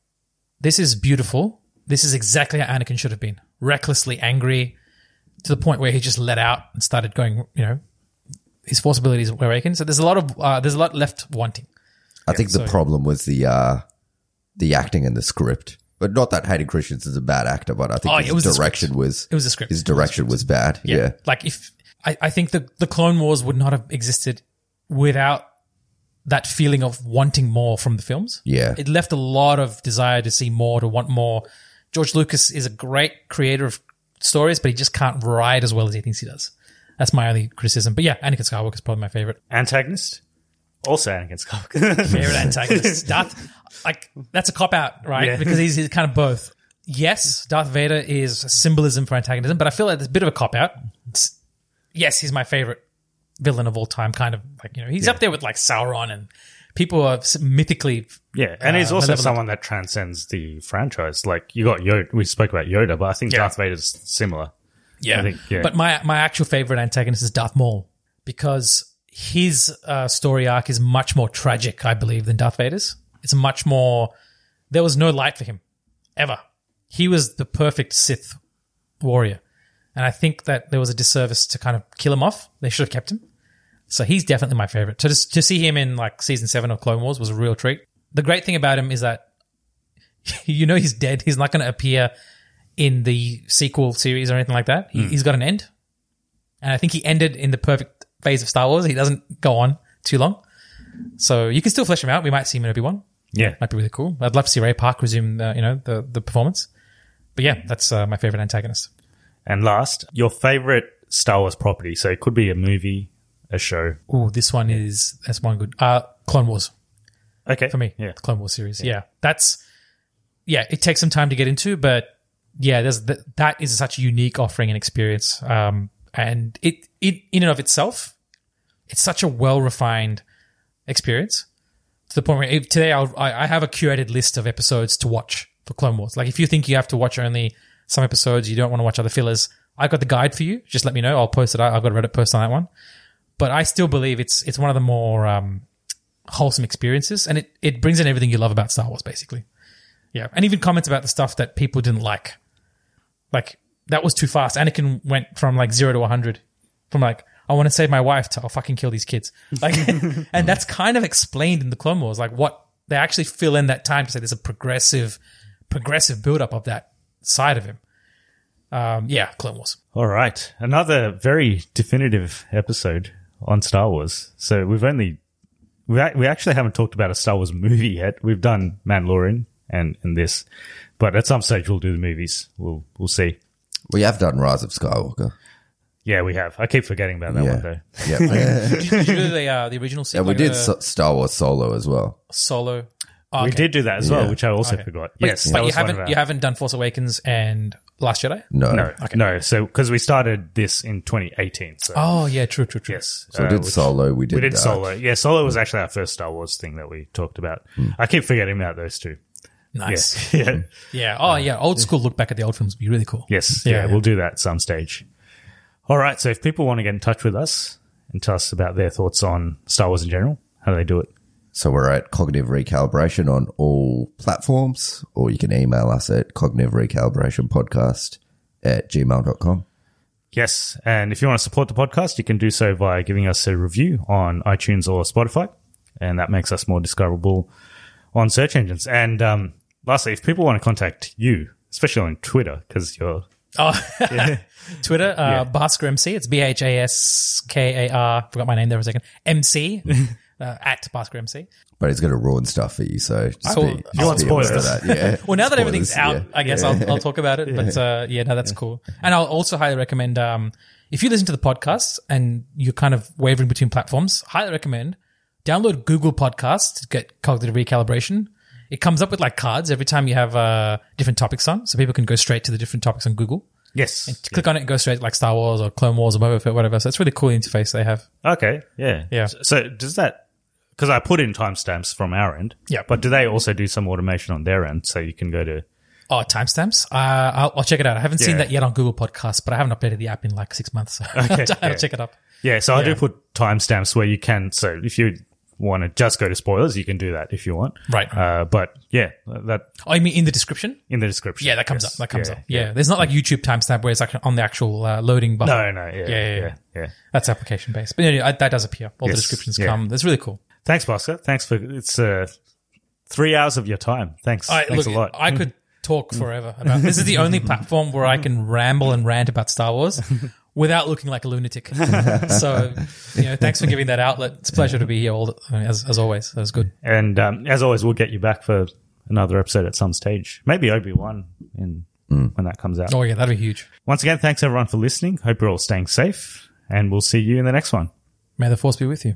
this is beautiful. This is exactly how Anakin should have been. Recklessly angry to the point where he just let out and started going, you know, his force abilities were awakened. So there's a lot of, uh, there's a lot left wanting. I think the so- problem was the uh, the acting and the script. But not that Hayden Christensen's a bad actor, but I think Oh, his it was direction was It was the script. His direction was bad. Yeah. Like if I, I think the the Clone Wars would not have existed without that feeling of wanting more from the films. Yeah. It left a lot of desire to see more, to want more. George Lucas is a great creator of stories, but he just can't write as well as he thinks he does. That's my only criticism. But yeah, Anakin Skywalker is probably my favorite. antagonist. Also Anakin Skywalker. Favorite antagonist. Darth, like, that's a cop out, right? Yeah. Because he's, he's kind of both. Yes, Darth Vader is a symbolism for antagonism, but I feel like there's a bit of a cop out. Yes, he's my favorite villain of all time, kind of like, you know, he's up there with like Sauron and people are mythically. yeah, and he's Uh, also malevolent. someone that transcends the franchise. Like you got Yoda. We spoke about Yoda, but I think Yeah. Darth Vader's similar. Yeah. I think, yeah. But my, my actual favorite antagonist is Darth Maul because his uh, story arc is much more tragic, I believe, than Darth Vader's. It's much more. There was no light for him ever. He was the perfect Sith warrior. And I think that there was a disservice to kind of kill him off. They should have kept him. So he's definitely my favorite. To just to see him in like season seven of Clone Wars was a real treat. The great thing about him is that you know he's dead. He's not going to appear in the sequel series or anything like that. He, He's got an end, and I think he ended in the perfect phase of Star Wars. He doesn't go on too long, so you can still flesh him out. We might see him in Obi Wan. Yeah, Might be really cool. I'd love to see Ray Park resume, uh, you know, the the performance. But yeah, that's uh, my favorite antagonist. and last, your favorite Star Wars property. So it could be a movie, a show. Oh, this one is that's one good. Uh, Clone Wars. Okay, for me. yeah. the Clone Wars series. Yeah. that's yeah. It takes some time to get into, but yeah, there's th- that is such a unique offering and experience. Um, and it it in and of itself, it's such a well refined experience to the point where if, today I'll, I I have a curated list of episodes to watch for Clone Wars. Like if you think you have to watch only some episodes, you don't want to watch other fillers. I got the guide for you. Just let me know. I'll post it. I've got a Reddit post on that one. But I still believe it's it's one of the more um, wholesome experiences, and it it brings in everything you love about Star Wars, basically. Yeah, and even comments about the stuff that people didn't like, like that was too fast. Anakin went from like zero to hundred, from like I want to save my wife to I'll fucking kill these kids, like, and that's kind of explained in the Clone Wars, like what they actually fill in that time to say there's a progressive, progressive build up of that side of him. Um, yeah, Clone Wars. All right. Another very definitive episode on Star Wars. So we've only, we, ac- we actually haven't talked about a Star Wars movie yet. We've done Mandalorian and, and this, but at some stage we'll do the movies. We'll, we'll see. We have done Rise of Skywalker. Yeah, we have. I keep forgetting about that yeah. one though. Yeah. Did you, do the uh, the original? yeah, we did the so- Star Wars Solo as well. solo. Oh, We okay. did do that as well, Yeah. which I also Okay. forgot. But, yes, but that you was one haven't our- you haven't done Force Awakens and Last Jedi. No. No, no. So because we started this in 2018. So Oh yeah, true, true, true. yes. So we uh, did which- Solo. We did, We did Dark. Solo. Yeah, Solo was actually our first Star Wars thing that we talked about. Hmm. I keep forgetting about those two. Nice. Yeah. yeah. Yeah. Oh yeah, old school look back at the old films would be really cool. Yes. Yeah, Yeah, yeah. we'll do that at some stage. All right. So if people want to get in touch with us and tell us about their thoughts on Star Wars in general, how do they do it? So we're at cognitive recalibration on all platforms, or you can email us at cognitive recalibration podcast at gmail.com. Yes. And if you want to support the podcast, you can do so by giving us a review on iTunes or Spotify. And that makes us more discoverable on search engines. And um, lastly, if people want to contact you, especially on Twitter, because you're Oh, yeah. Twitter, uh, Bhaskar MC. It's B H A S K A R. Forgot my name there for a second. MC uh, at Bhaskar MC. But he's going to ruin stuff for you, so just Cool. be, You want just be aware spoilers? of that. Yeah. Well, now that Spoilers, everything's out, yeah. I guess I'll, I'll talk about it. But uh, yeah, no, that's cool. And I'll also highly recommend um, if you listen to the podcast and you're kind of wavering between platforms, highly recommend download Google Podcasts to get cognitive recalibration. It comes up with like cards every time you have uh, different topics on, so people can go straight to the different topics on Google. yes. Click on it and go straight to like Star Wars or Clone Wars or Boba Fett, whatever. So it's really cool interface they have. Okay. Yeah. Yeah. So does that because I put in timestamps from our end. Yeah. But do they also do some automation on their end so you can go to Oh, timestamps. Uh, I'll, I'll check it out. I haven't seen that yet on Google Podcasts, but I haven't updated the app in like six months. So Okay, I'll yeah. check it up. Yeah, so I do put timestamps where you can. So if you want to just go to spoilers, you can do that if you want. Right. Uh, but yeah, that Oh, you mean in the description? in the description. Yeah, that comes Yes. up. That comes Yeah, up. Yeah. There's not like YouTube timestamp where it's like on the actual uh, loading button. No, no. Yeah, Yeah, yeah, yeah, yeah. yeah. That's application based. But anyway, that does appear. All the descriptions yeah. come. That's really cool. Thanks, Bosco. Thanks for it's uh, three hours of your time. Thanks. I, Thanks look, a lot. I could talk forever about this. Is the only platform where I can ramble and rant about Star Wars without looking like a lunatic. so, you know, thanks for giving that outlet. It's a pleasure to be here all the, as, as always. That was good. and um, as always, we'll get you back for another episode at some stage. Maybe Obi Wan in when that comes out. Oh, yeah, that'd be huge. Once again, thanks everyone for listening. Hope you're all staying safe, and we'll see you in the next one. May the force be with you.